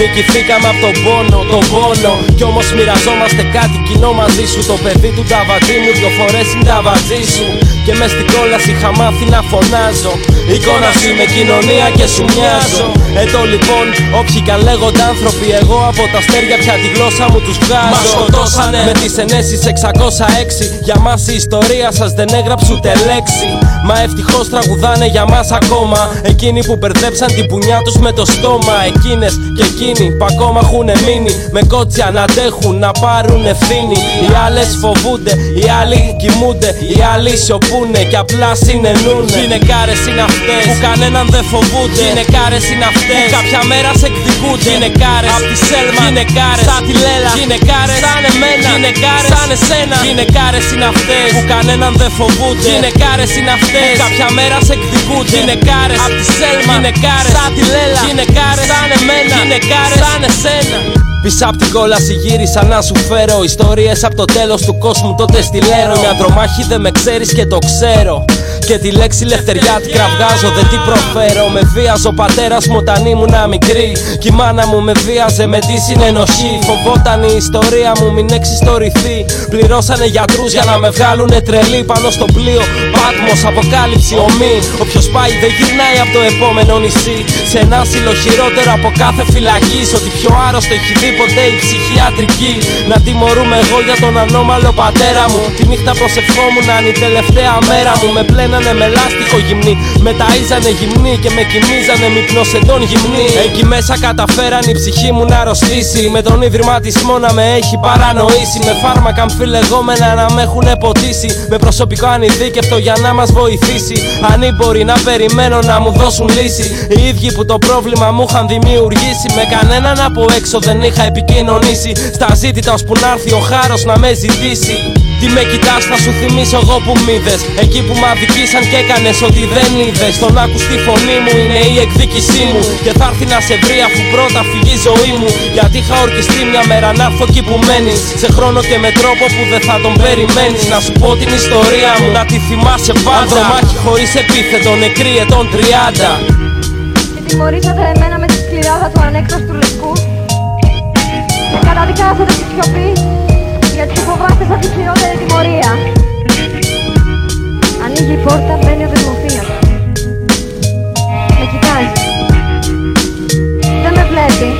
νικηθήκαμε από τον πόνο, τον πόνο. Κι όμως μοιραζόμαστε κάτι κοινό μαζί σου. Το παιδί του ταβατζή μου δυο φορές είναι ταβατζή σου. Και μες στην κόλαση είχα μάθει να φωνάζω. Η εικόνα σου είμαι κοινωνία και σου μοιάζω. Ετώ λοιπόν, όποιοι κι αν λέγονται άνθρωποι, εγώ από τα αστέρια πια τη γλώσσα μου τους βγάζω. Μα σκοτώσανε με τις ενέσεις 606. Για μας η ιστορία σας δεν έγραψε ούτε λέξη. Μα ευτυχώς τραγουδάνε για μας ακόμα. Εκείνοι που μπερδέψαν την πουνιά τους με το στόμα. Εκείνες και εκείνοι που ακόμα έχουν μείνει. Με κότσια να αντέχουν, να πάρουν ευθύνη. Οι άλλες φοβούνται, οι άλλοι κοιμούνται. Οι άλλοι σιωπούνε και απλά συνεννούνε. Γυναικάρες είναι αυτές που κανέναν δεν φοβούνται. Γυναικάρες είναι αυτές που κάποια μέρα σε εκδικούνται. Γυναικάρες απ' τη Σέλμα. Γυναικάρες σαν τη Λέλα. Γυναικάρες σαν εμένα. Γυναικάρες σαν εσένα. Γυναικάρες είναι αυτές που κανέναν δεν φοβούνται. Γυναικάρες είναι αυτές που κάποια μέρα σε εκδικούνται. Γυναικάρες απ' τη Σέλμα. Γυναικάρες σαν τη Λέλα. Γυναικάρες σαν εμένα. Γυναικάρες σαν εσένα. Πίσω απ' την κόλαση γύρισα να σου φέρω Ιστορίες από το τέλος του κόσμου τότε στη Λέρο Μια τρομάχη δεν με ξέρεις και το ξέρω και τη λέξη λευτεριά την κραυγάζω, δεν την προφέρω. Με βίαζε ο πατέρας μου όταν ήμουν μικρή. Κι η μάνα μου με βίαζε με τη συνενοχή. Φοβόταν η ιστορία μου μην εξιστορηθεί. Πληρώσανε γιατρούς για να με βγάλουνε τρελή πάνω στο πλοίο. Πάτμος, αποκάλυψη, ομή. Όποιος πάει δεν γυρνάει από το επόμενο νησί. Σε ένα άσυλο χειρότερο από κάθε φυλακή. Σ' Ότι πιο άρρωστο έχει δει ποτέ η ψυχιατρική. Να τιμωρούμε εγώ για τον ανώμαλο πατέρα μου. Τη νύχτα προσευχόμουν να είναι η τελευταία μέρα μου. Με πλένανε με λάστιχο γυμνή. Με ταΐζανε γυμνή και με κοιμίζανε μυπνοσεντών γυμνή. Εκεί μέσα καταφέραν η ψυχή μου να αρρωστήσει. Με τον ιδρυματισμό να με έχει παρανοήσει. Με φάρμακα αμφιλεγόμενα να με έχουν ποτίσει. Με προσωπικό ανειδίκευτο για να μας βοηθήσει. Αν μπορεί να περιμένω να μου δώσουν λύση. Οι ίδιοι που το πρόβλημα μου είχαν δημιουργήσει. Με κανέναν από έξω δεν είχα επικοινωνήσει. Στα ζήτητα ώσπου να έρθει ο χάρος να με ζητήσει. Τι με κοιτάς θα σου θυμίσω εγώ που μ' είδες. Εκεί που μ' αδικήσαν και έκανες ότι δεν είδες. Τον άκους τη φωνή μου είναι η εκδίκησή μου. Και θα έρθει να σε βρει αφού πρώτα φύγει η ζωή μου. Γιατί είχα ορκιστεί μια μέρα να έρθω εκεί που μένεις. Σε χρόνο και με τρόπο που δεν θα τον περιμένεις. Να σου πω την ιστορία μου να τη θυμάσαι πάντα. Ανδρομάχη χωρίς επίθετο νεκρή ετών 30 Και τιμωρήσατε εμένα με τη σκληράδα του ανέκφραστου λευκού Και καταδικάσατε τη σιωπή Γιατί τη φοβάστε σαν τη χειρότερη τιμωρία. Ανοίγει η πόρτα, μπαίνει ο δημοφίος Με κοιτάζει. Δεν με βλέπει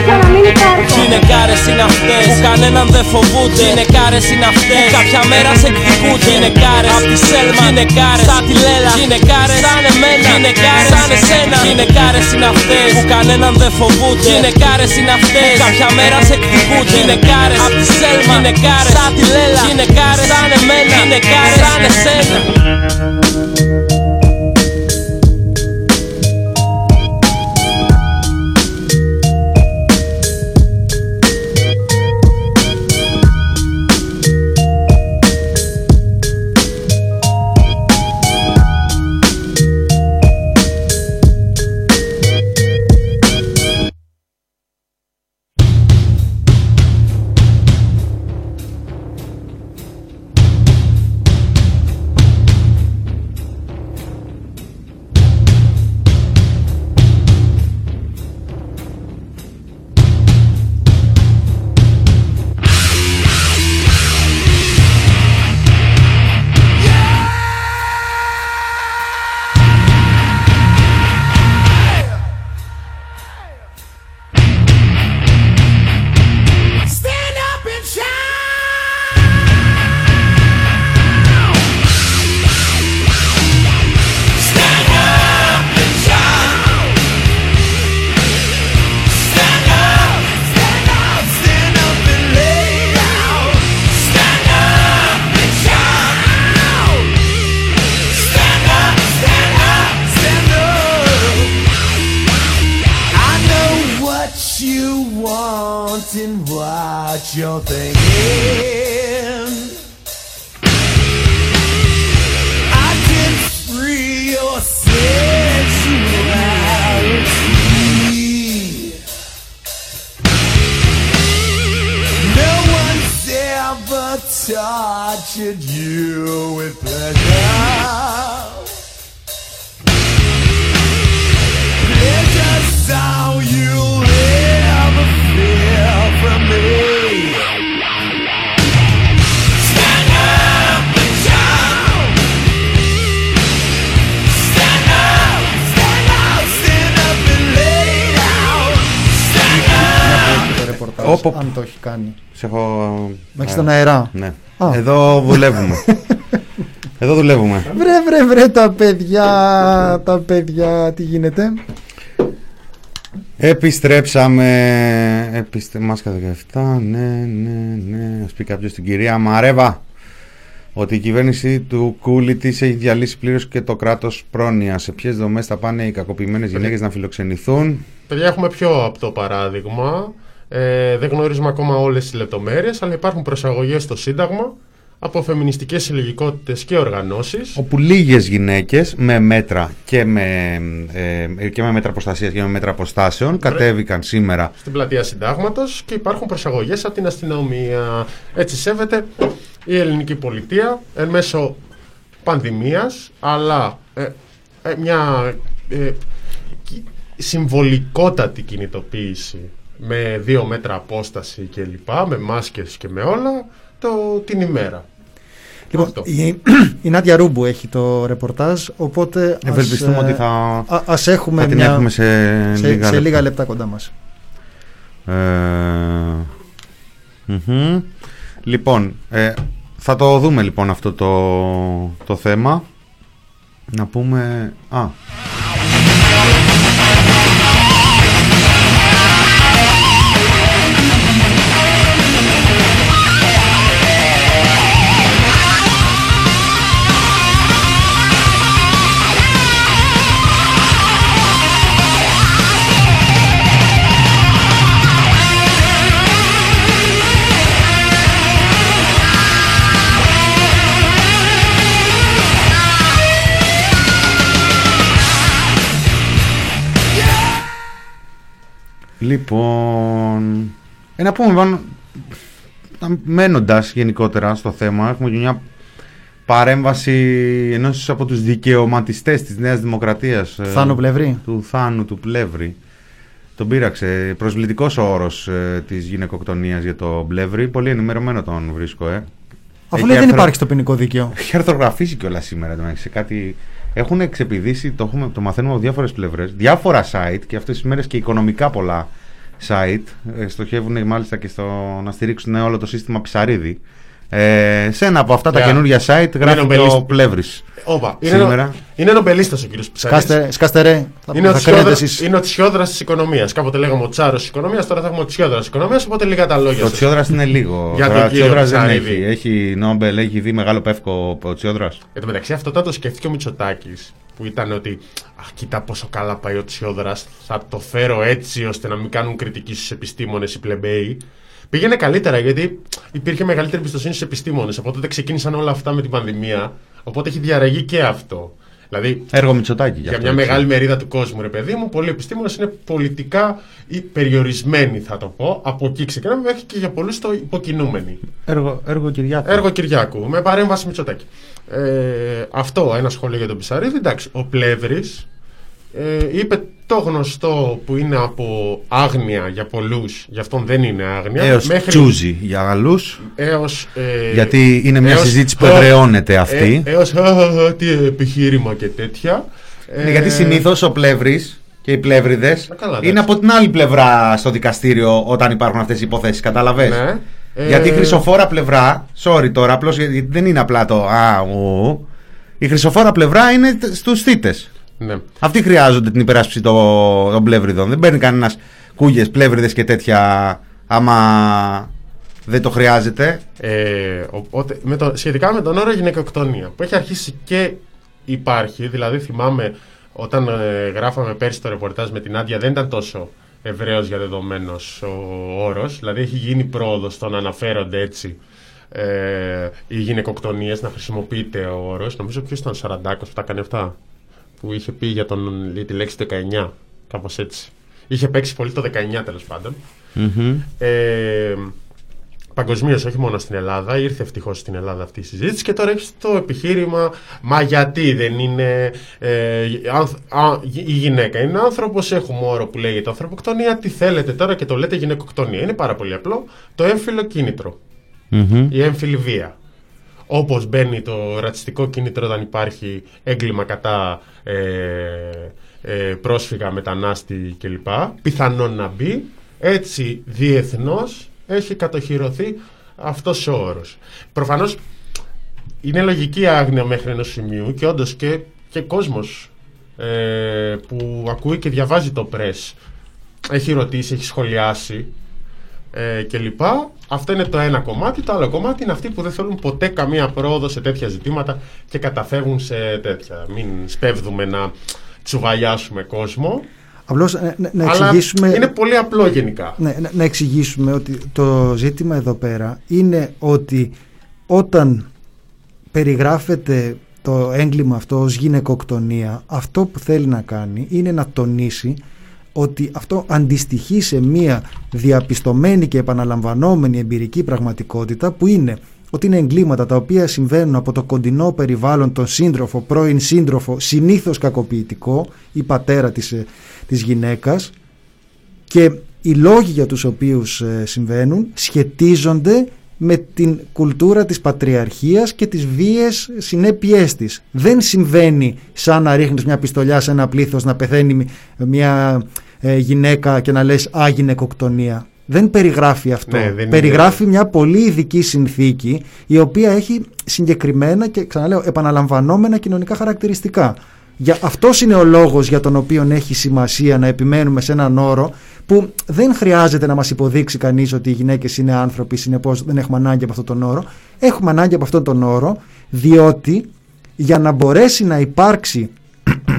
Είναι αλήθεια να μην υπάρχουν. Γυναικάρες είναι αυτές που κανέναν δεν φοβούνται Γυναικάρες είναι αυτές που κάποια μέρα σε εκδικούνται Γυναικάρες απ' τη Σέλμα Γυναικάρες σαν τη Λέλα Γυναικάρες σαν εμένα Γυναικάρες σαν εσένα Γυναικάρες είναι αυτές που κανέναν δεν φοβούνται Γυναικάρες είναι αυτές που κάποια μέρα σε εκδικούνται Γυναικάρες απ' τη Σέλμα Γυναικάρες σαν τη Λέλα Γυναικάρες σαν εμένα Γυναικάρες σαν εσένα Εδώ δουλεύουμε. [laughs] Εδώ δουλεύουμε. Βρε, βρε, βρε τα παιδιά, τα παιδιά, τι γίνεται; Επιστρέψαμε. Επιστε... Μάσκα 17. Ναι, ναι, ναι. Α πει κάποιος την κυρία Μαρέβα ότι η κυβέρνηση του Κούλη της έχει διαλύσει πλήρως και το κράτος πρόνοια. Σε ποιες δομές θα πάνε οι κακοποιημένες γυναίκες να φιλοξενηθούν; Παιδιά, έχουμε πιο απτό παράδειγμα. Ε, δεν γνωρίζουμε ακόμα όλες τις λεπτομέρειες, αλλά υπάρχουν προσαγωγές στο Σύνταγμα από φεμινιστικές συλλογικότητες και οργανώσεις. Όπου λίγες γυναίκες με μέτρα και με, ε, και με μέτρα προστασίας και με μέτρα αποστάσεων κατέβηκαν σήμερα. στην πλατεία Συντάγματος και υπάρχουν προσαγωγές από την αστυνομία. Έτσι σέβεται η ελληνική πολιτεία εν μέσω πανδημίας, αλλά ε, ε, μια ε, κι- συμβολικότατη κινητοποίηση με δύο μέτρα απόσταση και λοιπά, με μάσκες και με όλα, το, την ημέρα. Λοιπόν, Αυτό. η, η Νάντια Ρούμπου έχει το ρεπορτάζ, οπότε ας, Ευελπιστούμε ε, ότι θα, α- ας έχουμε θα την μια, έχουμε σε, σε, λίγα σε λεπτά. λίγα λεπτά κοντά μας. Ε, μμμ. Λοιπόν, ε, θα το δούμε λοιπόν αυτό το, το θέμα. Να πούμε... Α, Λοιπόν, ε, να πούμε πάνω, μένοντας γενικότερα στο θέμα, έχουμε και μια παρέμβαση ενός από τους δικαιωματιστές της Νέας Δημοκρατίας. ε, Θάνο Πλευρή. Του Θάνου του Πλεύρη. Τον πείραξε. Προσβλητικός ο όρος ε, της γυναικοκτονίας για το Πλεύρη. Πολύ ενημερωμένο τον βρίσκω, ε. Αφού Έχει λέει δεν αρθρο- υπάρχει στο ποινικό δίκαιο. [laughs] Έχει αρθρογραφήσει κιόλας σήμερα το μεταξύ, σε κάτι. Έχουν ξεπηδήσει, το, έχουμε, το μαθαίνουμε από διάφορες πλευρές, διάφορα site και αυτές τις μέρες και οικονομικά πολλά site. Ε, στοχεύουν μάλιστα και στο να στηρίξουν όλο το σύστημα Ψαρίδη. Ε, σε ένα από αυτά τα Για- καινούργια site γράφει νομπελίστη. το Πλεύρης. Όπα, είναι, Σήμερα. ένα- είναι νομπελίστας ο κύριος Ψαρίδης. Σκάστε, σκάστε ρε. Θα, Είναι ο, θα τσιόδρα, κρίνετε εσείς. είναι ο τσιόδρας της οικονομίας. Κάποτε λέγαμε ο τσάρος της οικονομίας, τώρα θα έχουμε ο τσιόδρας της οικονομίας, οπότε λίγα τα λόγια Ο σας. Τσιόδρας είναι λίγο. Για τον Τώρα, κύριο Τσιόδρας δεν Ψαρίδη. έχει. Έχει Νόμπελ, έχει δει μεγάλο πεύκο ο Τσιόδρας. Εν τω μεταξύ, αυτό όταν το σκέφτηκε ο Μητσοτάκης, που ήταν ότι Αχ, κοίτα πόσο καλά πάει ο Τσιόδρας. Θα το φέρω έτσι ώστε να μην κάνουν κριτική στους επιστήμονες οι πλεμπέοι. Πήγαινε καλύτερα γιατί υπήρχε μεγαλύτερη εμπιστοσύνη στους επιστήμονες. Από τότε ξεκίνησαν όλα αυτά με την πανδημία. Οπότε έχει διαραγεί και αυτό. Δηλαδή, Έργο Μητσοτάκη. γι' για αυτό, μια έτσι. μεγάλη μερίδα του κόσμου, ρε παιδί μου, πολλοί επιστήμονες είναι πολιτικά ή περιορισμένοι, θα το πω. Από εκεί ξεκινάμε μέχρι και για πολλούς το υποκινούμενοι. Έργο, έργο Κυριάκου. Έργο Κυριάκου, με παρέμβαση Μητσοτάκη. Ε, αυτό, ένα σχόλιο για τον Πισαρίδη. Εντάξει, ο Πλεύρης ε, είπε το γνωστό που είναι από άγνοια για πολλούς, για αυτόν δεν είναι άγνοια. Έως τσούζι για άλλους. Έως, ε, Γιατί είναι μια έως- συζήτηση που α, εδραιώνεται αυτή. Ε, έως, α, α, α, τι επιχείρημα και τέτοια. Ναι, γιατί συνήθως ο πλεύρης και οι πλεύριδες καλά, εντάξει. είναι από την άλλη πλευρά στο δικαστήριο όταν υπάρχουν αυτές οι υποθέσεις. Κατάλαβες; Ναι. Ε, Γιατί η χρυσοφόρα πλευρά, sorry τώρα, απλώς γιατί δεν είναι απλά το Α, ου. Η χρυσοφόρα πλευρά είναι στους θήτε. Ναι. Αυτοί χρειάζονται την υπεράσπιση των, των πλεύριδων. Δεν παίρνει κανένας κούγες, πλεύριδες και τέτοια άμα δεν το χρειάζεται. Ε, οπότε, με το, σχετικά με τον όρο γυναικοκτονία που έχει αρχίσει και υπάρχει, δηλαδή θυμάμαι όταν ε, γράφαμε πέρσι το ρεπορτάζ με την Άντια δεν ήταν τόσο ευρέως διαδεδομένος ο όρος, δηλαδή έχει γίνει πρόοδος στο να αναφέρονται έτσι ε, οι γυναικοκτονίες, να χρησιμοποιείται ο όρος. Νομίζω ποιος ήταν ο Σαραντάκος που τα έκανε αυτά, που είχε πει για, τον, για τη λέξη 19, κάπως έτσι. Είχε παίξει πολύ το 19 τέλος πάντων. Ε, Παγκοσμίως, όχι μόνο στην Ελλάδα, ήρθε ευτυχώς στην Ελλάδα αυτή η συζήτηση και τώρα έχει το επιχείρημα. Μα γιατί δεν είναι. Ε, άνθ- α, η γυναίκα είναι άνθρωπος, έχουμε όρο που λέγεται ανθρωποκτονία. Τι θέλετε τώρα και το λέτε γυναικοκτονία. Είναι πάρα πολύ απλό. Το έμφυλο κίνητρο. Η έμφυλη βία. Όπως μπαίνει το ρατσιστικό κίνητρο όταν υπάρχει έγκλημα κατά ε, ε, πρόσφυγα, μετανάστη κλπ. Πιθανόν να μπει. Έτσι διεθνώς έχει κατοχυρωθεί αυτός ο όρος. Προφανώς είναι λογική άγνοια μέχρι ενός σημείου και όντως και, και κόσμος ε, που ακούει και διαβάζει το press έχει ρωτήσει, έχει σχολιάσει ε, κλπ. Αυτό είναι το ένα κομμάτι. Το άλλο κομμάτι είναι αυτοί που δεν θέλουν ποτέ καμία πρόοδο σε τέτοια ζητήματα και καταφεύγουν σε τέτοια. Μην σπέβδουμε να τσουβαλιάσουμε κόσμο. Απλώς ε, να, να αλλά εξηγήσουμε... είναι πολύ απλό γενικά. Ναι, να, να εξηγήσουμε ότι το ζήτημα εδώ πέρα είναι ότι όταν περιγράφεται το έγκλημα αυτό ως γυναικοκτονία, αυτό που θέλει να κάνει είναι να τονίσει ότι αυτό αντιστοιχεί σε μία διαπιστωμένη και επαναλαμβανόμενη εμπειρική πραγματικότητα που είναι ότι είναι εγκλήματα τα οποία συμβαίνουν από το κοντινό περιβάλλον τον σύντροφο, πρώην σύντροφο, συνήθως κακοποιητικό ή πατέρα της, ε, της γυναίκας και οι λόγοι για τους οποίους ε, συμβαίνουν σχετίζονται με την κουλτούρα της πατριαρχίας και τις βίες συνέπειές της. Δεν συμβαίνει σαν να ρίχνεις μια πιστολιά σε ένα πλήθος να πεθαίνει μι- μια ε, γυναίκα και να λες «Α, γυναικοκτονία». Δεν περιγράφει αυτό. Ναι, δεν είναι- περιγράφει μια πολύ ειδική συνθήκη η οποία έχει συγκεκριμένα και ξαναλέω επαναλαμβανόμενα κοινωνικά χαρακτηριστικά. Για αυτός είναι ο λόγος για τον οποίο έχει σημασία να επιμένουμε σε έναν όρο που δεν χρειάζεται να μας υποδείξει κανείς ότι οι γυναίκες είναι άνθρωποι, συνεπώς δεν έχουμε ανάγκη από αυτόν τον όρο. Έχουμε ανάγκη από αυτόν τον όρο διότι για να μπορέσει να υπάρξει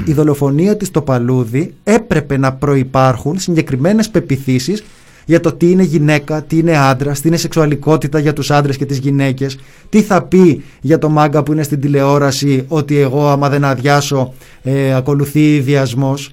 η δολοφονία της στο παλούδι έπρεπε να προϋπάρχουν συγκεκριμένες πεπιθήσεις για το τι είναι γυναίκα, τι είναι άντρας, τι είναι σεξουαλικότητα για τους άντρες και τις γυναίκες, τι θα πει για το μάγκα που είναι στην τηλεόραση ότι εγώ άμα δεν αδειάσω ε, ακολουθεί διασμός.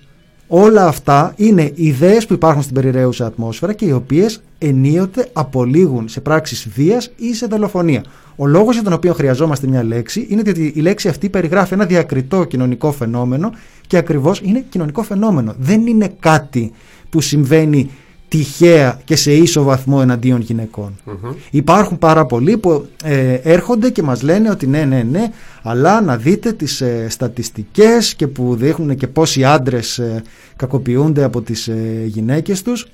Όλα αυτά είναι ιδέες που υπάρχουν στην περιραίουσα ατμόσφαιρα και οι οποίες ενίοτε απολύγουν σε πράξεις βίας ή σε δολοφονία. Ο λόγος για τον οποίο χρειαζόμαστε μια λέξη είναι ότι η λέξη αυτή περιγράφει ένα διακριτό κοινωνικό φαινόμενο και ακριβώς είναι κοινωνικό φαινόμενο. Δεν είναι κάτι που συμβαίνει τυχαία και σε ίσο βαθμό εναντίον γυναικών. Υπάρχουν πάρα πολλοί που ε, έρχονται και μας λένε ότι ναι, ναι, ναι, αλλά να δείτε τις ε, στατιστικές και που δείχνουν και πόσοι άντρες ε, κακοποιούνται από τις ε, γυναίκες τους.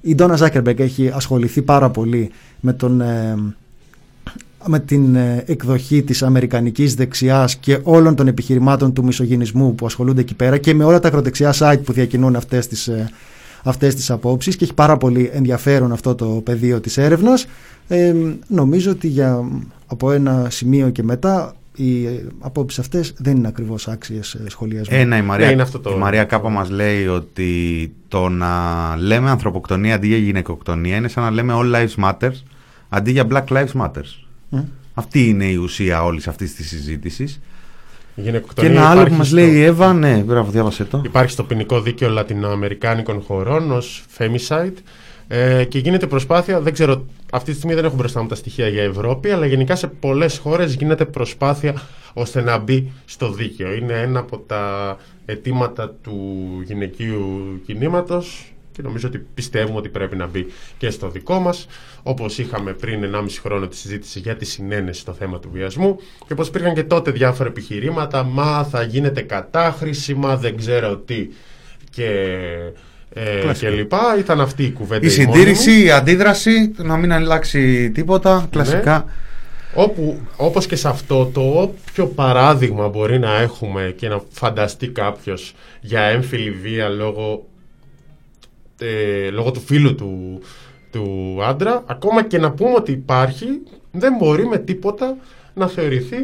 Η Ντόνα Ζάκερμπεργκ έχει ασχοληθεί πάρα πολύ με τον... ε, με την ε, εκδοχή της αμερικανικής δεξιάς και όλων των επιχειρημάτων του μισογενισμού που ασχολούνται εκεί πέρα και με όλα τα ακροδεξιά site που διακινούν αυτές τις, ε, αυτές τις απόψεις και έχει πάρα πολύ ενδιαφέρον αυτό το πεδίο της έρευνας. Ε, νομίζω ότι για, από ένα σημείο και μετά οι ε, απόψεις αυτές δεν είναι ακριβώς άξιες ε, σχολιασμού. Ένα, η Μαρία, Ναι, είναι αυτό το- η Μαρία Κάπα μας λέει ότι το να λέμε ανθρωποκτονία αντί για γυναικοκτονία είναι σαν να λέμε all lives matter αντί για black lives matter. Μμ. Αυτή είναι η ουσία όλης αυτής της συζήτησης. Η Και γυναικοκτονία ένα άλλο που υπάρχει μας στο- λέει η Εύα, ναι, μπράβο, διάβασε το. Υπάρχει στο ποινικό δίκαιο λατινοαμερικάνικων χωρών ως femicide ε, και γίνεται προσπάθεια, δεν ξέρω, αυτή τη στιγμή δεν έχω μπροστά μου τα στοιχεία για Ευρώπη, αλλά γενικά σε πολλές χώρες γίνεται προσπάθεια ώστε να μπει στο δίκαιο. Είναι ένα από τα αιτήματα του γυναικείου κινήματος και νομίζω ότι πιστεύουμε ότι πρέπει να μπει και στο δικό μας όπως είχαμε πριν 1,5 χρόνο τη συζήτηση για τη συνένεση στο θέμα του βιασμού και πως υπήρχαν και τότε διάφορα επιχειρήματα μα θα γίνεται κατάχρηση, μα δεν ξέρω τι και, ε, Κλασική. και λοιπά ήταν αυτή η κουβέντα Η η μόνιμη. συντήρηση, η αντίδραση, να μην αλλάξει τίποτα, κλασικά. Όπου, όπως και σε αυτό, το όποιο παράδειγμα μπορεί να έχουμε και να φανταστεί κάποιος για έμφυλη βία λόγω, ε, λόγω του φίλου του, του άντρα, ακόμα και να πούμε ότι υπάρχει, δεν μπορεί με τίποτα να θεωρηθεί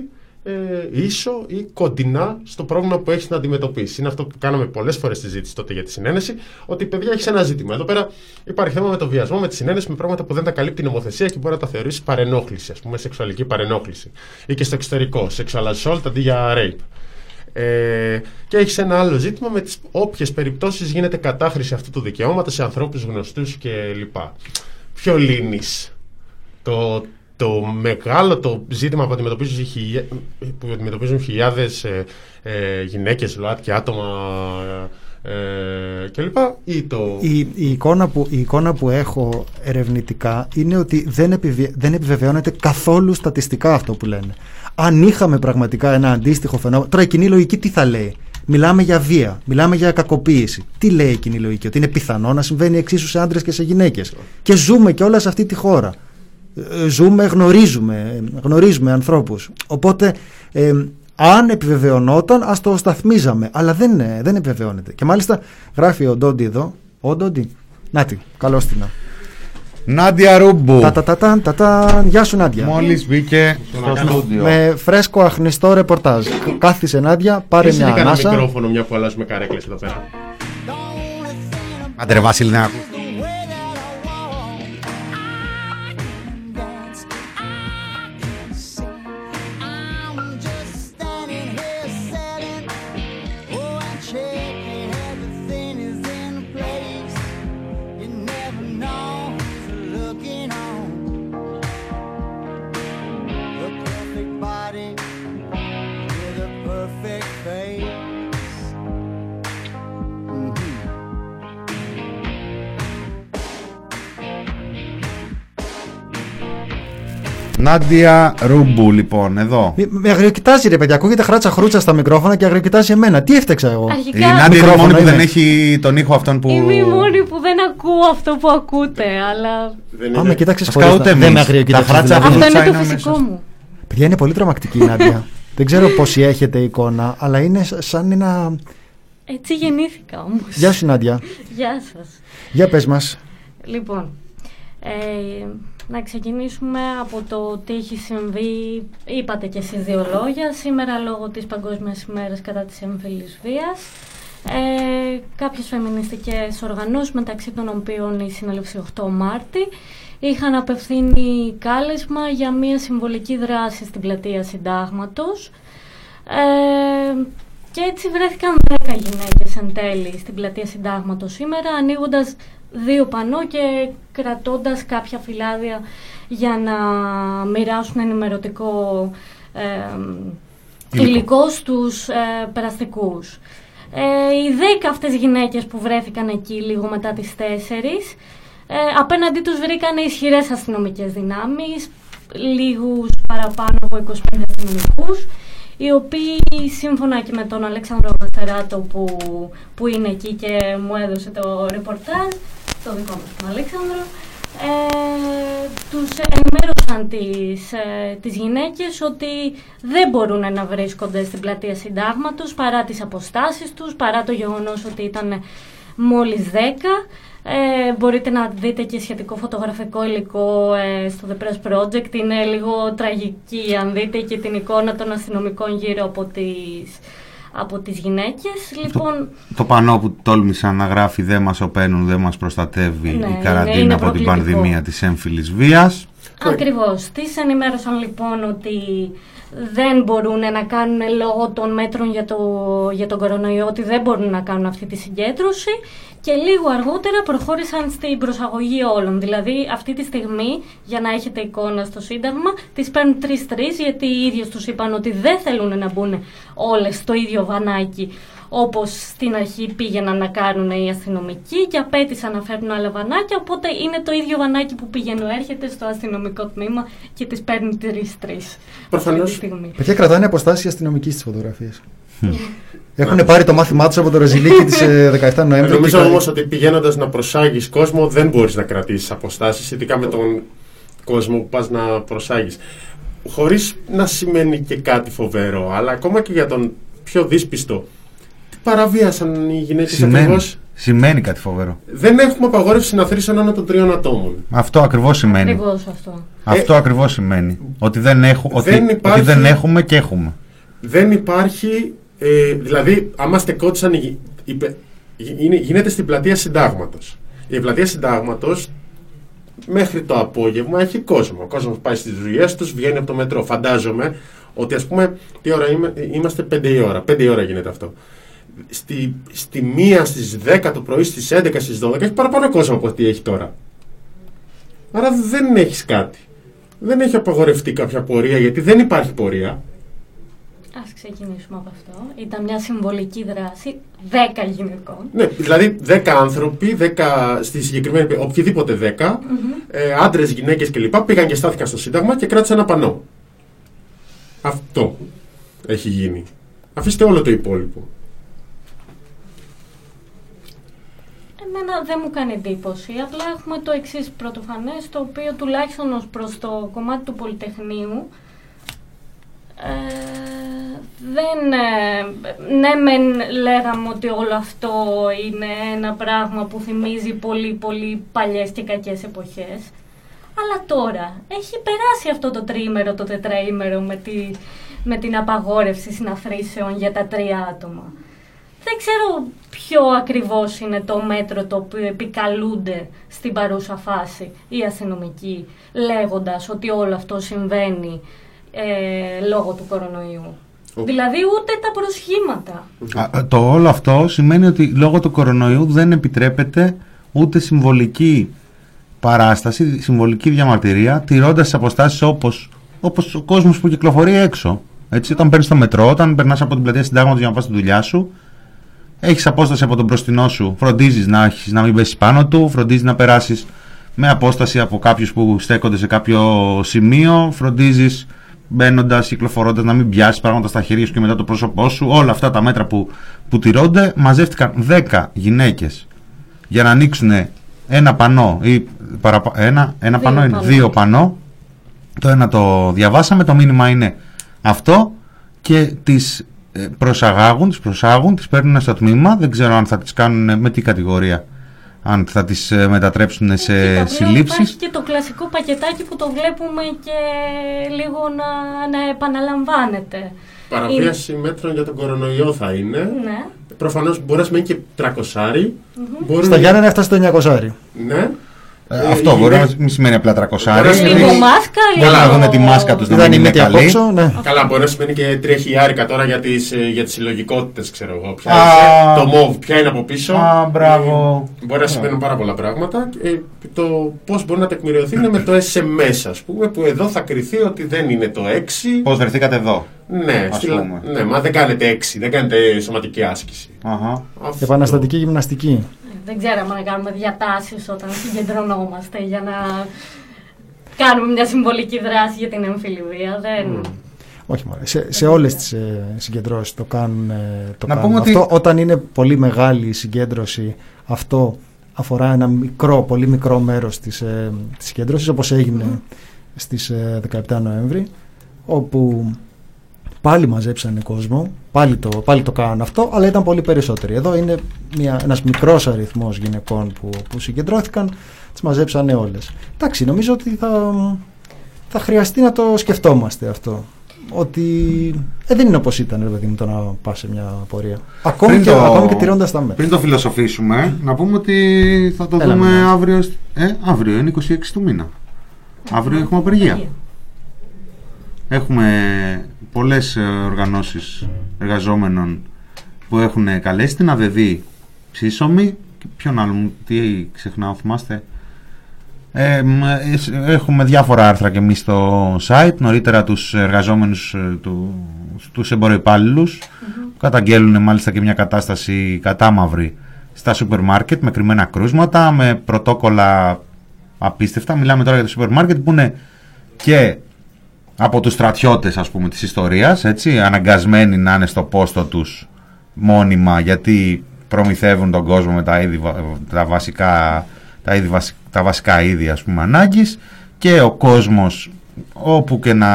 ε, ίσο ή κοντινά στο πρόβλημα που έχει να αντιμετωπίσει. Είναι αυτό που κάναμε πολλές φορές στη συζήτηση τότε για τη συνένεση, ότι παιδιά έχεις ένα ζήτημα. Εδώ πέρα υπάρχει θέμα με το βιασμό, με τη συνένεση, με πράγματα που δεν τα καλύπτει η νομοθεσία και μπορεί να τα θεωρήσει παρενόχληση, ας πούμε, σεξουαλική παρενόχληση. Ή και στο εξωτερικό, sexual assault αντί για rape. Ε, και έχεις ένα άλλο ζήτημα με τις όποιες περιπτώσεις γίνεται κατάχρηση αυτού του δικαιώματος σε ανθρώπους γνωστούς κλπ. Ποιο λύνεις; Το, το μεγάλο το ζήτημα που αντιμετωπίζουν, χιλιά- που αντιμετωπίζουν χιλιάδες ε, ε, γυναίκες, ΛΟΑΤ άτομα ε, κλπ. Ή το... Η, η, εικόνα που, η εικόνα που έχω ερευνητικά είναι ότι δεν, επιβε- δεν επιβεβαιώνεται καθόλου στατιστικά αυτό που λένε. Αν είχαμε πραγματικά ένα αντίστοιχο φαινόμενο. Τώρα η κοινή λογική τι θα λέει; Μιλάμε για βία, μιλάμε για κακοποίηση. Τι λέει η κοινή λογική, Ότι είναι πιθανό να συμβαίνει εξίσου σε άντρες και σε γυναίκες. Και ζούμε και όλα σε αυτή τη χώρα. Ε, Ζούμε, γνωρίζουμε, ε, γνωρίζουμε ανθρώπους. Οπότε, ε, αν επιβεβαιωνόταν, ας το σταθμίζαμε. Αλλά δεν, ε, δεν επιβεβαιώνεται. Και μάλιστα γράφει ο Ντόντι εδώ. Ο Ντόντι. Νάτι, καλώς την. Νάντια Ρούμπου, Τα, τα, τα, τα, τα, τα. Γεια σου Νάντια. μόλις μπήκε στο στούντιο. Με φρέσκο αχνηστό ρεπορτάζ. Κάθισε Νάντια, πάρε Ποιος μια είχε κανένα ανάσα. μικρόφωνο μια που αλλάζουμε καρέκλες εδώ πέρα. Άντε ρε Βασίλη να ακούς. Νάντια Ρούμπου, λοιπόν, εδώ. Με, με αγριοκοιτάζει ρε παιδιά, ακούγεται χράτσα χρούτσα στα μικρόφωνα και αγριοκοιτάζει εμένα. Τι έφταξα εγώ; Η Αρχικά Νάντια είναι η Μικρόφωνο μόνη που δεν είναι. έχει τον ήχο αυτόν που. είμαι η μόνη που δεν ακούω αυτό που ακούτε, αλλά Δεν Α, είναι- με κοίταξε Ας χωρίς να- καούτε Δεν εμείς. με Τα αγριοκοιτάζει. χράτσα δηλαδή. αυτό Χρούτσα είναι το είναι φυσικό αμέσως. μου. Παιδιά είναι πολύ τρομακτική η Νάντια. [laughs] Δεν ξέρω πόσοι έχετε εικόνα, αλλά είναι σα- σαν ένα. Έτσι γεννήθηκα όμως. Γεια σου Νάντια. Γεια σας. Για πες μας. Λοιπόν, ε, να ξεκινήσουμε από το τι έχει συμβεί. Είπατε και εσείς δύο λόγια. Σήμερα λόγω της Παγκόσμιας ημέρας κατά της έμφυλης βίας. Ε, κάποιες φεμινιστικές οργανώσεις μεταξύ των οποίων η Συνέλευση 8 Μάρτη είχαν απευθύνει κάλεσμα για μια συμβολική δράση στην πλατεία Συντάγματος ε, και έτσι βρέθηκαν 10 γυναίκες εν τέλει στην πλατεία Συντάγματος σήμερα ανοίγοντας δύο πανό και κρατώντας κάποια φυλάδια για να μοιράσουν ενημερωτικό ε, Υλικό. υλικό στους ε, περαστικούς. Ε, οι δέκα αυτές γυναίκες που βρέθηκαν εκεί λίγο μετά τις 4 ε, απέναντί τους βρήκαν ισχυρές αστυνομικές δυνάμεις, λίγους παραπάνω από 25 αστυνομικούς, οι οποίοι σύμφωνα και με τον Αλέξανδρο Βαστεράτο που, που είναι εκεί και μου έδωσε το ρεπορτάζ, το δικό μας τον Αλέξανδρο, ε, τους ενημέρωσαν τις, ε, τις γυναίκες ότι δεν μπορούν να βρίσκονται στην πλατεία συντάγματος παρά τις αποστάσεις τους, παρά το γεγονός ότι ήταν μόλις 10. Ε, μπορείτε να δείτε και σχετικό φωτογραφικό υλικό ε, στο The Press Project. Είναι λίγο τραγική αν δείτε και την εικόνα των αστυνομικών γύρω από τις, από τις γυναίκες. Λοιπόν, Το πανό που τόλμησαν να γράφει «Δεν μας οπαίνουν, δεν μας προστατεύει Ναι, η είναι- καραντίνα είναι από την προκλητικό. πανδημία της έμφυλης βίας». Ακριβώς. Τις ενημέρωσαν λοιπόν ότι δεν μπορούν να κάνουν λόγω των μέτρων για, το, για τον κορονοϊό ότι δεν μπορούν να κάνουν αυτή τη συγκέντρωση και λίγο αργότερα προχώρησαν στην προσαγωγή όλων. Δηλαδή αυτή τη στιγμή, για να έχετε εικόνα στο Σύνταγμα, τις παίρνουν τρεις-τρεις γιατί οι ίδιοι τους είπαν ότι δεν θέλουν να μπουν όλες στο ίδιο βανάκι όπως στην αρχή πήγαιναν να κάνουν οι αστυνομικοί και απέτησαν να φέρουν άλλα βανάκια, οπότε είναι το ίδιο βανάκι που πηγαίνει έρχεται στο αστυνομικό τμήμα και τις παίρνει τρεις-τρεις. Προφανώς. αυτή τη στιγμή. Παιδιά κρατάνε αποστάσεις αστυνομικοί στις φωτογραφίες. Έχουν πάρει το μάθημά τους από το Ρεζιλίκι της 17 Νοέμβρη. Νομίζω και- όμως ότι πηγαίνοντας να προσάγεις κόσμο δεν μπορείς να κρατήσεις αποστάσεις, ειδικά με τον κόσμο που πας να προσάγεις. Χωρίς να σημαίνει και κάτι φοβερό, αλλά ακόμα και για τον πιο δύσπιστο. Τι παραβίασαν οι γυναίκες Σημαίνει, ακριβώς. σημαίνει κάτι φοβερό. Δεν έχουμε απαγόρευση συναθρήσεων άνω των τριών ατόμων. Αυτό ακριβώς σημαίνει. Ακριβώς αυτό. Αυτό ακριβώς σημαίνει. Ότι δεν, έχου, ότι, Ε, δεν ότι υπάρχει- δεν έχουμε και έχουμε. Δεν υπάρχει. Ε, δηλαδή, άμα στεκόντουσαν. οι- οι πε- είναι- γίνεται στην πλατεία συντάγματος. Η πλατεία συντάγματος μέχρι το απόγευμα έχει κόσμο. Ο κόσμος πάει στις δουλειές τους, βγαίνει από το μετρό. Φαντάζομαι ότι, ας πούμε, τι ώρα είμαι, είμαστε 5 η ώρα. 5 η ώρα γίνεται αυτό. Στη, στη μία στις 10 το πρωί, στις 11, στις 12 έχει παραπάνω κόσμο από ό,τι έχει τώρα. Άρα δεν έχεις κάτι. Δεν έχει απαγορευτεί κάποια πορεία γιατί δεν υπάρχει πορεία. Ας ξεκινήσουμε από αυτό. Ήταν μια συμβολική δράση 10 γυναικών. Ναι, δηλαδή 10 άνθρωποι, 10, στη συγκεκριμένη περι- οποιοδήποτε 10, ε, άντρες, γυναίκες κλπ. πήγαν και στάθηκαν στο Σύνταγμα και κράτησαν ένα πανό. Αυτό έχει γίνει. Αφήστε όλο το υπόλοιπο. Εμένα δεν μου κάνει εντύπωση. Απλά έχουμε το εξής πρωτοφανές, το οποίο τουλάχιστον ως προς το κομμάτι του Πολυτεχνείου ε, δεν. Ε, ναι, μεν λέγαμε ότι όλο αυτό είναι ένα πράγμα που θυμίζει πολύ πολύ παλιές και κακές εποχές. Αλλά τώρα έχει περάσει αυτό το τρίμερο, το τετραήμερο με, τη, με την απαγόρευση συναθρήσεων για τα τρία άτομα. Δεν ξέρω ποιο ακριβώς είναι το μέτρο το οποίο επικαλούνται στην παρούσα φάση οι αστυνομικοί λέγοντας ότι όλο αυτό συμβαίνει ε, λόγω του κορονοϊού. Ο- Δηλαδή ούτε τα προσχήματα. Α, Το όλο αυτό σημαίνει ότι λόγω του κορονοϊού δεν επιτρέπεται ούτε συμβολική παράσταση, συμβολική διαμαρτυρία, τηρώντας τις αποστάσεις όπως, όπως ο κόσμος που κυκλοφορεί έξω. Έτσι, όταν παίρνεις το μετρό, όταν περνάς από την πλατεία συντάγματος για να πας στη δουλειά σου, έχεις απόσταση από τον μπροστινό σου, φροντίζεις να, έχεις, να μην πέσεις πάνω του, φροντίζεις να περάσεις με απόσταση από κάποιους που στέκονται σε κάποιο σημείο, φροντίζεις μπαίνοντας, κυκλοφορώντας, να μην πιάσεις πράγματα στα χέρια σου και μετά το πρόσωπό σου. Όλα αυτά τα μέτρα που, που τηρώνται, μαζεύτηκαν 10 γυναίκες για να ανοίξουν ένα πανό ή παραπα... ένα, ένα Δύο πανό είναι πανό. δύο πανό. Το ένα το διαβάσαμε, το μήνυμα είναι αυτό και τις ε, προσαγάγουν, τις προσάγουν, τις παίρνουν στο τμήμα. Δεν ξέρω αν θα τις κάνουν με τι κατηγορία. Αν θα τις ε, μετατρέψουν σε Κοίτα, πλέον συλλήψεις. Υπάρχει και το κλασικό πακετάκι που το βλέπουμε και λίγο να, να επαναλαμβάνεται. Παραβίαση μέτρων για τον κορονοϊό θα είναι. Ναι. Προφανώς μπορείς να σημαίνει και τρακοσάρι. Μπορούν- Στα Γιάννενα έφτασε το 900. Ναι. Ε, Ε, αυτό οι μπορεί να γυναίκες- μην σημαίνει απλά 300. Μπορεί να Λίγο είναι- μάσκα, Μπορεί να λίγο- δουν τη μάσκα τους να Ήταν μην η είναι μύτη καλή. απόξω, ναι. Καλά, μπορεί να σημαίνει και τρία χιλιάρικα τώρα για τις, ε, για τις συλλογικότητες, ξέρω εγώ. Ποια Α. είσαι, το μοβ, ποια είναι από πίσω. Α, μπράβο. Ε, Μπορεί να σημαίνουν πάρα πολλά πράγματα. Ε, το πώς μπορεί να τεκμηριωθεί είναι με το SMS, ας πούμε, που εδώ θα κριθεί ότι δεν είναι το 6. Πώς βρεθήκατε εδώ. Ναι, ας στη- πούμε. ναι, μα δεν κάνετε 6, δεν κάνετε σωματική άσκηση. Αχα. Αυτό. Επαναστατική γυμναστική. Δεν ξέραμε να κάνουμε διατάσεις όταν συγκεντρωνόμαστε για να κάνουμε μια συμβολική δράση για την εμφυλιβία. Δεν... Όχι μόνο. Σε, σε όλες τις ε, συγκεντρώσεις το κάνουν, ε, το Να κάνουν πούμε ότι- αυτό. Όταν είναι πολύ μεγάλη η συγκέντρωση, αυτό αφορά ένα μικρό, πολύ μικρό μέρος της, ε, της συγκέντρωσης όπως έγινε στις ε, 17 Νοέμβρη όπου πάλι μαζέψανε κόσμο, πάλι το, πάλι το κάνουν αυτό, αλλά ήταν πολύ περισσότεροι. Εδώ είναι μια, ένας μικρός αριθμός γυναικών που, που συγκεντρώθηκαν, τις μαζέψανε όλες. Εντάξει, νομίζω ότι θα, θα χρειαστεί να το σκεφτόμαστε αυτό. Ότι ε, δεν είναι όπως ήταν, ρε παιδί μου, το να πας σε μια πορεία. Ακόμη Πριν και, το- ακόμη και τηρώντας τα μέτρα. Πριν το φιλοσοφήσουμε, να πούμε ότι θα το Έλα, δούμε Μινάς. αύριο. σ- Ε, αύριο είναι 26 του μήνα. Αύριο έχουμε απεργία. Έχουμε πολλές ε, οργανώσεις εργαζόμενων που έχουν καλέσει την ΑΔΔ σύσσωμη. Και Ποιον άλλον, τι ξεχνάω, θυμάστε; Ε, μ, ε, σ- έχουμε διάφορα άρθρα και εμείς στο site. Νωρίτερα τους εργαζόμενους, ε, του, τους εμποροϊπάλληλους που καταγγέλουν μάλιστα και μια κατάσταση κατάμαυρη στα σούπερ μάρκετ με κρυμμένα κρούσματα, με πρωτόκολλα απίστευτα. Μιλάμε τώρα για το σούπερ μάρκετ που είναι και από τους στρατιώτες ας πούμε της ιστορίας έτσι, αναγκασμένοι να είναι στο πόστο τους μόνιμα γιατί προμηθεύουν τον κόσμο με τα, είδη, βα- τα, βασικά, τα, είδη, βασι- τα βασικά είδη ας πούμε ανάγκης και ο κόσμος όπου και να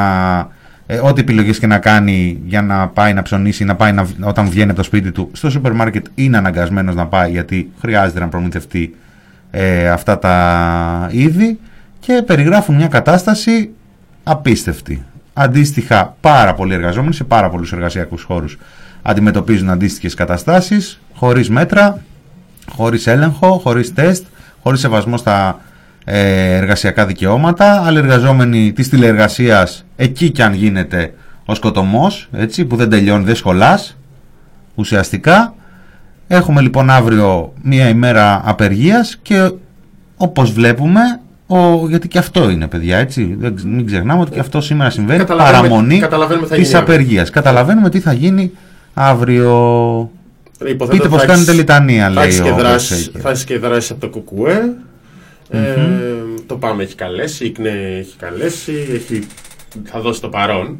ε, ό,τι επιλογές και να κάνει για να πάει να ψωνίσει να πάει να, όταν βγαίνει από το σπίτι του στο σούπερ μάρκετ είναι αναγκασμένος να πάει γιατί χρειάζεται να προμηθευτεί ε, αυτά τα είδη και περιγράφουν μια κατάσταση απίστευτη. Αντίστοιχα, πάρα πολλοί εργαζόμενοι σε πάρα πολλούς εργασιακούς χώρους αντιμετωπίζουν αντίστοιχες καταστάσεις, χωρίς μέτρα, χωρίς έλεγχο, χωρίς τεστ, χωρίς σεβασμό στα ε, εργασιακά δικαιώματα. Άλλοι εργαζόμενοι της τηλεεργασίας, εκεί κι αν γίνεται ο σκοτωμός, έτσι, που δεν τελειώνει, δεν σχολάς, ουσιαστικά. Έχουμε λοιπόν αύριο μία ημέρα απεργίας και όπως βλέπουμε, ο, γιατί και αυτό είναι παιδιά έτσι, δεν, ξε- μην ξεχνάμε ότι και αυτό σήμερα συμβαίνει, Καταλαβαίνουμε- παραμονή καταλαβαίνουμε τι θα της γίνει αύριο. απεργίας. Καταλαβαίνουμε τι θα γίνει αύριο. Υποθέτω Πείτε θα πως έχεις- κάνετε λιτανία, θα λέει έχεις ο και δράσεις- Μπερσέικερ. Θα έχεις και δράσει από το Κουκουέ. Ε, το ΠΑΜ έχει καλέσει, η ΚΝΕ έχει καλέσει, έχει, θα δώσει το παρόν.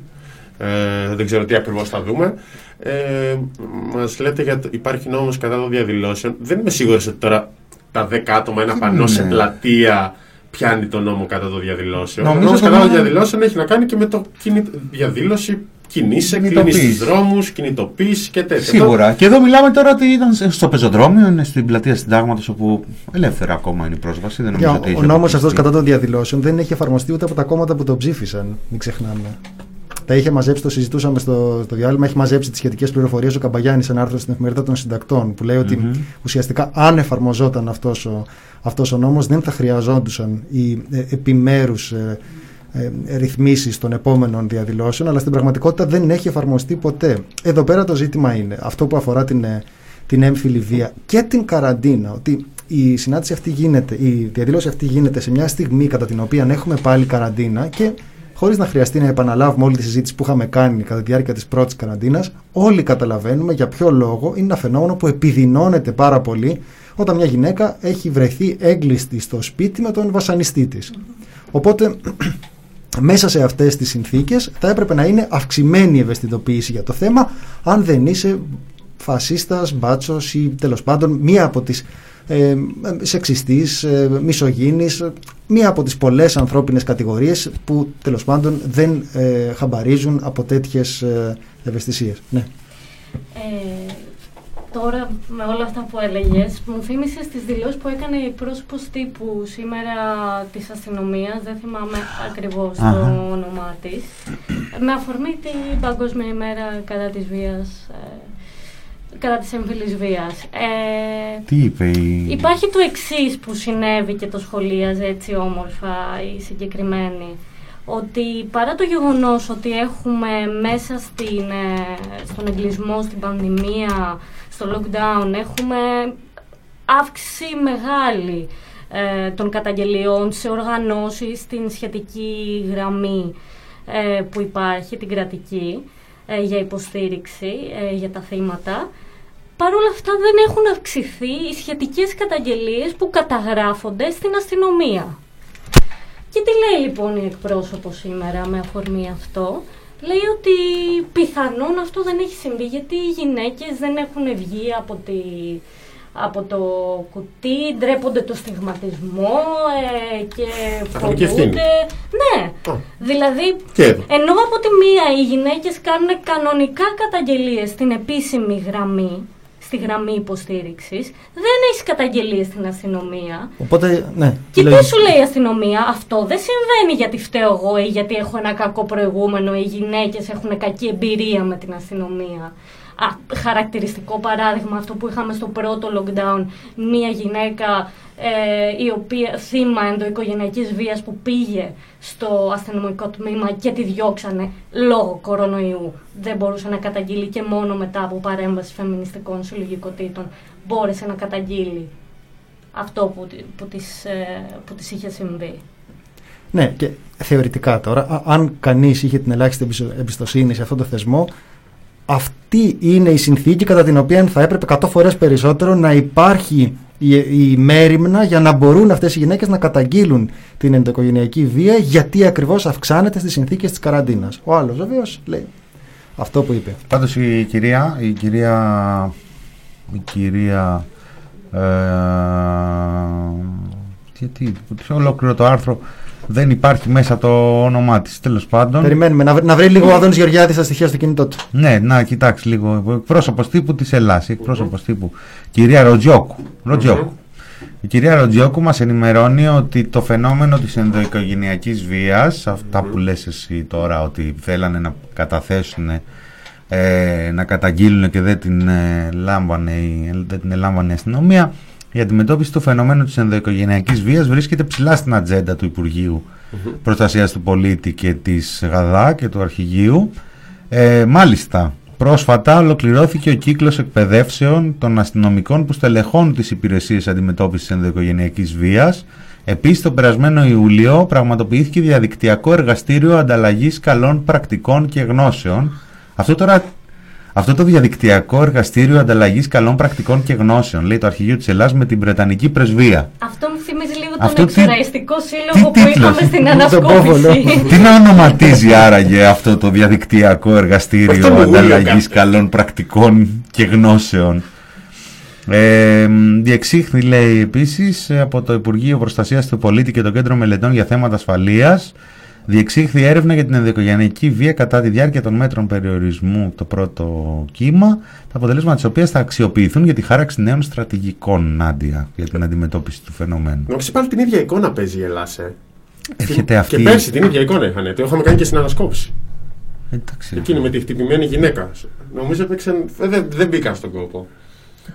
Ε, δεν ξέρω τι ακριβώς θα δούμε. Ε, Μας λέτε για το, υπάρχει νόμος κατά των διαδηλώσεων. Δεν είμαι σίγουρος ότι τώρα τα 10 άτομα ένα πανό σε είναι. πλατεία πιάνει τον νόμο κατά των διαδηλώσεων. Νομίζω ο νόμος το κατά των νόμο- διαδηλώσεων έχει να κάνει και με το κινη... διαδήλωση κινείσαι, κλείνεις Κινητοποίηση. τους δρόμους, κινητοποίηση και τέτοια. Σίγουρα. Και εδώ μιλάμε τώρα ότι ήταν στο πεζοδρόμιο, είναι στην πλατεία Συντάγματος όπου ελεύθερα ακόμα είναι η πρόσβαση. Δεν νομίζω Για, ότι ο έχει νόμος αποκλειστεί. αυτός κατά των διαδηλώσεων δεν έχει εφαρμοστεί ούτε από τα κόμματα που το ψήφισαν. Μην ξεχνάμε. Τα είχε μαζέψει, το συζητούσαμε στο, στο διάλειμμα, έχει μαζέψει τις σχετικές πληροφορίες ο Καμπαγιάννης σε ένα άρθρο στην εφημερίδα των συντακτών που λέει ότι Μμμ. ουσιαστικά αν εφαρμοζόταν αυτός ο, αυτός ο νόμος δεν θα χρειαζόντουσαν οι ε, επιμέρους ε, ε, ρυθμίσεις των επόμενων διαδηλώσεων αλλά στην πραγματικότητα δεν έχει εφαρμοστεί ποτέ. Εδώ πέρα το ζήτημα είναι αυτό που αφορά την, ε, την έμφυλη βία και την καραντίνα ότι η συνάντηση αυτή γίνεται, η διαδήλωση αυτή γίνεται σε μια στιγμή κατά την οποία έχουμε πάλι καραντίνα και χωρίς να χρειαστεί να επαναλάβουμε όλη τη συζήτηση που είχαμε κάνει κατά τη διάρκεια της πρώτης καραντίνας, όλοι καταλαβαίνουμε για ποιο λόγο είναι ένα φαινόμενο που επιδεινώνεται πάρα πολύ όταν μια γυναίκα έχει βρεθεί έγκλειστη στο σπίτι με τον βασανιστή της. Οπότε, μέσα σε αυτές τις συνθήκες θα έπρεπε να είναι αυξημένη η ευαισθητοποίηση για το θέμα αν δεν είσαι φασίστας, μπάτσος ή τέλος πάντων μία από τις ε, σεξιστής, ε, μισογίνης, ε, μία από τις πολλές ανθρώπινες κατηγορίες που τέλος πάντων δεν ε, χαμπαρίζουν από τέτοιες ε, ευαισθησίες. Ναι. Ε, τώρα με όλα αυτά που έλεγες μου θύμισε τις δηλώσεις που έκανε η πρόσωπος τύπου σήμερα της αστυνομίας δεν θυμάμαι ακριβώς Αχα. το όνομά της με αφορμή την Παγκόσμια ημέρα κατά της βίας ε, κατά της εμφυλής βίας ε, Τι είπε η. Υπάρχει το εξής που συνέβη και το σχολίαζε έτσι όμορφα η συγκεκριμένη. Ότι παρά το γεγονός ότι έχουμε μέσα στην, ε, στον εγκλισμό, στην πανδημία, στο lockdown, έχουμε αύξηση μεγάλη ε, των καταγγελιών σε οργανώσεις, στην σχετική γραμμή ε, που υπάρχει, την κρατική, ε, για υποστήριξη ε, για τα θύματα. Παρ' όλα αυτά δεν έχουν αυξηθεί οι σχετικές καταγγελίες που καταγράφονται στην αστυνομία. Και τι λέει λοιπόν η εκπρόσωπος σήμερα με αφορμή αυτό; Λέει ότι πιθανόν αυτό δεν έχει συμβεί γιατί οι γυναίκες δεν έχουν βγει από, τη, από το κουτί, ντρέπονται το στιγματισμό ε, και έχουν και ευθύνη. φοβούνται. Ναι, Α. δηλαδή Και εδώ. ενώ από τη μία οι γυναίκες κάνουν κανονικά καταγγελίες στην επίσημη γραμμή, στη γραμμή υποστήριξης, δεν έχεις καταγγελίες στην αστυνομία. Οπότε, ναι. Και τι λογικό. σου λέει η αστυνομία, αυτό δεν συμβαίνει γιατί φταίω εγώ ή γιατί έχω ένα κακό προηγούμενο, οι γυναίκες έχουν κακή εμπειρία με την αστυνομία. Α, χαρακτηριστικό παράδειγμα αυτό που είχαμε στο πρώτο lockdown, μία γυναίκα ε, η οποία θύμα ενδοοικογενειακής βίας που πήγε στο αστυνομικό τμήμα και τη διώξανε λόγω κορονοϊού. Δεν μπορούσε να καταγγείλει και μόνο μετά από παρέμβαση φεμινιστικών συλλογικοτήτων μπόρεσε να καταγγείλει αυτό που, τη- που, της, ε, που της είχε συμβεί. Ναι, και θεωρητικά τώρα, α- αν κανείς είχε την ελάχιστη εμπιστο- εμπιστοσύνη σε αυτόν τον θεσμό, αυτή είναι η συνθήκη κατά την οποία θα έπρεπε 100 φορές περισσότερο να υπάρχει η, η μέρημνα για να μπορούν αυτές οι γυναίκες να καταγγείλουν την ενδοοικογενειακή βία γιατί ακριβώς αυξάνεται στις συνθήκες της καραντίνας. Ο άλλος βεβαίως λέει αυτό που είπε. Πάντως η κυρία, η κυρία, η κυρία, ε, γιατί, σε ολόκληρο το άρθρο δεν υπάρχει μέσα το όνομά της, τέλος πάντων. Περιμένουμε να βρει, να βρει λίγο ο Αδόνης Γεωργιάδης στα στοιχεία στο κινητό του. Ναι, να κοιτάξει λίγο. Εκπρόσωπος τύπου της Ελλάδα. Εκπρόσωπος τύπου. Κυρία Ροτζιόκου. Ροτζιόκου. Η κυρία Ροτζιόκου μας ενημερώνει ότι το φαινόμενο της ενδοοικογενειακής βίας, αυτά που λες εσύ τώρα ότι θέλανε να καταθέσουν, ε, να καταγγείλουν και δεν την, ε, λάμβανε, η- δεν την ελάμβανε η αστυνομία, η αντιμετώπιση του φαινομένου της ενδοοικογενειακής βίας βρίσκεται ψηλά στην ατζέντα του Υπουργείου Προστασίας του Πολίτη και της ΓΑΔΑ και του Αρχηγείου. Ε, μάλιστα, πρόσφατα ολοκληρώθηκε ο κύκλος εκπαιδεύσεων των αστυνομικών που στελεχώνουν τις υπηρεσίες αντιμετώπισης ενδοοικογενειακής βίας. Επίσης, το περασμένο Ιούλιο πραγματοποιήθηκε διαδικτυακό εργαστήριο ανταλλαγής καλών πρακτικών και γνώσεων. Αυτό τώρα αυτό το διαδικτυακό εργαστήριο ανταλλαγής καλών πρακτικών και γνώσεων, λέει το Αρχηγείο της Ελλάδας με την Βρετανική Πρεσβεία. Αυτό μου θυμίζει λίγο Αυτό τον τι- εξοραϊστικό σύλλογο τι που τίτλος; είχαμε στην Τον Πόβολο. ανασκόπηση. Τι να ονοματίζει άραγε αυτό το διαδικτυακό Αυτό εργαστήριο είναι γούλιο ανταλλαγής κάτι. καλών πρακτικών και γνώσεων; Ε, διεξήχθη λέει επίσης από το Υπουργείο Προστασίας του Πολίτη και το Κέντρο Μελετών για θέματα ασφαλείας διεξήχθη έρευνα για την ενδοικογενειακή βία κατά τη διάρκεια των μέτρων περιορισμού το πρώτο κύμα τα αποτελέσματα της οποίας θα αξιοποιηθούν για τη χάραξη νέων στρατηγικών Νάντια για την αντιμετώπιση του φαινομένου. Νομίζω πάλι την ίδια εικόνα παίζει η Ελλάδα. Έρχεται αυτή... Και πέρσι την ίδια εικόνα είχαν. Το είχαμε κάνει και στην ανασκόπηση. Εντάξει, Εκείνη με τη χτυπημένη γυναίκα. Νομίζω έπαιξαν. ε, Δεν, δεν μπήκαν στον κόπο.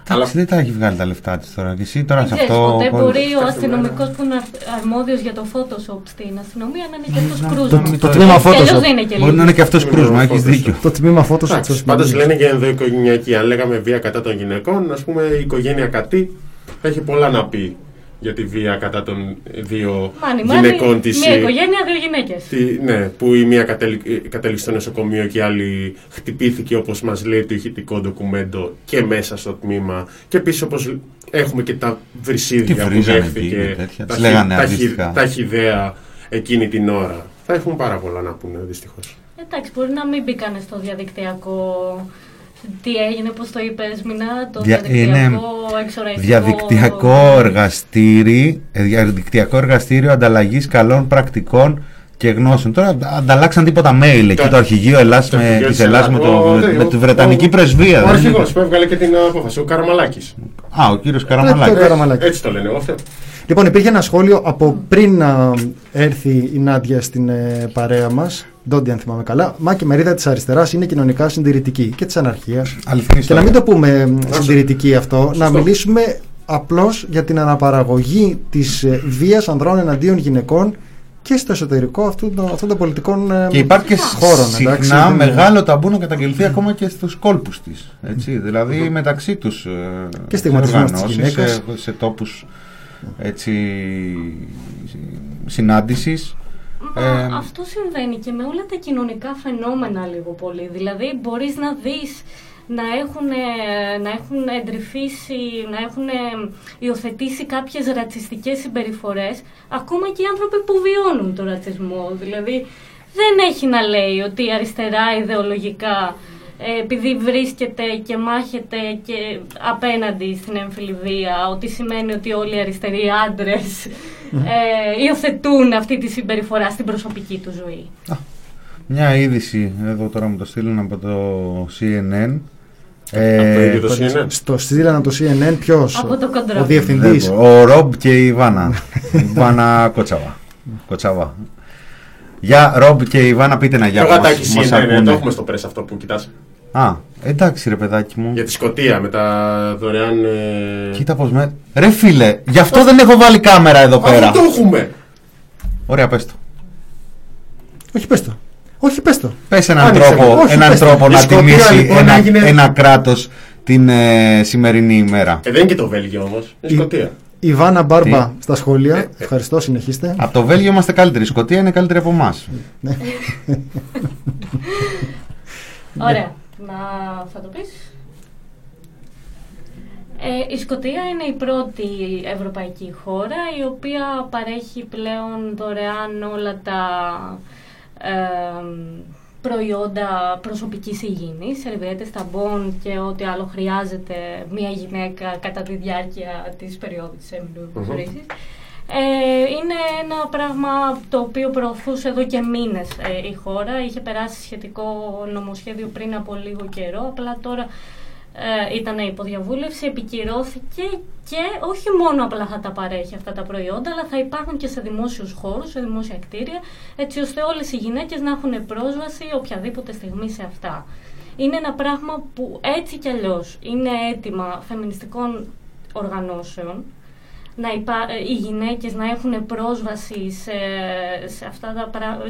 Αλλά Εντάξει, δεν τα έχει βγάλει τα λεφτά της τώρα. Και εσύ τώρα Δεν σε ξέρεις, αυτό. ποτέ πολύ- μπορεί ο αστυνομικός που είναι αρμόδιος για το Photoshop στην αστυνομία να είναι και αυτός το- κρούσμα. το τμήμα Και αλλιώς Photoshop. δεν είναι και Μπορεί να λίγο. είναι και αυτός Μην κρούσμα, είναι έχεις Photoshop. δίκιο. Το τμήμα φώτος Εντάξει, πάντως λένε για ενδοοικογενειακή. Αν λέγαμε βία κατά των γυναικών, ας πούμε η οικογένεια κατή έχει πολλά να πει για τη βία κατά των δύο Μάνι, μάνι, γυναικών της. Μια οικογένεια, δύο γυναίκες. ναι, που η μία κατέλη- κατέληξε στο νοσοκομείο και η άλλη χτυπήθηκε όπως μας λέει το ηχητικό ντοκουμέντο και μέσα στο τμήμα και επίσης όπως έχουμε και τα Τι βρυσίδια που βρίζανε εκεί δέχθηκε και τέτοια, τα, τις λέγανε χι- τα, χι- αντίστοιχα. τα χιδέα εκείνη την ώρα. Θα έχουν πάρα πολλά να πούνε δυστυχώς. Εντάξει, μπορεί να μην μπήκανε στο διαδικτυακό. Τι έγινε, πώς το είπες, Μινά, το Δια- διαδικτυακό είναι εξοραϊστικό. Διαδικτυακό εργαστήρι, ε, διαδικτυακό εργαστήριο ανταλλαγής καλών πρακτικών και γνώσεων. Τώρα ανταλλάξαν τίποτα mail εκεί Το- το αρχηγείο Ελλάς το με, αρχηγείο της της Ελλάς με, Ελλάδας. το, Ο- με, ο- τη Βρετανική ο- πρεσβεία. Ο δεν είναι- αρχηγός που έβγαλε και την απόφαση, ο Καραμαλάκης. Α, ο κύριος το Καραμαλάκης. Καραμαλάκης. Έτσι το λένε εγώ αυτό. Λοιπόν, υπήρχε ένα σχόλιο από πριν να έρθει η Νάντια στην ε, παρέα μας. Ντόντι, αν θυμάμαι καλά. Μα και μερίδα της αριστεράς είναι κοινωνικά συντηρητική και της αναρχίας. Αληθινή Και να ιστορία. μην το πούμε ε, συντηρητική αυτό, να Σωστό. μιλήσουμε απλώς για την αναπαραγωγή της βίας ανδρών εναντίον γυναικών και στο εσωτερικό αυτών των, αυτών των πολιτικών ε, Και υπάρχει και χώρων. συχνά εντάξει, δεν είναι- μεγάλο ταμπού να καταγγελθεί ακόμα και στους κόλπους της. Έτσι, δηλαδή μεταξύ τους ε, Και στιγματισμός της οργανώσεις, γυναίκας. σε, σε τόπους έτσι, συνάντησης. Μα Ε, αυτό συμβαίνει και με όλα τα κοινωνικά φαινόμενα λίγο πολύ. Δηλαδή μπορείς να δεις να έχουν, ε, να έχουν εντρυφήσει, να έχουν ε, υιοθετήσει κάποιες ρατσιστικές συμπεριφορές ακόμα και οι άνθρωποι που βιώνουν το ρατσισμό. Δηλαδή δεν έχει να λέει ότι η αριστερά ιδεολογικά ε, επειδή βρίσκεται και μάχεται και απέναντι στην έμφυλη βία, ότι σημαίνει ότι όλοι οι αριστεροί άντρες ε, υιοθετούν αυτή τη συμπεριφορά στην προσωπική του ζωή. Μια είδηση, εδώ τώρα μου το στείλουν από το CNN. Από το ίδιο το CNN. Στο στείλανε από το CNN ποιος; Από το κοντρόλ. Ο διευθυντής. Δεν μπορώ. Ο Ρομπ και η Βάνα. η Βάνα Κοτσαβά. Κοτσαβά. Για Ρομπ και η Βάνα πείτε να Το για γατάκι μας CNN, ακούνε. το έχουμε στο πρess αυτό που κοιτάς. Α, εντάξει ρε παιδάκι μου. Για τη Σκωτία με τα δωρεάν. ε, Κοίτα πως με... Ρε φίλε, γι' αυτό δεν έχω βάλει κάμερα εδώ πέρα. Αυτό το έχουμε! Ωραία, πες το. Όχι, πες το. Όχι, πες το. Πες έναν Άνοιξε τρόπο, λίγο. Όχι, έναν πες το. τρόπο Η να Σκωτία, τιμήσει λοιπόν, ένα, έγινε- ένα κράτος την ε, σημερινή ημέρα. Ε, δεν είναι και το Βέλγιο όμως. Είναι Η- Σκωτία. Η Βάνα Μπάρμπα Τι; στα σχόλια. Ευχαριστώ, συνεχίστε. Από το Βέλγιο είμαστε καλύτεροι. Η Σκωτία είναι καλύτερη από εμάς. Ωραία. Να θα το πεις. Ε, η Σκωτία είναι η πρώτη ευρωπαϊκή χώρα η οποία παρέχει πλέον δωρεάν όλα τα ε, προϊόντα προσωπικής υγιεινής, σερβιέτες, ταμπών και ό,τι άλλο χρειάζεται μια γυναίκα κατά τη διάρκεια της περίοδου της έμεινου χρήσης. Ε, είναι ένα πράγμα το οποίο προωθούσε εδώ και μήνες ε, η χώρα. Είχε περάσει σχετικό νομοσχέδιο πριν από λίγο καιρό, απλά τώρα ε, ήταν υποδιαβούλευση, επικυρώθηκε και όχι μόνο απλά θα τα παρέχει αυτά τα προϊόντα, αλλά θα υπάρχουν και σε δημόσιους χώρους, σε δημόσια κτίρια, έτσι ώστε όλες οι γυναίκες να έχουν πρόσβαση οποιαδήποτε στιγμή σε αυτά. Είναι ένα πράγμα που έτσι κι αλλιώς είναι αίτημα φεμινιστικών οργανώσεων, να υπά- ε, οι γυναίκες να έχουν πρόσβαση σε, σε αυτά τα πράγματα,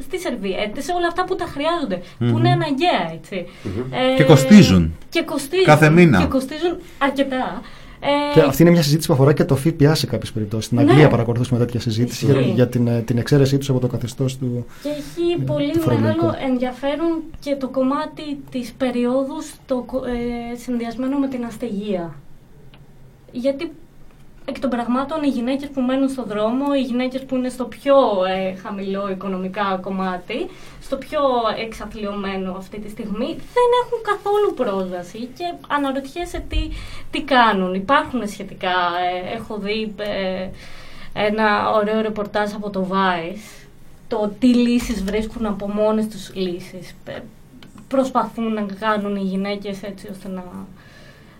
στις σερβιέτες, σε όλα αυτά που τα χρειάζονται, που είναι αναγκαία, έτσι. Ε, Και κοστίζουν. Και κοστίζουν. Κάθε μήνα. Και κοστίζουν αρκετά. Ε, Και αυτή είναι μια συζήτηση που αφορά και το ΦΠΑ σε κάποιες περιπτώσεις. Στην Ναι. Αγγλία παρακολουθούσαμε τέτοια συζήτηση για, Ισχύει. για την, ε, την εξαίρεσή τους από το καθεστώς του. Και έχει πολύ φορολογικό. μεγάλο ενδιαφέρον και το κομμάτι της περίοδου στο, κο- ε, συνδυασμένο με την αστεγία. Γιατί εκ των πραγμάτων οι γυναίκες που μένουν στο δρόμο, οι γυναίκες που είναι στο πιο ε, χαμηλό οικονομικά κομμάτι, στο πιο εξαθλειωμένο αυτή τη στιγμή, δεν έχουν καθόλου πρόσβαση και αναρωτιέσαι τι, τι κάνουν. Υπάρχουν σχετικά, ε, έχω δει ε, ένα ωραίο ρεπορτάζ από το Vice, το τι λύσεις βρίσκουν από μόνες τους λύσεις. Ε, Προσπαθούν να κάνουν οι γυναίκες έτσι ώστε να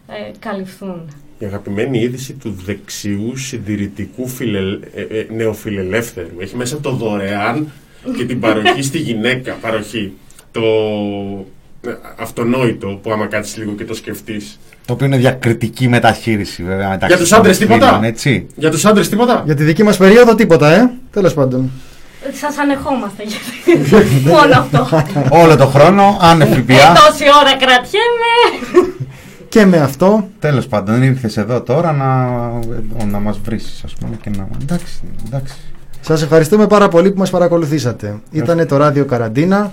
ε, καλυφθούν. Η αγαπημένη είδηση του δεξιού συντηρητικού φιλε... ε, ε, νεοφιλελεύθερου. Έχει μέσα το δωρεάν και την παροχή στη γυναίκα. Παροχή. Το ε, αυτονόητο που άμα κάτσεις λίγο και το σκεφτείς. Το οποίο είναι διακριτική μεταχείριση βέβαια. μεταξύ Για τους των άντρες τίποτα; φίλων, Έτσι. Για τους άντρες τίποτα; Για τη δική μας περίοδο τίποτα, ε. Τέλος πάντων. Σας ανεχόμαστε γιατί [laughs] μόνο αυτό. Όλο το χρόνο, άνευ Ε, ΦΠΑ. τόση ώρα κρατιέμαι. Και με αυτό Τέλος πάντων, ήρθες εδώ τώρα να, να μας βρεις, ας πούμε. Και να... Εντάξει, εντάξει. Σας ευχαριστούμε πάρα πολύ που μας παρακολουθήσατε. Ήτανε το ράδιο Καραντίνα.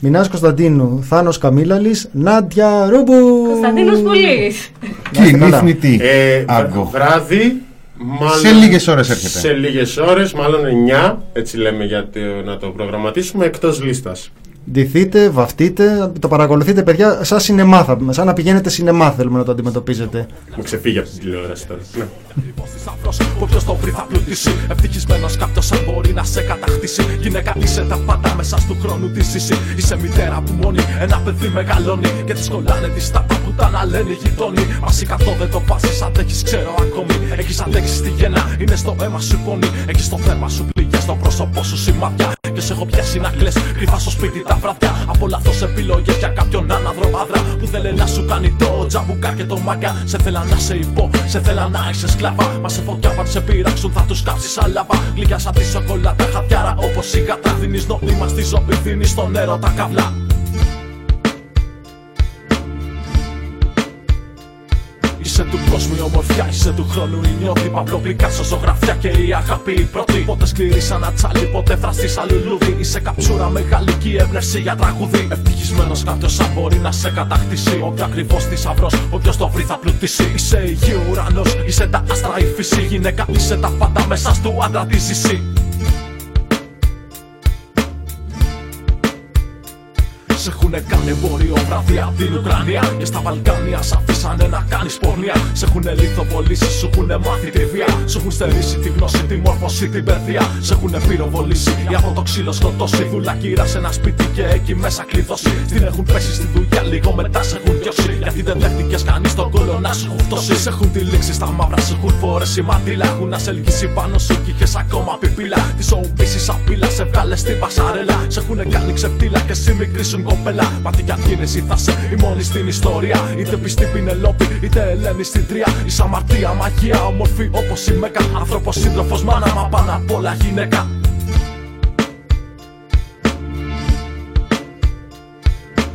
Μινάς Κωνσταντίνου, Θάνος Καμίλαλης, Νάντια Ρούμπου. Κωνσταντίνος Πουλής. Να είστε καλά. Κινήθνητη. Ε, Άγκο. βράδυ. Μάλλον, Σε λίγες ώρες έρχεται. Σε λίγες ώρες, μάλλον 9, έτσι λέμε για το- να το προγραμματίσουμε, εκτός λίστας. Ντυθείτε, βαφτείτε, το παρακολουθείτε παιδιά σαν σινεμά, θα- σαν να πηγαίνετε σινεμά θέλουμε να το αντιμετωπίζετε. Μου ξεφύγει από την τηλεόραση τώρα. Ναι. Λοιπόν, θησαυρός, Όποιος το βρει θα πλουτίσει. Ευτυχισμένος κάποιος αν μπορεί να σε κατακτήσει. Γυναίκα είσαι τα πάντα μέσα του χρόνου της ζήσει. Είσαι μητέρα που μόνη ένα παιδί μεγαλώνει. Και της κολλάνε της τάπα που τα να λένε οι γειτόνι. Μαζί καθό δεν το βάζει, αντέχεις ξέρω ακόμη. Έχεις αντέξει τη γέννα, είναι στο αίμα σου πόνη. Έχεις το θέμα σου πληγέ, στο πρόσωπό σου σημάδια. Και σε έχω πιάσει να κλαις κρυφά στο σπίτι τα βραδιά. Από λάθος επιλογές για κάποιον άναδρο άντρα που θέλει να σου κάνει το τζαμπουκά και το μάγκα. Σε θέλα να σε υπό, σε θέλα να είσαι σκλαβά. Μα σε φωτιά αν σε πειράξουν θα τους κάψεις σαν λαβά. Γλυκιά σαν τη σοκολάτα, χατιάρα όπως η γάτα. Δίνεις νόημα στη ζωή, δίνεις στο νερό τα καβλά. Είσαι του κόσμου η ομορφιά, είσαι του χρόνου η νιώθη. Παύλο Πικάσο, ζωγραφιά και η αγάπη η πρώτη. Ποτέ σκληρή σαν ένα τσάλι, ποτέ θραστή σαν λουλούδι. Είσαι καψούρα μεγάλη και η έμπνευση για τραγούδι. Ευτυχισμένος κάποιος αν μπορεί να σε κατακτήσει. Όποιος ακριβώς θησαυρό, όποιος το βρει θα πλουτίσει. Είσαι η γη ουρανός, είσαι τα άστρα η φύση. Γυναίκα, είσαι τα πάντα μέσα στο άντρα της ζησή. Έχουν κάνει εμπόριο βράδυ απ' την Ουκρανία Και στα Βαλκάνια σ' αφήσανε να κάνεις πορνεία. Σε έχουνε λιθοβολήσει, σου έχουνε μάθει τη βία. Σου έχουν στερήσει τη γνώση, τη μόρφωση, την παιδεία. Σε έχουνε πυροβολήσει, για αυτό το ξύλο σκοτώσει Δουλακύρα σε ένα σπίτι και εκεί μέσα κλειδώσει. Στην έχουν πέσει στη δουλειά, λίγο μετά σε έχουν διώσει Γιατί δεν δέχτηκες κανείς τον κόλλο να σου έχουν φτώσει Σε έχουν τυλίξει στα μαύρα, σε έχουν φορέσει μαντήλα. Έχουν ασελγήσει πάνω σου κι είχες ακόμα πιπίλα. Τη σοουπίση απειλά, σε βγάλες στην πασαρέλα. Σε έχουν κάνει ξεπτήλα και εσύ μικρή σου κοπέλα. Μα τι κι αν γίνεις ή θα σε. Η μόνη στην ιστορία. Είτε πιστή πινελόπη, είτε Ελένη στην τρία. Είσαι αμαρτία, μαγεία, όμορφη όπως η Μέκα. Άνθρωπος, σύντροφος, μάνα, μα πάνω απ' όλα γυναίκα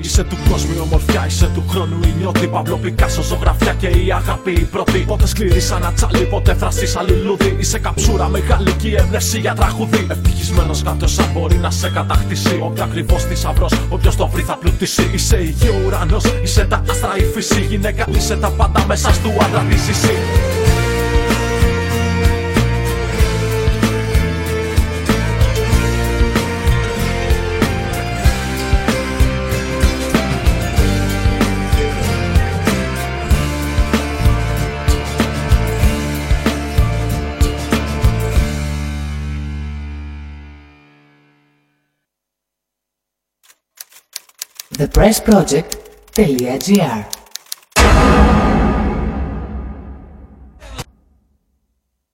Είσαι του κόσμου η ομορφιά, είσαι του χρόνου η νιώτη. Παύλο Πικάσο, ζωγραφιά και η αγάπη η πρώτη. Πότε σκληρή σαν ατσάλι, πότε φραστή σαν λουλούδι. Είσαι καψούρα, μεγάλη και η έμπνευση για τραγουδί. Ευτυχισμένος κάποιος αν μπορεί να σε κατακτήσει. Όποιο ακριβώς θησαυρό, όποιος το βρει θα πλουτίσει. Είσαι η γη, ο ουρανός, είσαι τα άστρα, η φύση. Γυναίκα, είσαι τα πάντα μέσα στου άντρα τη εσύ. thepriceproject.gr